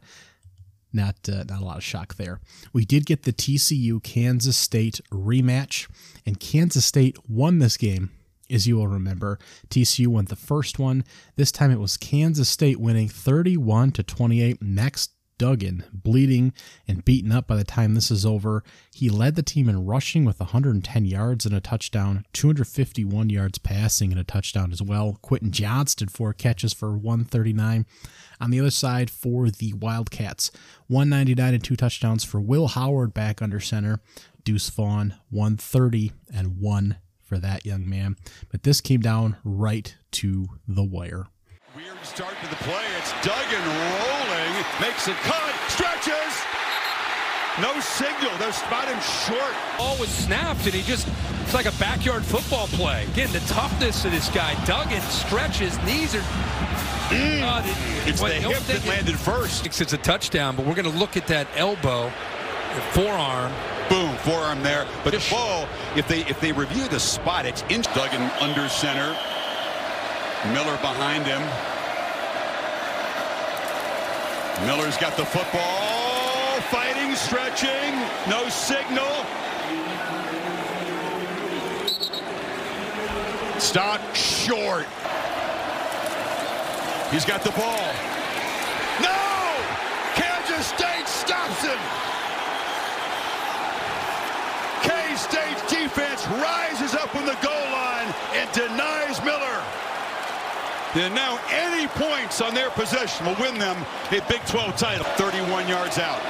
Not uh, not a lot of shock there. We did get the TCU Kansas State rematch, and Kansas State won this game. As you will remember, TCU won the first one. This time it was Kansas State winning 31 to 28. Max Duggan, bleeding and beaten up by the time this is over. He led the team in rushing with 110 yards and a touchdown, 251 yards passing and a touchdown as well. Quentin Johnston, four catches for 139. On the other side for the Wildcats, 199 and two touchdowns for Will Howard back under center. Deuce Vaughn, 130 and one for that young man. But this came down right to the wire. Weird start to the play. It's Duggan rolling, makes a cut, stretches. No signal. They spot him short. Ball was snapped, and he just, it's like a backyard football play. Again, the toughness of this guy. Duggan stretches, knees are. Mm. Uh, the, it's the hip that landed first. It's a touchdown, but we're going to look at that elbow, forearm. Boom, forearm there. But the ball, if they if they review the spot, it's in Duggan under center. Miller behind him. Miller's got the football. Fighting, stretching. No signal. Stop short. He's got the ball. No! Kansas State stops him. K-State's defense rises up on the goal line and denies Miller. Then now any points on their possession will win them a Big 12 title. 31 yards out.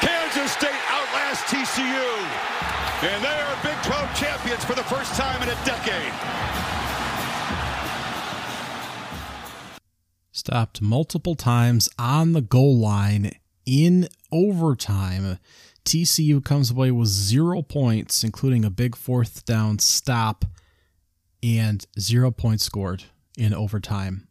Kansas State outlasts TCU. And they are Big 12 champions for the first time in a decade. Stopped multiple times on the goal line in overtime. TCU comes away with zero points, including a big fourth down stop and zero points scored in overtime.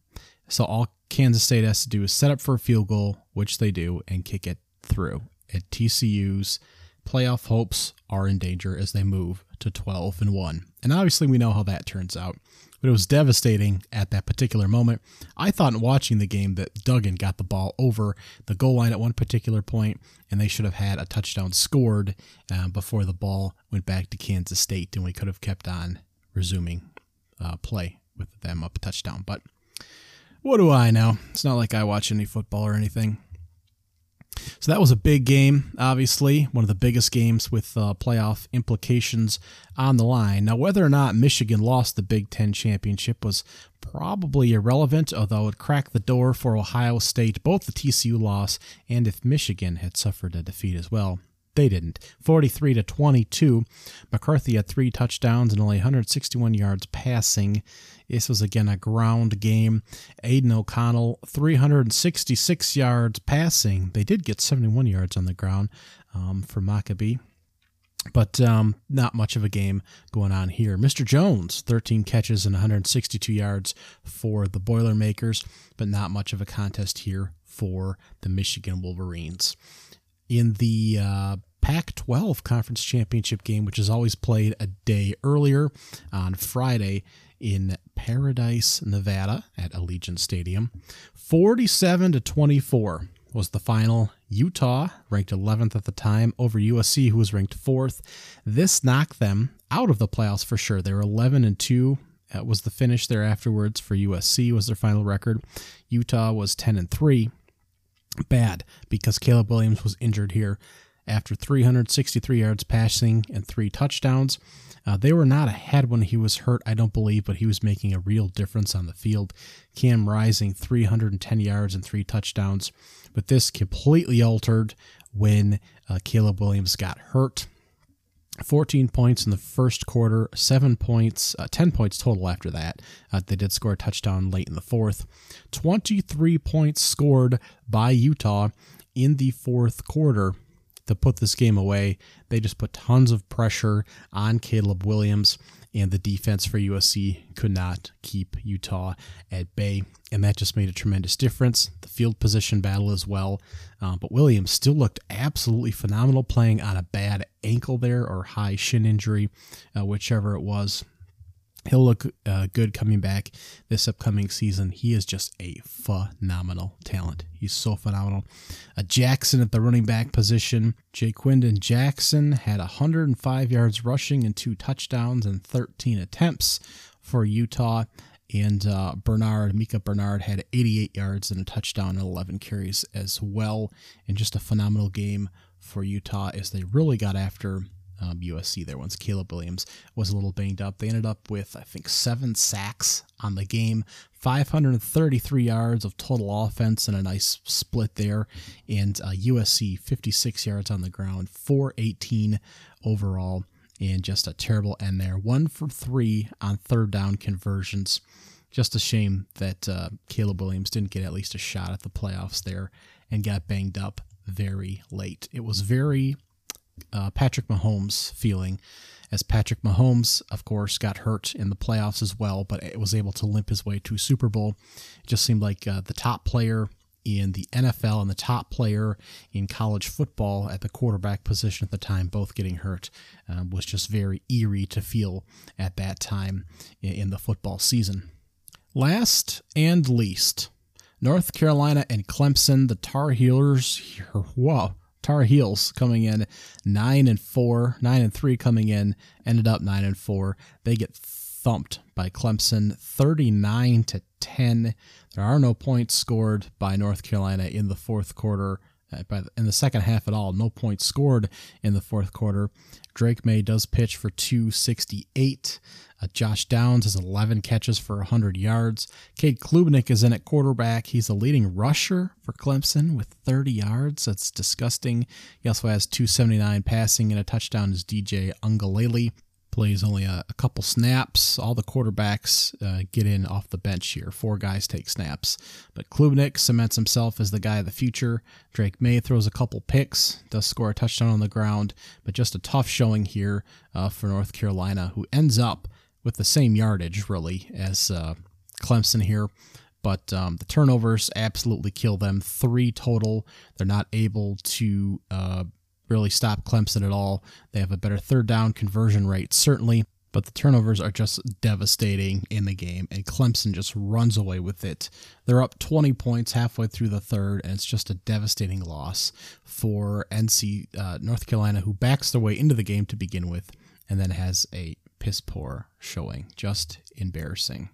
So all Kansas State has to do is set up for a field goal, which they do, and kick it through. At TCU's playoff hopes are in danger as they move to 12 and 1. And obviously we know how that turns out. But it was devastating at that particular moment. I thought in watching the game that Duggan got the ball over the goal line at one particular point, and they should have had a touchdown scored uh, before the ball went back to Kansas State, and we could have kept on resuming uh, play with them up a touchdown. But what do I know? It's not like I watch any football or anything. So that was a big game, obviously, one of the biggest games with uh, playoff implications on the line. Now, whether or not Michigan lost the Big Ten championship was probably irrelevant, although it cracked the door for Ohio State, both the TCU loss and if Michigan had suffered a defeat as well. They didn't. 43 to 22. McCarthy had three touchdowns and only 161 yards passing. This was again a ground game. Aidan O'Connell, 366 yards passing. They did get 71 yards on the ground um, for Maccabi. But um, not much of a game going on here. Mr. Jones, 13 catches and 162 yards for the Boilermakers, but not much of a contest here for the Michigan Wolverines in the uh, Pac 12 Conference Championship game, which is always played a day earlier on Friday in Paradise, Nevada at Allegiant Stadium. 47 to 24 was the final. Utah, ranked 11th at the time, over USC, who was ranked 4th. This knocked them out of the playoffs for sure. They were 11 and 2 that was the finish there afterwards for USC was their final record. Utah was 10 and 3 bad because Caleb Williams was injured here after 363 yards passing and three touchdowns. Uh, they were not ahead when he was hurt, I don't believe, but he was making a real difference on the field. Cam Rising, 310 yards and three touchdowns. But this completely altered when uh, Caleb Williams got hurt. 14 points in the first quarter, seven points, uh, 10 points total after that. Uh, they did score a touchdown late in the fourth. 23 points scored by Utah in the fourth quarter to put this game away. They just put tons of pressure on Caleb Williams, and the defense for USC could not keep Utah at bay. And that just made a tremendous difference. The field position battle as well. Uh, but Williams still looked absolutely phenomenal playing on a bad ankle there or high shin injury, uh, whichever it was he'll look uh, good coming back this upcoming season. He is just a phenomenal talent. He's so phenomenal. A Jackson at the running back position. Ja'Quinden Jackson had 105 yards rushing and two touchdowns and 13 attempts for Utah. And uh, Bernard, Micah Bernard, had 88 yards and a touchdown and 11 carries as well. And just a phenomenal game for Utah as they really got after um, USC there once Caleb Williams was a little banged up. They ended up with, I think, seven sacks on the game, 533 yards of total offense, and a nice split there. And uh, USC 56 yards on the ground, 418 overall, and just a terrible end there. One for three on third down conversions. Just a shame that uh, Caleb Williams didn't get at least a shot at the playoffs there and got banged up very late. It was very uh, Patrick Mahomes feeling, as Patrick Mahomes, of course, got hurt in the playoffs as well, but was able to limp his way to Super Bowl. It just seemed like uh, the top player in the NFL and the top player in college football at the quarterback position at the time, both getting hurt, uh, was just very eerie to feel at that time in the football season. Last and least, North Carolina and Clemson, the Tar Heelers. Whoa Tar Heels coming in nine and four, nine and three coming in, ended up nine and four. They get thumped by Clemson, thirty nine to ten. There are no points scored by North Carolina in the fourth quarter Uh, by in the second half at all, no points scored in the fourth quarter. Drake Maye does pitch for 268. Uh, Josh Downs has 11 catches for 100 yards. Cade Klubnik is in at quarterback. He's the leading rusher for Clemson with 30 yards. That's disgusting. He also has 279 passing and a touchdown is DJ Uiagalelei plays only a, a couple snaps. All the quarterbacks uh, get in off the bench here. Four guys take snaps. But Klubnik cements himself as the guy of the future. Drake Maye throws a couple picks, does score a touchdown on the ground, but just a tough showing here uh, for North Carolina, who ends up with the same yardage, really, as uh, Clemson here but um, the turnovers absolutely kill them. Three total. They're not able to uh, really stop Clemson at all. They have a better third down conversion rate, certainly, but the turnovers are just devastating in the game, and Clemson just runs away with it. They're up 20 points halfway through the third, and it's just a devastating loss for NC uh, North Carolina, who backs their way into the game to begin with, and then has a piss poor showing. Just embarrassing.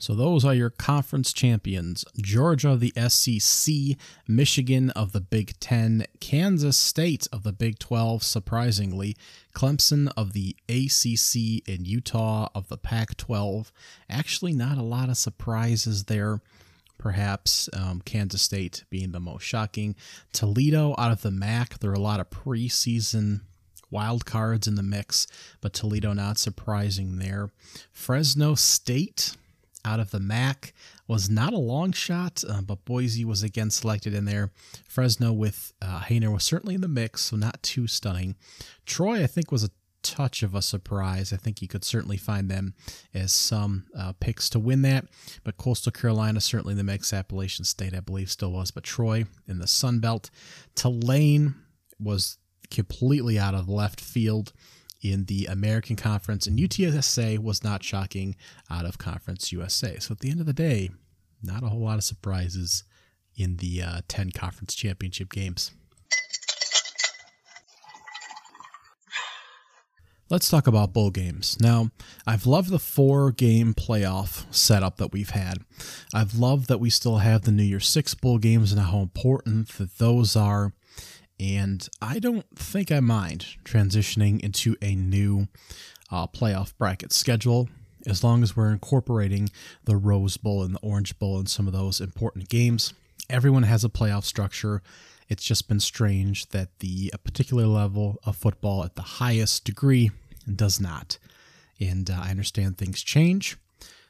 So those are your conference champions Georgia of the SEC, Michigan of the Big Ten, Kansas State of the Big 12, surprisingly, Clemson of the ACC, and Utah of the Pac 12. Actually, not a lot of surprises there. Perhaps um, Kansas State being the most shocking. Toledo out of the MAC. There are a lot of preseason wild cards in the mix, but Toledo not surprising there. Fresno State out of the MAC was not a long shot, uh, but Boise was again selected in there. Fresno with uh, was certainly in the mix, so not too stunning. Troy, I think, was a touch of a surprise. I think you could certainly find them as some uh, picks to win that. But Coastal Carolina certainly in the mix. Appalachian State, I believe, still was. But Troy in the Sun Belt. Tulane was completely out of left field in the American Conference, and UTSA was not shocking out of Conference USA. So at the end of the day, not a whole lot of surprises in the uh, 10 conference championship games. Let's talk about bowl games. Now, I've loved the four game playoff setup that we've had. I've loved that we still have the New Year Six bowl games and how important that those are and I don't think I mind transitioning into a new uh, playoff bracket schedule as long as we're incorporating the Rose Bowl and the Orange Bowl and some of those important games. Everyone has a playoff structure. It's just been strange that the particular level of football at the highest degree does not. And uh, I understand things change.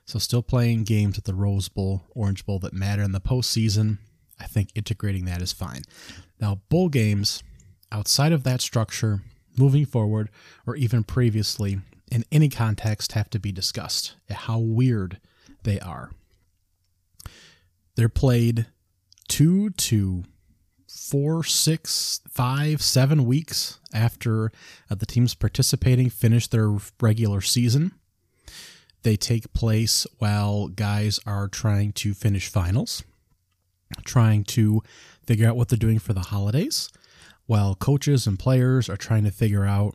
So, still playing games at the Rose Bowl, Orange Bowl that matter in the postseason, I think integrating that is fine. Now, bowl games outside of that structure, moving forward, or even previously, in any context, have to be discussed. How weird they are. They're played two to four, six, five, seven weeks after uh, the teams participating finish their regular season. They take place while guys are trying to finish finals, trying to figure out what they're doing for the holidays, while coaches and players are trying to figure out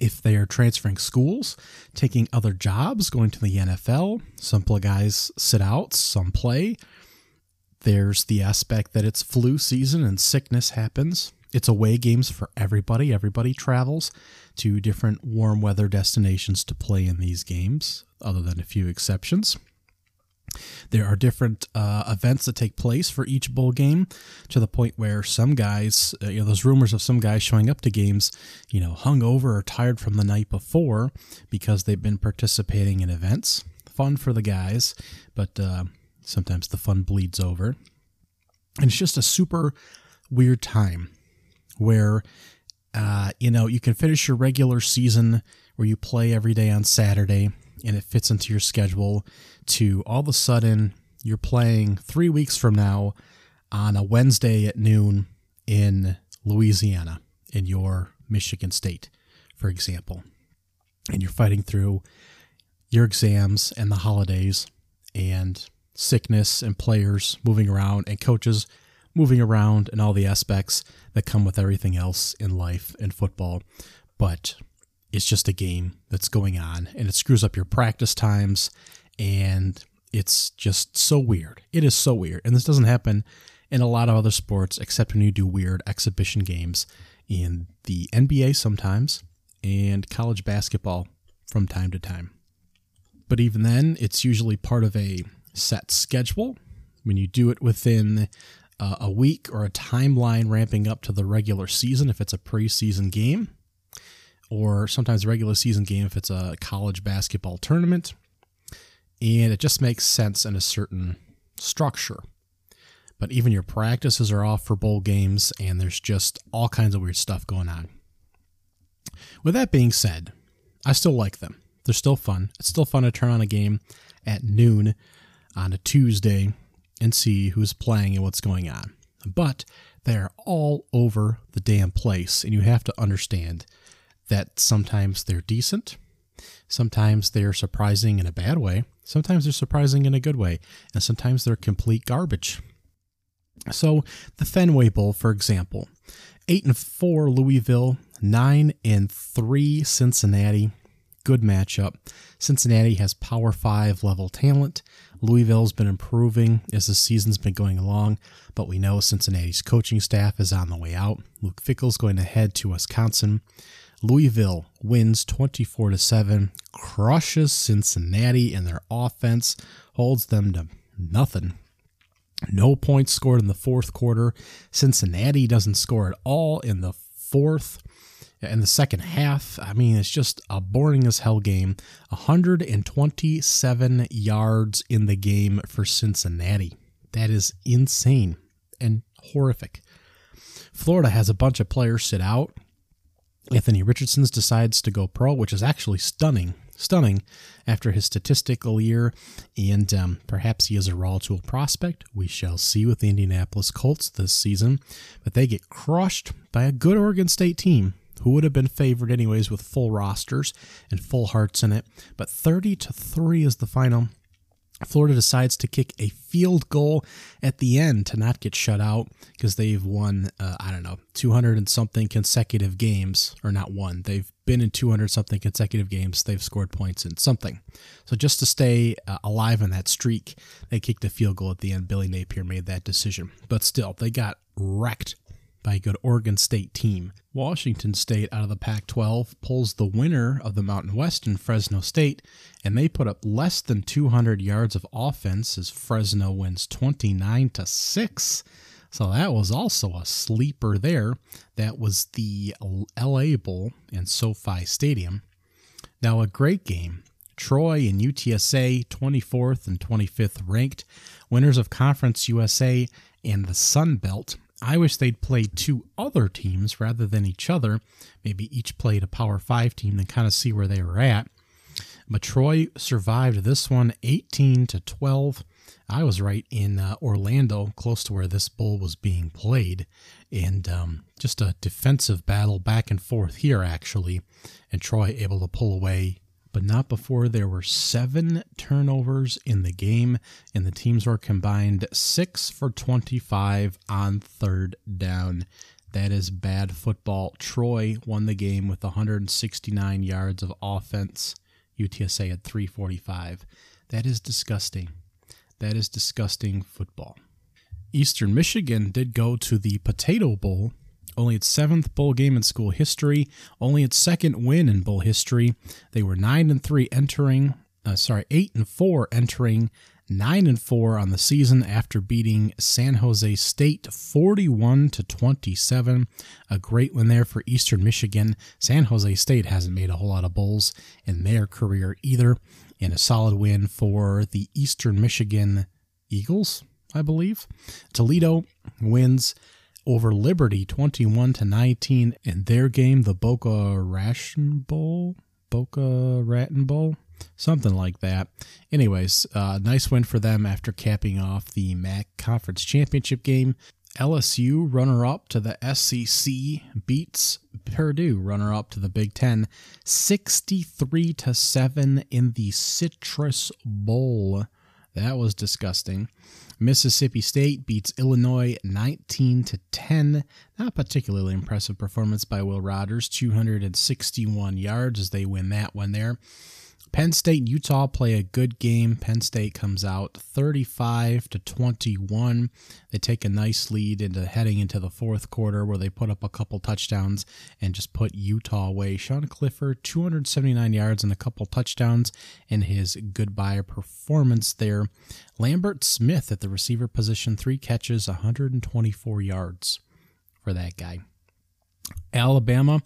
if they are transferring schools, taking other jobs, going to the NFL. Some guys sit out, some play. There's the aspect that it's flu season and sickness happens. It's away games for everybody. Everybody travels to different warm weather destinations to play in these games, other than a few exceptions. There are different uh, events that take place for each bowl game to the point where some guys, uh, you know, those rumors of some guys showing up to games, you know, hungover or tired from the night before because they've been participating in events. Fun for the guys, but uh, sometimes the fun bleeds over. And it's just a super weird time where, uh, you know, you can finish your regular season where you play every day on Saturday and it fits into your schedule to all of a sudden you're playing three weeks from now on a Wednesday at noon in Louisiana, in your Michigan State, for example. And you're fighting through your exams and the holidays and sickness and players moving around and coaches moving around and all the aspects that come with everything else in life and football. But it's just a game that's going on and it screws up your practice times and it's just so weird. It is so weird. And this doesn't happen in a lot of other sports, except when you do weird exhibition games in the NBA sometimes and college basketball from time to time. But even then, it's usually part of a set schedule. When you do it within uh, a week or a timeline ramping up to the regular season, if it's a preseason game, or sometimes regular season game if it's a college basketball tournament. And it just makes sense in a certain structure. But even your practices are off for bowl games, and there's just all kinds of weird stuff going on. With that being said, I still like them. They're still fun. It's still fun to turn on a game at noon on a Tuesday and see who's playing and what's going on. But they're all over the damn place, and you have to understand that sometimes they're decent, sometimes they're surprising in a bad way, sometimes they're surprising in a good way, and sometimes they're complete garbage. So, the Fenway Bowl, for example, 8 and 4 Louisville, 9 and 3 Cincinnati. Good matchup. Cincinnati has Power 5 level talent. Louisville's been improving as the season's been going along, but we know Cincinnati's coaching staff is on the way out. Luke Fickell's going to head to Wisconsin. Louisville wins 24 to 7, crushes Cincinnati, and their offense holds them to nothing. No points scored in the fourth quarter. Cincinnati doesn't score at all in the fourth. In the second half, I mean, it's just a boring as hell game. 127 yards in the game for Cincinnati. That is insane and horrific. Florida has a bunch of players sit out. Anthony Richardson's decides to go pro, which is actually stunning, stunning after his statistical year, and um, perhaps he is a raw tool prospect. We shall see with the Indianapolis Colts this season, but they get crushed by a good Oregon State team who would have been favored anyways with full rosters and full hearts in it. But 30 to 3 is the final. Florida decides to kick a field goal at the end to not get shut out because they've won, uh, I don't know, 200 and something consecutive games, or not one. They've been in 200 something consecutive games. They've scored points in something. So just to stay uh, alive in that streak, they kicked a field goal at the end. Billy Napier made that decision. But still, they got wrecked by a good Oregon State team. Washington State out of the Pac 12 pulls the winner of the Mountain West in Fresno State, and they put up less than 200 yards of offense as Fresno wins 29 to 6. So that was also a sleeper there. That was the LA Bowl in SoFi Stadium. Now, a great game. Troy and UTSA, 24th and 25th ranked, winners of Conference USA and the Sun Belt. I wish they'd played two other teams rather than each other. Maybe each played a Power 5 team and kind of see where they were at. But Troy survived this one 18 to 12. I was right in uh, Orlando, close to where this bowl was being played, and um, just a defensive battle back and forth here, actually. And Troy able to pull away but not before there were seven turnovers in the game, and the teams were combined six for 25 on third down. That is bad football. Troy won the game with 169 yards of offense. UTSA had 345. That is disgusting. That is disgusting football. Eastern Michigan did go to the Potato Bowl only its seventh bowl game in school history, only its second win in bowl history. They were nine and three entering, uh, sorry, eight and four entering, nine and four on the season after beating San Jose State 41 to 27. A great win there for Eastern Michigan. San Jose State hasn't made a whole lot of bowls in their career either, and a solid win for the Eastern Michigan Eagles, I believe. Toledo wins over Liberty 21 to 19 in their game, the Boca Ration Bowl, Boca Raton Bowl, something like that. Anyways, uh, nice win for them after capping off the MAC Conference Championship game. LSU, runner up to the SEC, beats Purdue, runner up to the Big Ten, 63 to 7 in the Citrus Bowl. That was disgusting. Mississippi State beats Illinois 19 to 10. Not particularly impressive performance by Will Rogers, 261 yards as they win that one there. Penn State and Utah play a good game. Penn State comes out 35 to 21. They take a nice lead into heading into the fourth quarter where they put up a couple touchdowns and just put Utah away. Sean Clifford 279 yards and a couple touchdowns in his goodbye performance there. Lambert Smith at the receiver position, 3 catches, 124 yards for that guy. Alabama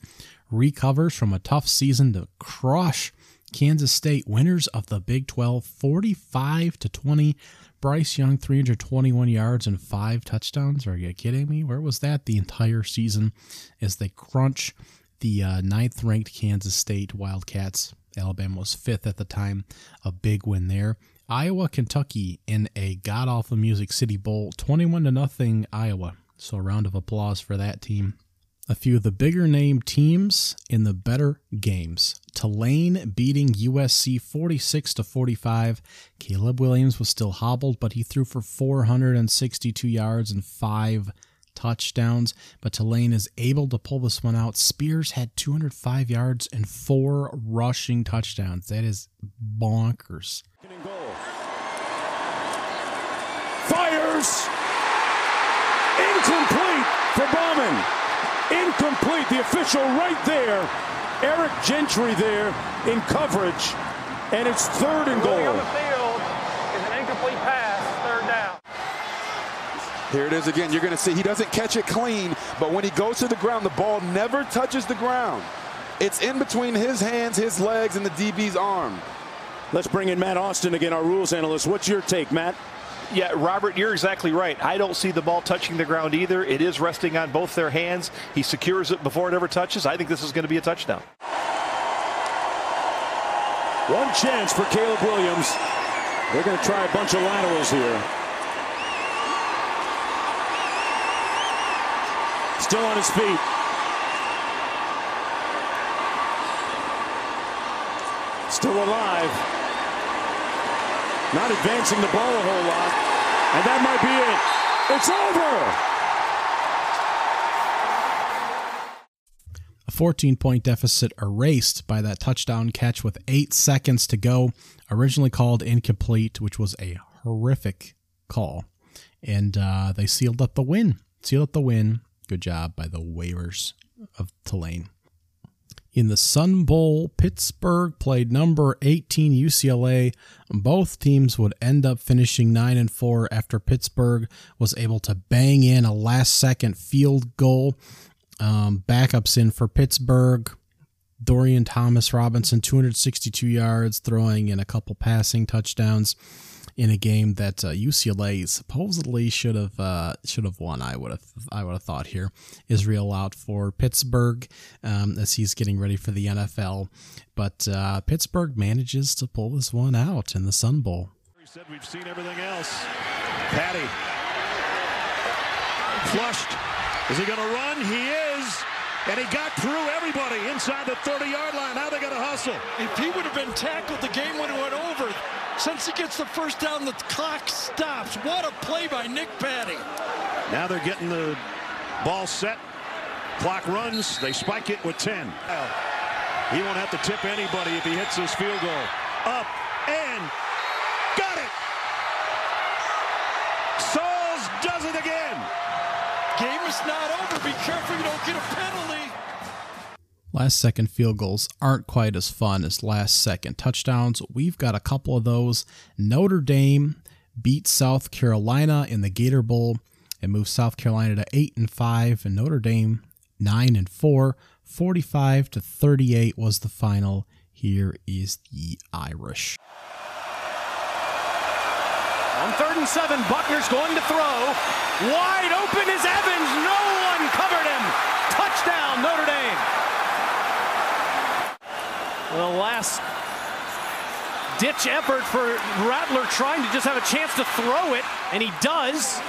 recovers from a tough season to crush Kansas State, winners of the Big 12, 45 to 20. Bryce Young, 321 yards and five touchdowns. Are you kidding me? Where was that the entire season as they crunch the uh, ninth ranked Kansas State Wildcats? Alabama was fifth at the time. A big win there. Iowa, Kentucky in a god awful Music City Bowl, 21 to nothing Iowa. So a round of applause for that team a few of the bigger name teams in the better games. Tulane beating USC 46 to 45. Caleb Williams was still hobbled, but he threw for 462 yards and five touchdowns. But Tulane is able to pull this one out. Spears had 205 yards and four rushing touchdowns. That is bonkers. Fires! Incomplete for Bowman. Incomplete. The official right there. Eric Gentry there in coverage. And it's third and goal. on the field is an incomplete pass. Third down. Here it is again. You're going to see he doesn't catch it clean, but when he goes to the ground, the ball never touches the ground. It's in between his hands, his legs, and the DB's arm. Let's bring in Matt Austin again, our rules analyst. What's your take, Matt? Yeah, Robert, you're exactly right. I don't see the ball touching the ground either. It is resting on both their hands. He secures it before it ever touches. I think this is going to be a touchdown. One chance for Caleb Williams. They're going to try a bunch of laterals here. Still on his feet. Still alive. Not advancing the ball a whole lot. And that might be it. It's over. A 14 point deficit erased by that touchdown catch with eight seconds to go. Originally called incomplete, which was a horrific call. And uh, they sealed up the win. Sealed up the win. Good job by the waivers of Tulane. In the Sun Bowl, Pittsburgh played number 18 UCLA. Both teams would end up finishing 9 and 4 after Pittsburgh was able to bang in a last second field goal. Um, backups in for Pittsburgh. Dorian Thompson Robinson, 262 yards, throwing in a couple passing touchdowns in a game that uh, UCLA supposedly should have uh, should have won. I would have I would have thought here. Israel out for Pittsburgh um, as he's getting ready for the NFL, but uh, Pittsburgh manages to pull this one out in the Sun Bowl. We said we've seen everything else. Patti flushed. Is he going to run? He is. And he got through everybody inside the 30 yard line. Now they got to hustle. If he would have been tackled, the game would have went over. Since he gets the first down, the clock stops. What a play by Nick Patti. Now they're getting the ball set. Clock runs. They spike it with 10. He won't have to tip anybody if he hits this field goal. Up and got it. Sauls does it again. Game is not over. Be careful you don't get a penalty. Last second field goals aren't quite as fun as last second touchdowns. We've got a couple of those. Notre Dame beat South Carolina in the Gator Bowl and moved South Carolina to 8 and 5 and Notre Dame 9 and 4. 45 to 38 was the final. Here is the Irish. On third and seven, Buchner's going to throw. Wide open is Evans. No one covered him. Touchdown, Notre Dame. The last ditch effort for Rattler trying to just have a chance to throw it, and he does.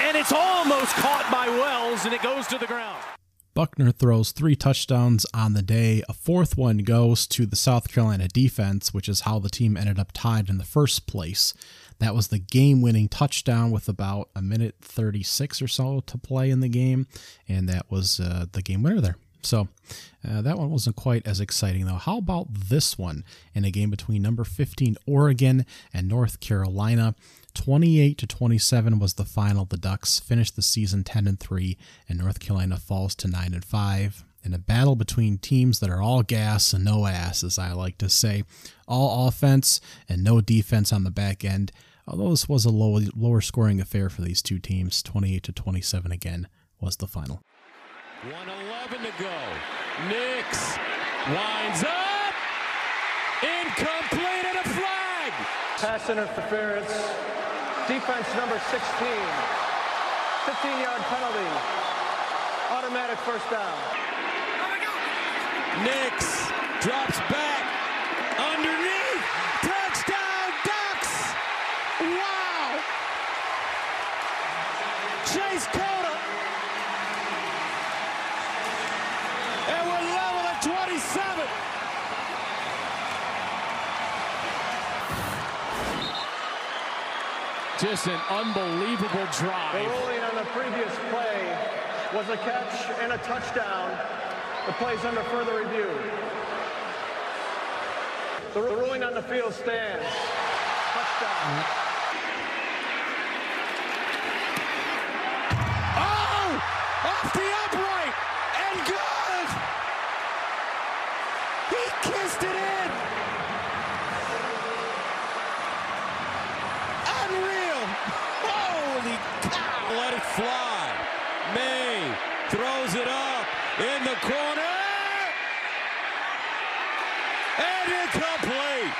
And it's almost caught by Wells, and it goes to the ground. Buchner throws three touchdowns on the day. A fourth one goes to the South Carolina defense, which is how the team ended up tied in the first place. That was the game winning touchdown with about a minute 36 or so to play in the game. And that was uh, the game winner there. So uh, that one wasn't quite as exciting, though. How about this one in a game between number 15 Oregon and North Carolina? 28 to 27 was the final. The Ducks finished the season 10 and 3, and North Carolina falls to 9 and 5. In a battle between teams that are all gas and no ass, as I like to say, all offense and no defense on the back end. Although this was a low, lower scoring affair for these two teams, 28 to 27 again was the final. 111 to go. Nix winds up. Incomplete and a flag. Pass interference. Defense number 16. 15-yard penalty. Automatic first down. Nix drops back. Underneath. Touchdown, Ducks. Wow. Chase Cota. And we're level at 27. Just an unbelievable drive. The ruling on the previous play was a catch and a touchdown. The play's under further review. The ruling on the field stands. Touchdown. Oh! Off the upright! And good! He kissed it in! Fly. Maye throws it up in the corner. And incomplete.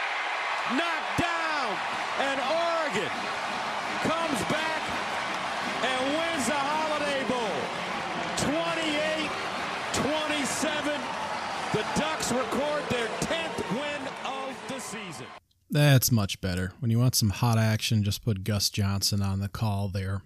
Knocked down. And Oregon comes back and wins the Holiday Bowl. 28-27. The Ducks record their 10th win of the season. That's much better. When you want some hot action, just put Gus Johnson on the call there.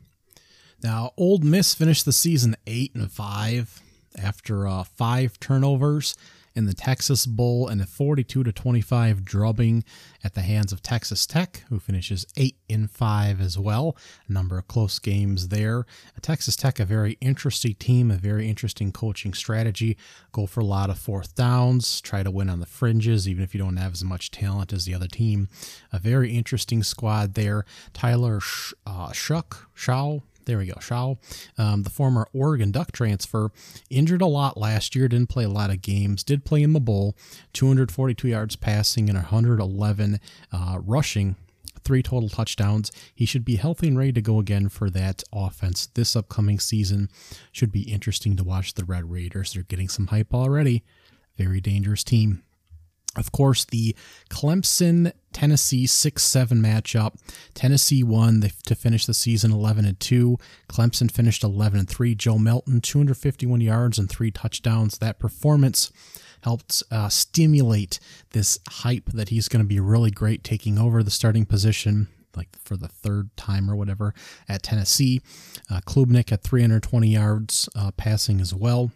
Now, Ole Miss finished the season eight and five after uh, five turnovers in the Texas Bowl and a 42 to 25 drubbing at the hands of Texas Tech, who finishes eight in five as well. A number of close games there. Texas Tech, a very interesting team, a very interesting coaching strategy. Go for a lot of fourth downs, try to win on the fringes, even if you don't have as much talent as the other team. A very interesting squad there. Tyler Sh- uh, Shough, Shaw, there we go. Shaw, um, the former Oregon Duck transfer, injured a lot last year, didn't play a lot of games, did play in the bowl, 242 yards passing and 111 uh, rushing, three total touchdowns. He should be healthy and ready to go again for that offense this upcoming season. Should be interesting to watch the Red Raiders. They're getting some hype already. Very dangerous team. Of course, the Clemson Tennessee 6 7 matchup. Tennessee won to finish the season 11 and 2. Clemson finished 11 and 3. Joe Milton, 251 yards and three touchdowns. That performance helped uh, stimulate this hype that he's going to be really great taking over the starting position like for the third time or whatever at Tennessee. Uh, Klubnik at 320 yards uh, passing as well.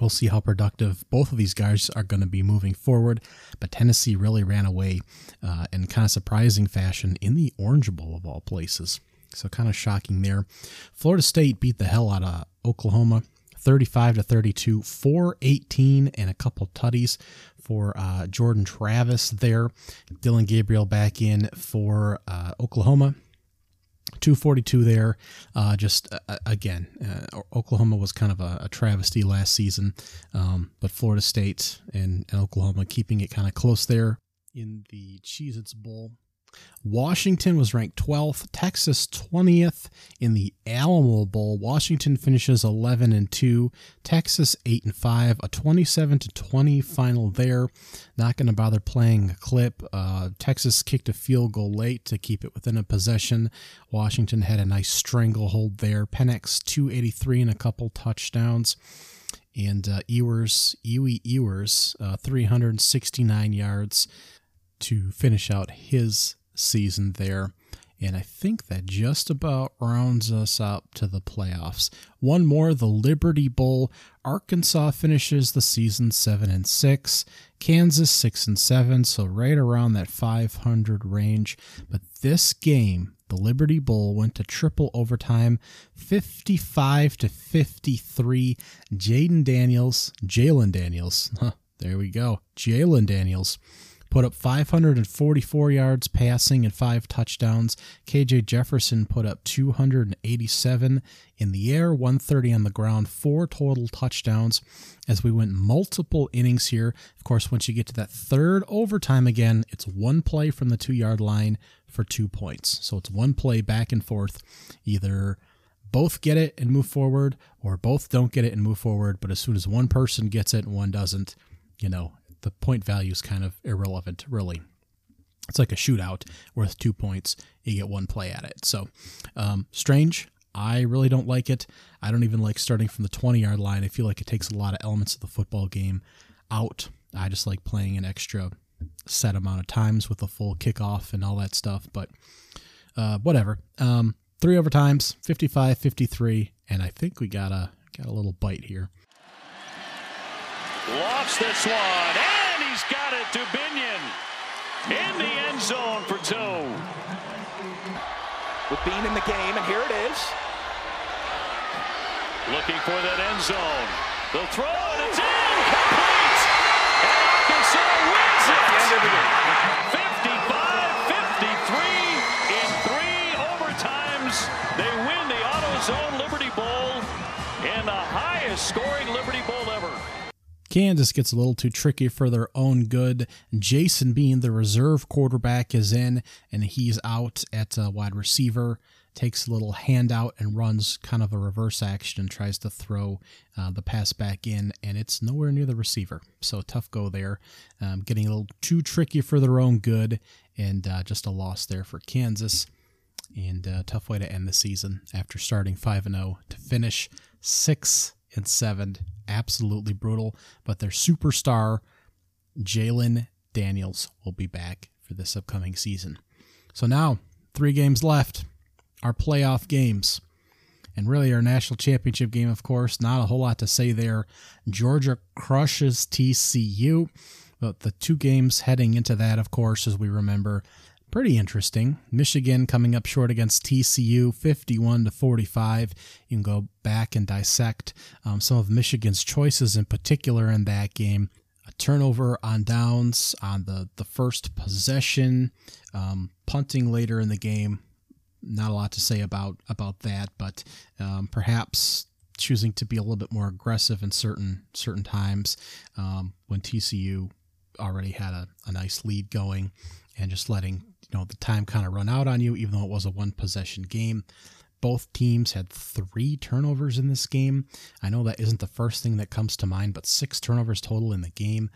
We'll see how productive both of these guys are going to be moving forward. But Tennessee really ran away uh, in kind of surprising fashion in the Orange Bowl of all places. So kind of shocking there. Florida State beat the hell out of Oklahoma. 35 to 32, 418 and a couple tutties for uh, Jordan Travis there. Dillon Gabriel back in for uh, Oklahoma. 242 there. Uh, just uh, again, uh, Oklahoma was kind of a, a travesty last season, um, but Florida State and, and Oklahoma keeping it kind of close there in the Cheez Its Bowl. Washington was ranked 12th, Texas 20th in the Alamo Bowl. Washington finishes 11 and 2, Texas 8 and 5, a 27 to 20 final there. Not going to bother playing a clip. Uh, Texas kicked a field goal late to keep it within a possession. Washington had a nice stranglehold there. Penix 283 and a couple touchdowns. And uh, Ewers, Ewy Ewers, uh, 369 yards to finish out his season there. And I think that just about rounds us up to the playoffs. One more, the Liberty Bowl. Arkansas finishes the season 7 and 6, Kansas 6 and 7, so right around that 500 range. But this game, The Liberty Bowl went to triple overtime, 55 to 53. Jaden Daniels, Jalon Daniels, huh, there we go. Jalon Daniels put up 544 yards passing and five touchdowns. KJ Jefferson put up 287 in the air, 130 on the ground, four total touchdowns as we went multiple innings here. Of course, once you get to that third overtime again, it's one play from the two yard line for two points. So it's one play back and forth, either both get it and move forward or both don't get it and move forward. But as soon as one person gets it and one doesn't, you know, the point value is kind of irrelevant, really. It's like a shootout worth two points. You get one play at it. So, um, strange. I really don't like it. I don't even like starting from the 20 yard line. I feel like it takes a lot of elements of the football game out. I just like playing an extra set amount of times with a full kickoff and all that stuff. But uh, whatever. Um, three overtimes, 55 53. And I think we got a, got a little bite here. Lofts this one, he's got it to Binion in the end zone for two. With Bean in the game, and here it is. Looking for that end zone. The throw, and it's in! Complete! And Arkansas wins it! End of the game. 55-53 in three overtimes. They win the AutoZone Liberty Bowl in the highest scoring Liberty Bowl ever. Kansas gets a little too tricky for their own good. Jason Bean, the reserve quarterback, is in and he's out at uh, wide receiver. Takes a little handout and runs kind of a reverse action and tries to throw uh, the pass back in, and it's nowhere near the receiver. So tough go there. Um, getting a little too tricky for their own good, and uh, just a loss there for Kansas. And uh, tough way to end the season after starting 5 0 to finish 6 and 7 absolutely brutal. But their superstar, Jalon Daniels, will be back for this upcoming season. So now, three games left, our playoff games. And really, our national championship game, of course, not a whole lot to say there. Georgia crushes TCU. But the two games heading into that, of course, as we remember, pretty interesting. Michigan coming up short against TCU, 51 to 45. You can go back and dissect um, some of Michigan's choices in particular in that game. A turnover on downs on the the first possession, um, punting later in the game. Not a lot to say about about that, but um, perhaps choosing to be a little bit more aggressive in certain certain times um, when TCU already had a, a nice lead going and just letting you know the time kind of run out on you even though it was a one possession game. Both teams had three turnovers in this game. I know that isn't the first thing that comes to mind but six turnovers total in the game.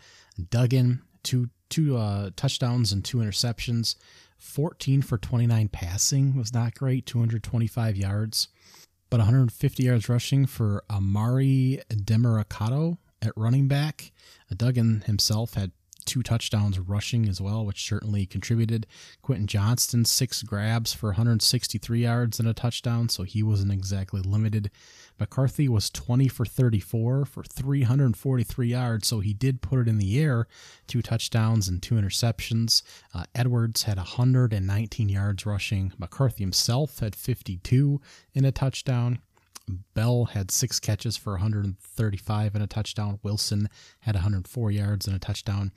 Duggan two two uh, touchdowns and two interceptions. 14 for 29 passing was not great 225 yards. But 150 yards rushing for Emari Demercado at running back. Duggan himself had two touchdowns rushing as well, which certainly contributed. Quentin Johnston, six grabs for 163 yards and a touchdown, so he wasn't exactly limited. McCarthy was 20 for 34 for 343 yards, so he did put it in the air, two touchdowns and two interceptions. Uh, Edwards had 119 yards rushing. McCarthy himself had 52 in a touchdown. Bell had six catches for 135 and a touchdown. Wilson had 104 yards and a touchdown.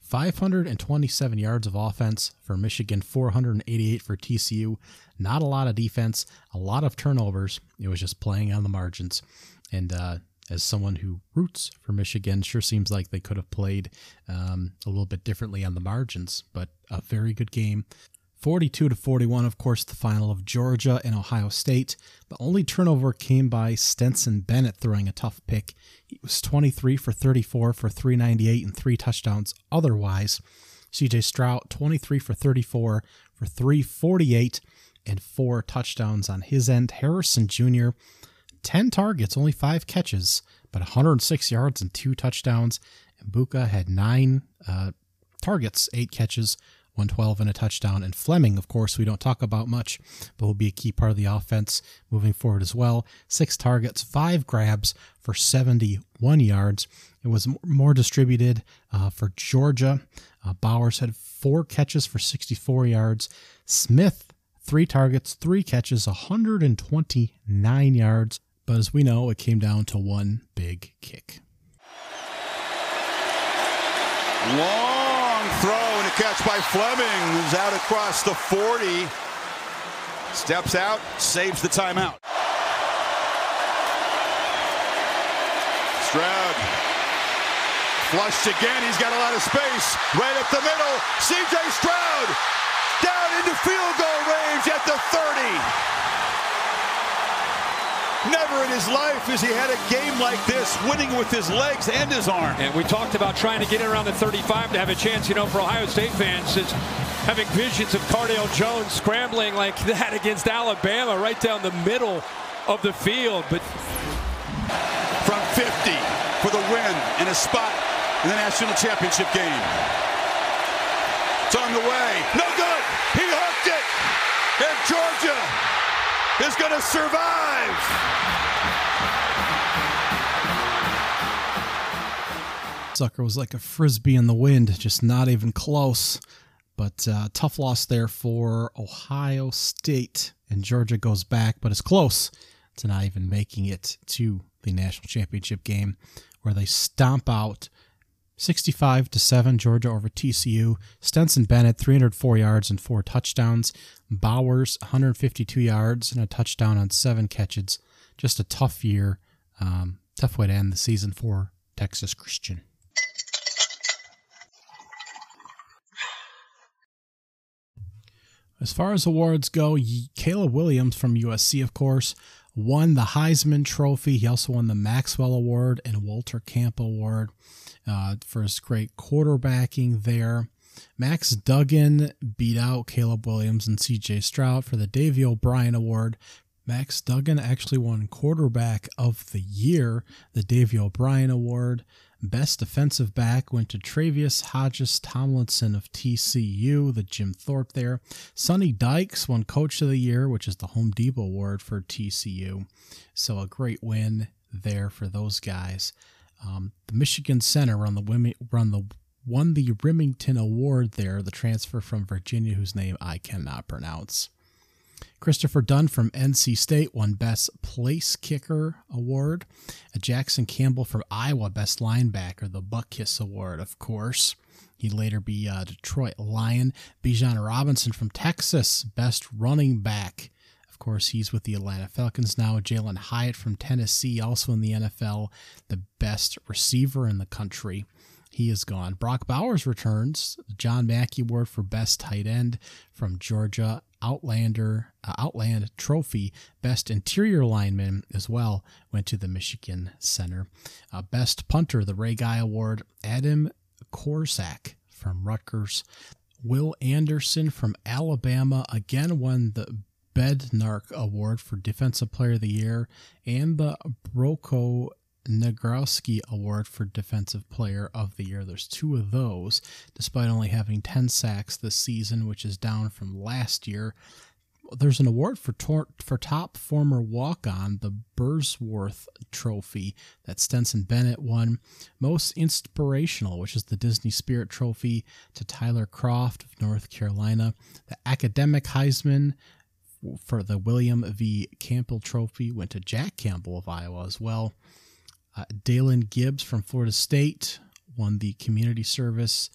527 yards of offense for Michigan, 488 for TCU. Not a lot of defense, a lot of turnovers. It was just playing on the margins. And uh, as someone who roots for Michigan, sure seems like they could have played um, a little bit differently on the margins, but a very good game. 42 to 41, of course, the final of Georgia and Ohio State. The only turnover came by Stetson Bennett throwing a tough pick. He was 23 for 34 for 398 and three touchdowns otherwise. CJ Stroud, 23 for 34 for 348 and four touchdowns on his end. Harrison Jr., 10 targets, only five catches, but 106 yards and two touchdowns. Egbuka had nine uh, targets, eight catches, 112 and a touchdown. And Fleming, of course, we don't talk about much, but will be a key part of the offense moving forward as well. Six targets, five grabs for 71 yards. It was more distributed uh, for Georgia. Uh, Bowers had four catches for 64 yards. Smith, three targets, three catches, 129 yards. But as we know, it came down to one big kick. Long throw catch by Fleming, who's out across the 40. Steps out, saves the timeout. Stroud flushed again. He's got a lot of space right up the middle. CJ Stroud down into field goal range at the 30. Never in his life has he had a game like this, winning with his legs and his arm. And we talked about trying to get around the 35 to have a chance, you know, for Ohio State fans. It's having visions of Cardale Jones scrambling like that against Alabama right down the middle of the field. But from 50 for the win and a spot in the national championship game. It's on the way. No good. He hooked it. And Georgia is going to survive. Sucker was like a frisbee in the wind, just not even close. But uh, tough loss there for Ohio State. And Georgia goes back, but it's close to not even making it to the national championship game, where they stomp out 65 to 7 Georgia over TCU. Stetson Bennett 304 yards and 4 touchdowns. Bowers 152 yards and a touchdown on 7 catches. Just a tough year. Um, tough way to end the season for Texas Christian. As far as awards go, Caleb Williams from USC, of course, won the Heisman Trophy. He also won the Maxwell Award and Walter Camp Award uh, his great quarterbacking there. Max Duggan beat out Caleb Williams and CJ Stroud for the Davy O'Brien Award. Max Duggan actually won Quarterback of the Year, the Davy O'Brien Award. Best defensive back went to Tre'Vius Hodges Tomlinson of TCU, the Jim Thorpe there. Sonny Dykes won Coach of the Year, which is the Home Depot Award for TCU. So a great win there for those guys. Um, the Michigan Center run the run the won the Rimington Award there, the transfer from Virginia, whose name I cannot pronounce. Christopher Dunn from NC State won Best Place Kicker Award. Jackson Campbell from Iowa, Best Linebacker, the Butkus Award, of course. He'd later be a Detroit Lion. Bijan Robinson from Texas, Best Running Back. Course, he's with the Atlanta Falcons now. Jalin Hyatt from Tennessee, also in the NFL, the best receiver in the country. He is gone. Brock Bowers returns. John Mackey Award for Best Tight End from Georgia. Outlander uh, Outland Trophy Best Interior Lineman as well went to the Michigan Center. Uh, Best Punter, the Ray Guy Award. Adam Korsak from Rutgers. Will Anderson from Alabama again won the Bednarik Award for Defensive Player of the Year and the Bronko Nagurski Award for Defensive Player of the Year. There's two of those, despite only having 10 sacks this season, which is down from last year. There's an award for tor- for top former walk on, the Burlsworth Trophy that Stetson Bennett won. Most inspirational, which is the Disney Spirit Trophy to Tyler Croft of North Carolina. The Academic Heisman for the William V. Campbell Trophy went to Jack Campbell of Iowa as well. Uh, Dalen Gibbs from Florida State won the Community Service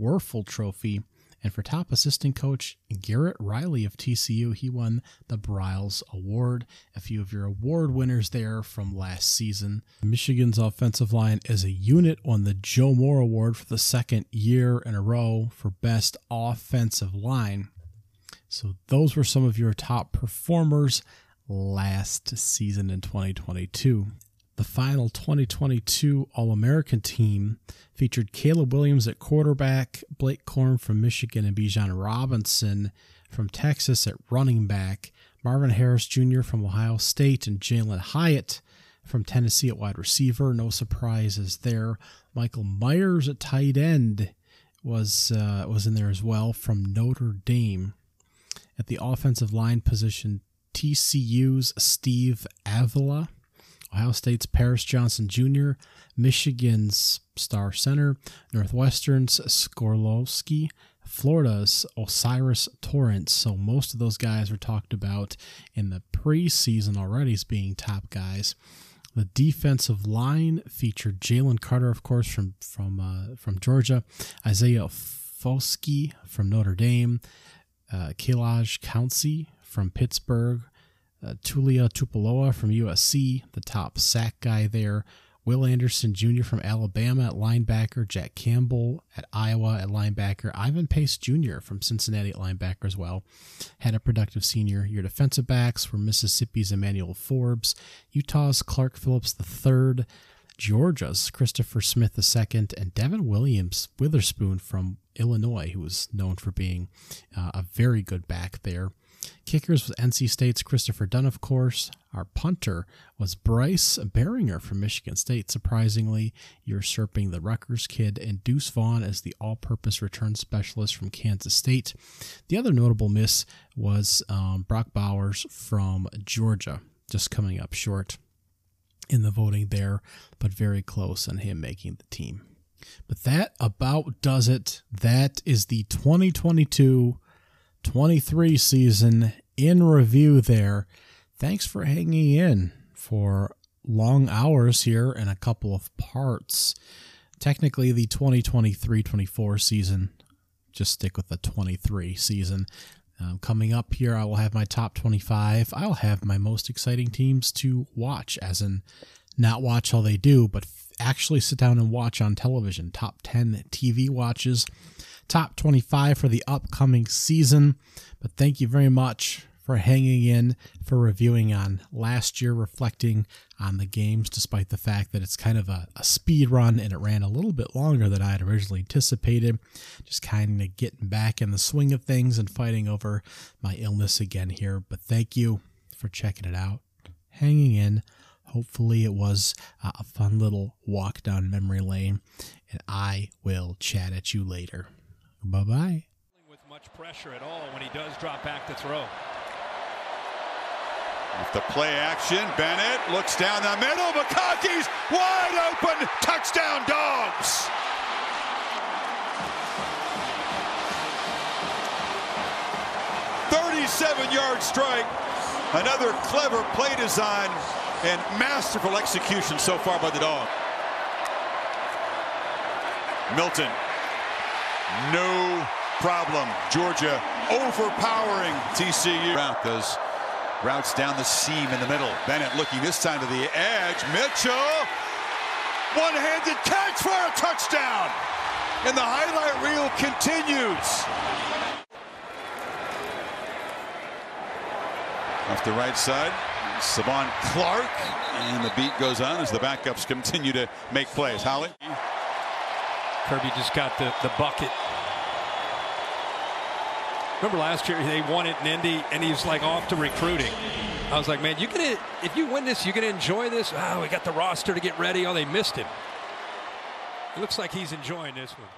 Wuerffel Trophy. And for top assistant coach, Garrett Riley of TCU, he won the Broyles Award. A few of your award winners there from last season. Michigan's offensive line as a unit won the Joe Moore Award for the second year in a row for Best Offensive Line. So those were some of your top performers last season in 2022. The final 2022 All American team featured Caleb Williams at quarterback, Blake Corum from Michigan, and Bijan Robinson from Texas at running back, Marvin Harris Jr. from Ohio State, and Jalin Hyatt from Tennessee at wide receiver. No surprises there. Michael Myers at tight end was uh, was in there as well from Notre Dame. At the offensive line position, TCU's Steve Avila Ohio State's Paris Johnson Jr., Michigan's star center, Northwestern's Skoronski, Florida's O'Cyrus Torrence. So most of those guys were talked about in the preseason already as being top guys. The defensive line featured Jalen Carter, of course, from from uh, from Georgia, Isaiah Foskey from Notre Dame, uh, Kaunce from Pittsburgh, uh, Tuli Tuipulotu from USC, the top sack guy there, Will Anderson Jr. from Alabama at linebacker, Jack Campbell at Iowa at linebacker, Ivan Pace Jr. from Cincinnati at linebacker as well. Had a productive senior. Your defensive backs were Mississippi's Emmanuel Forbes, Utah's Clark Phillips III, Georgia's Christopher Smith II, and Devin Williams Witherspoon from Illinois, who was known for being uh, a very good back there. Kickers was NC State's Christopher Dunn, of course. Our punter was Bryce Baringer from Michigan State, surprisingly usurping the Rutgers kid, and Deuce Vaughn as the all purpose return specialist from Kansas State. The other notable miss was um, Brock Bowers from Georgia, just coming up short in the voting there, but very close on him making the team. But that about does it. That is the 2022 23 season in review there. Thanks for hanging in for long hours here and a couple of parts. Technically, the 2023 24 season, just stick with the 23 season. Um, coming up here, I will have my top 25. I'll have my most exciting teams to watch, as in not watch all they do, but actually sit down and watch on television. Top 10 TV watches, top 25 for the upcoming season. But thank you very much for hanging in, for reviewing on last year, reflecting on the games, despite the fact that it's kind of a, a speed run and it ran a little bit longer than I had originally anticipated. Just kind of getting back in the swing of things and fighting over my illness again here. But thank you for checking it out, hanging in. Hopefully, it was a fun little walk down memory lane, and I will chat at you later. Bye bye. Pressure at all when he does drop back to throw. With the play action, Bennett looks down the middle. McConkey's wide open. Touchdown, dogs. Thirty-seven yard strike. Another clever play design and masterful execution so far by the dog. Milton. No problem. Georgia overpowering TCU. Routes down the seam in the middle. Bennett looking this time to the edge. Mitchell. One-handed catch for a touchdown. And the highlight reel continues. Off the right side. Savon Clark. And the beat goes on as the backups continue to make plays. Holly? Kirby just got the, the bucket. Remember last year they won it in Indy and he's like off to recruiting. I was like, man, you gonna if you win this, you gonna enjoy this. Oh, we got the roster to get ready. Oh, they missed him. It looks like he's enjoying this one.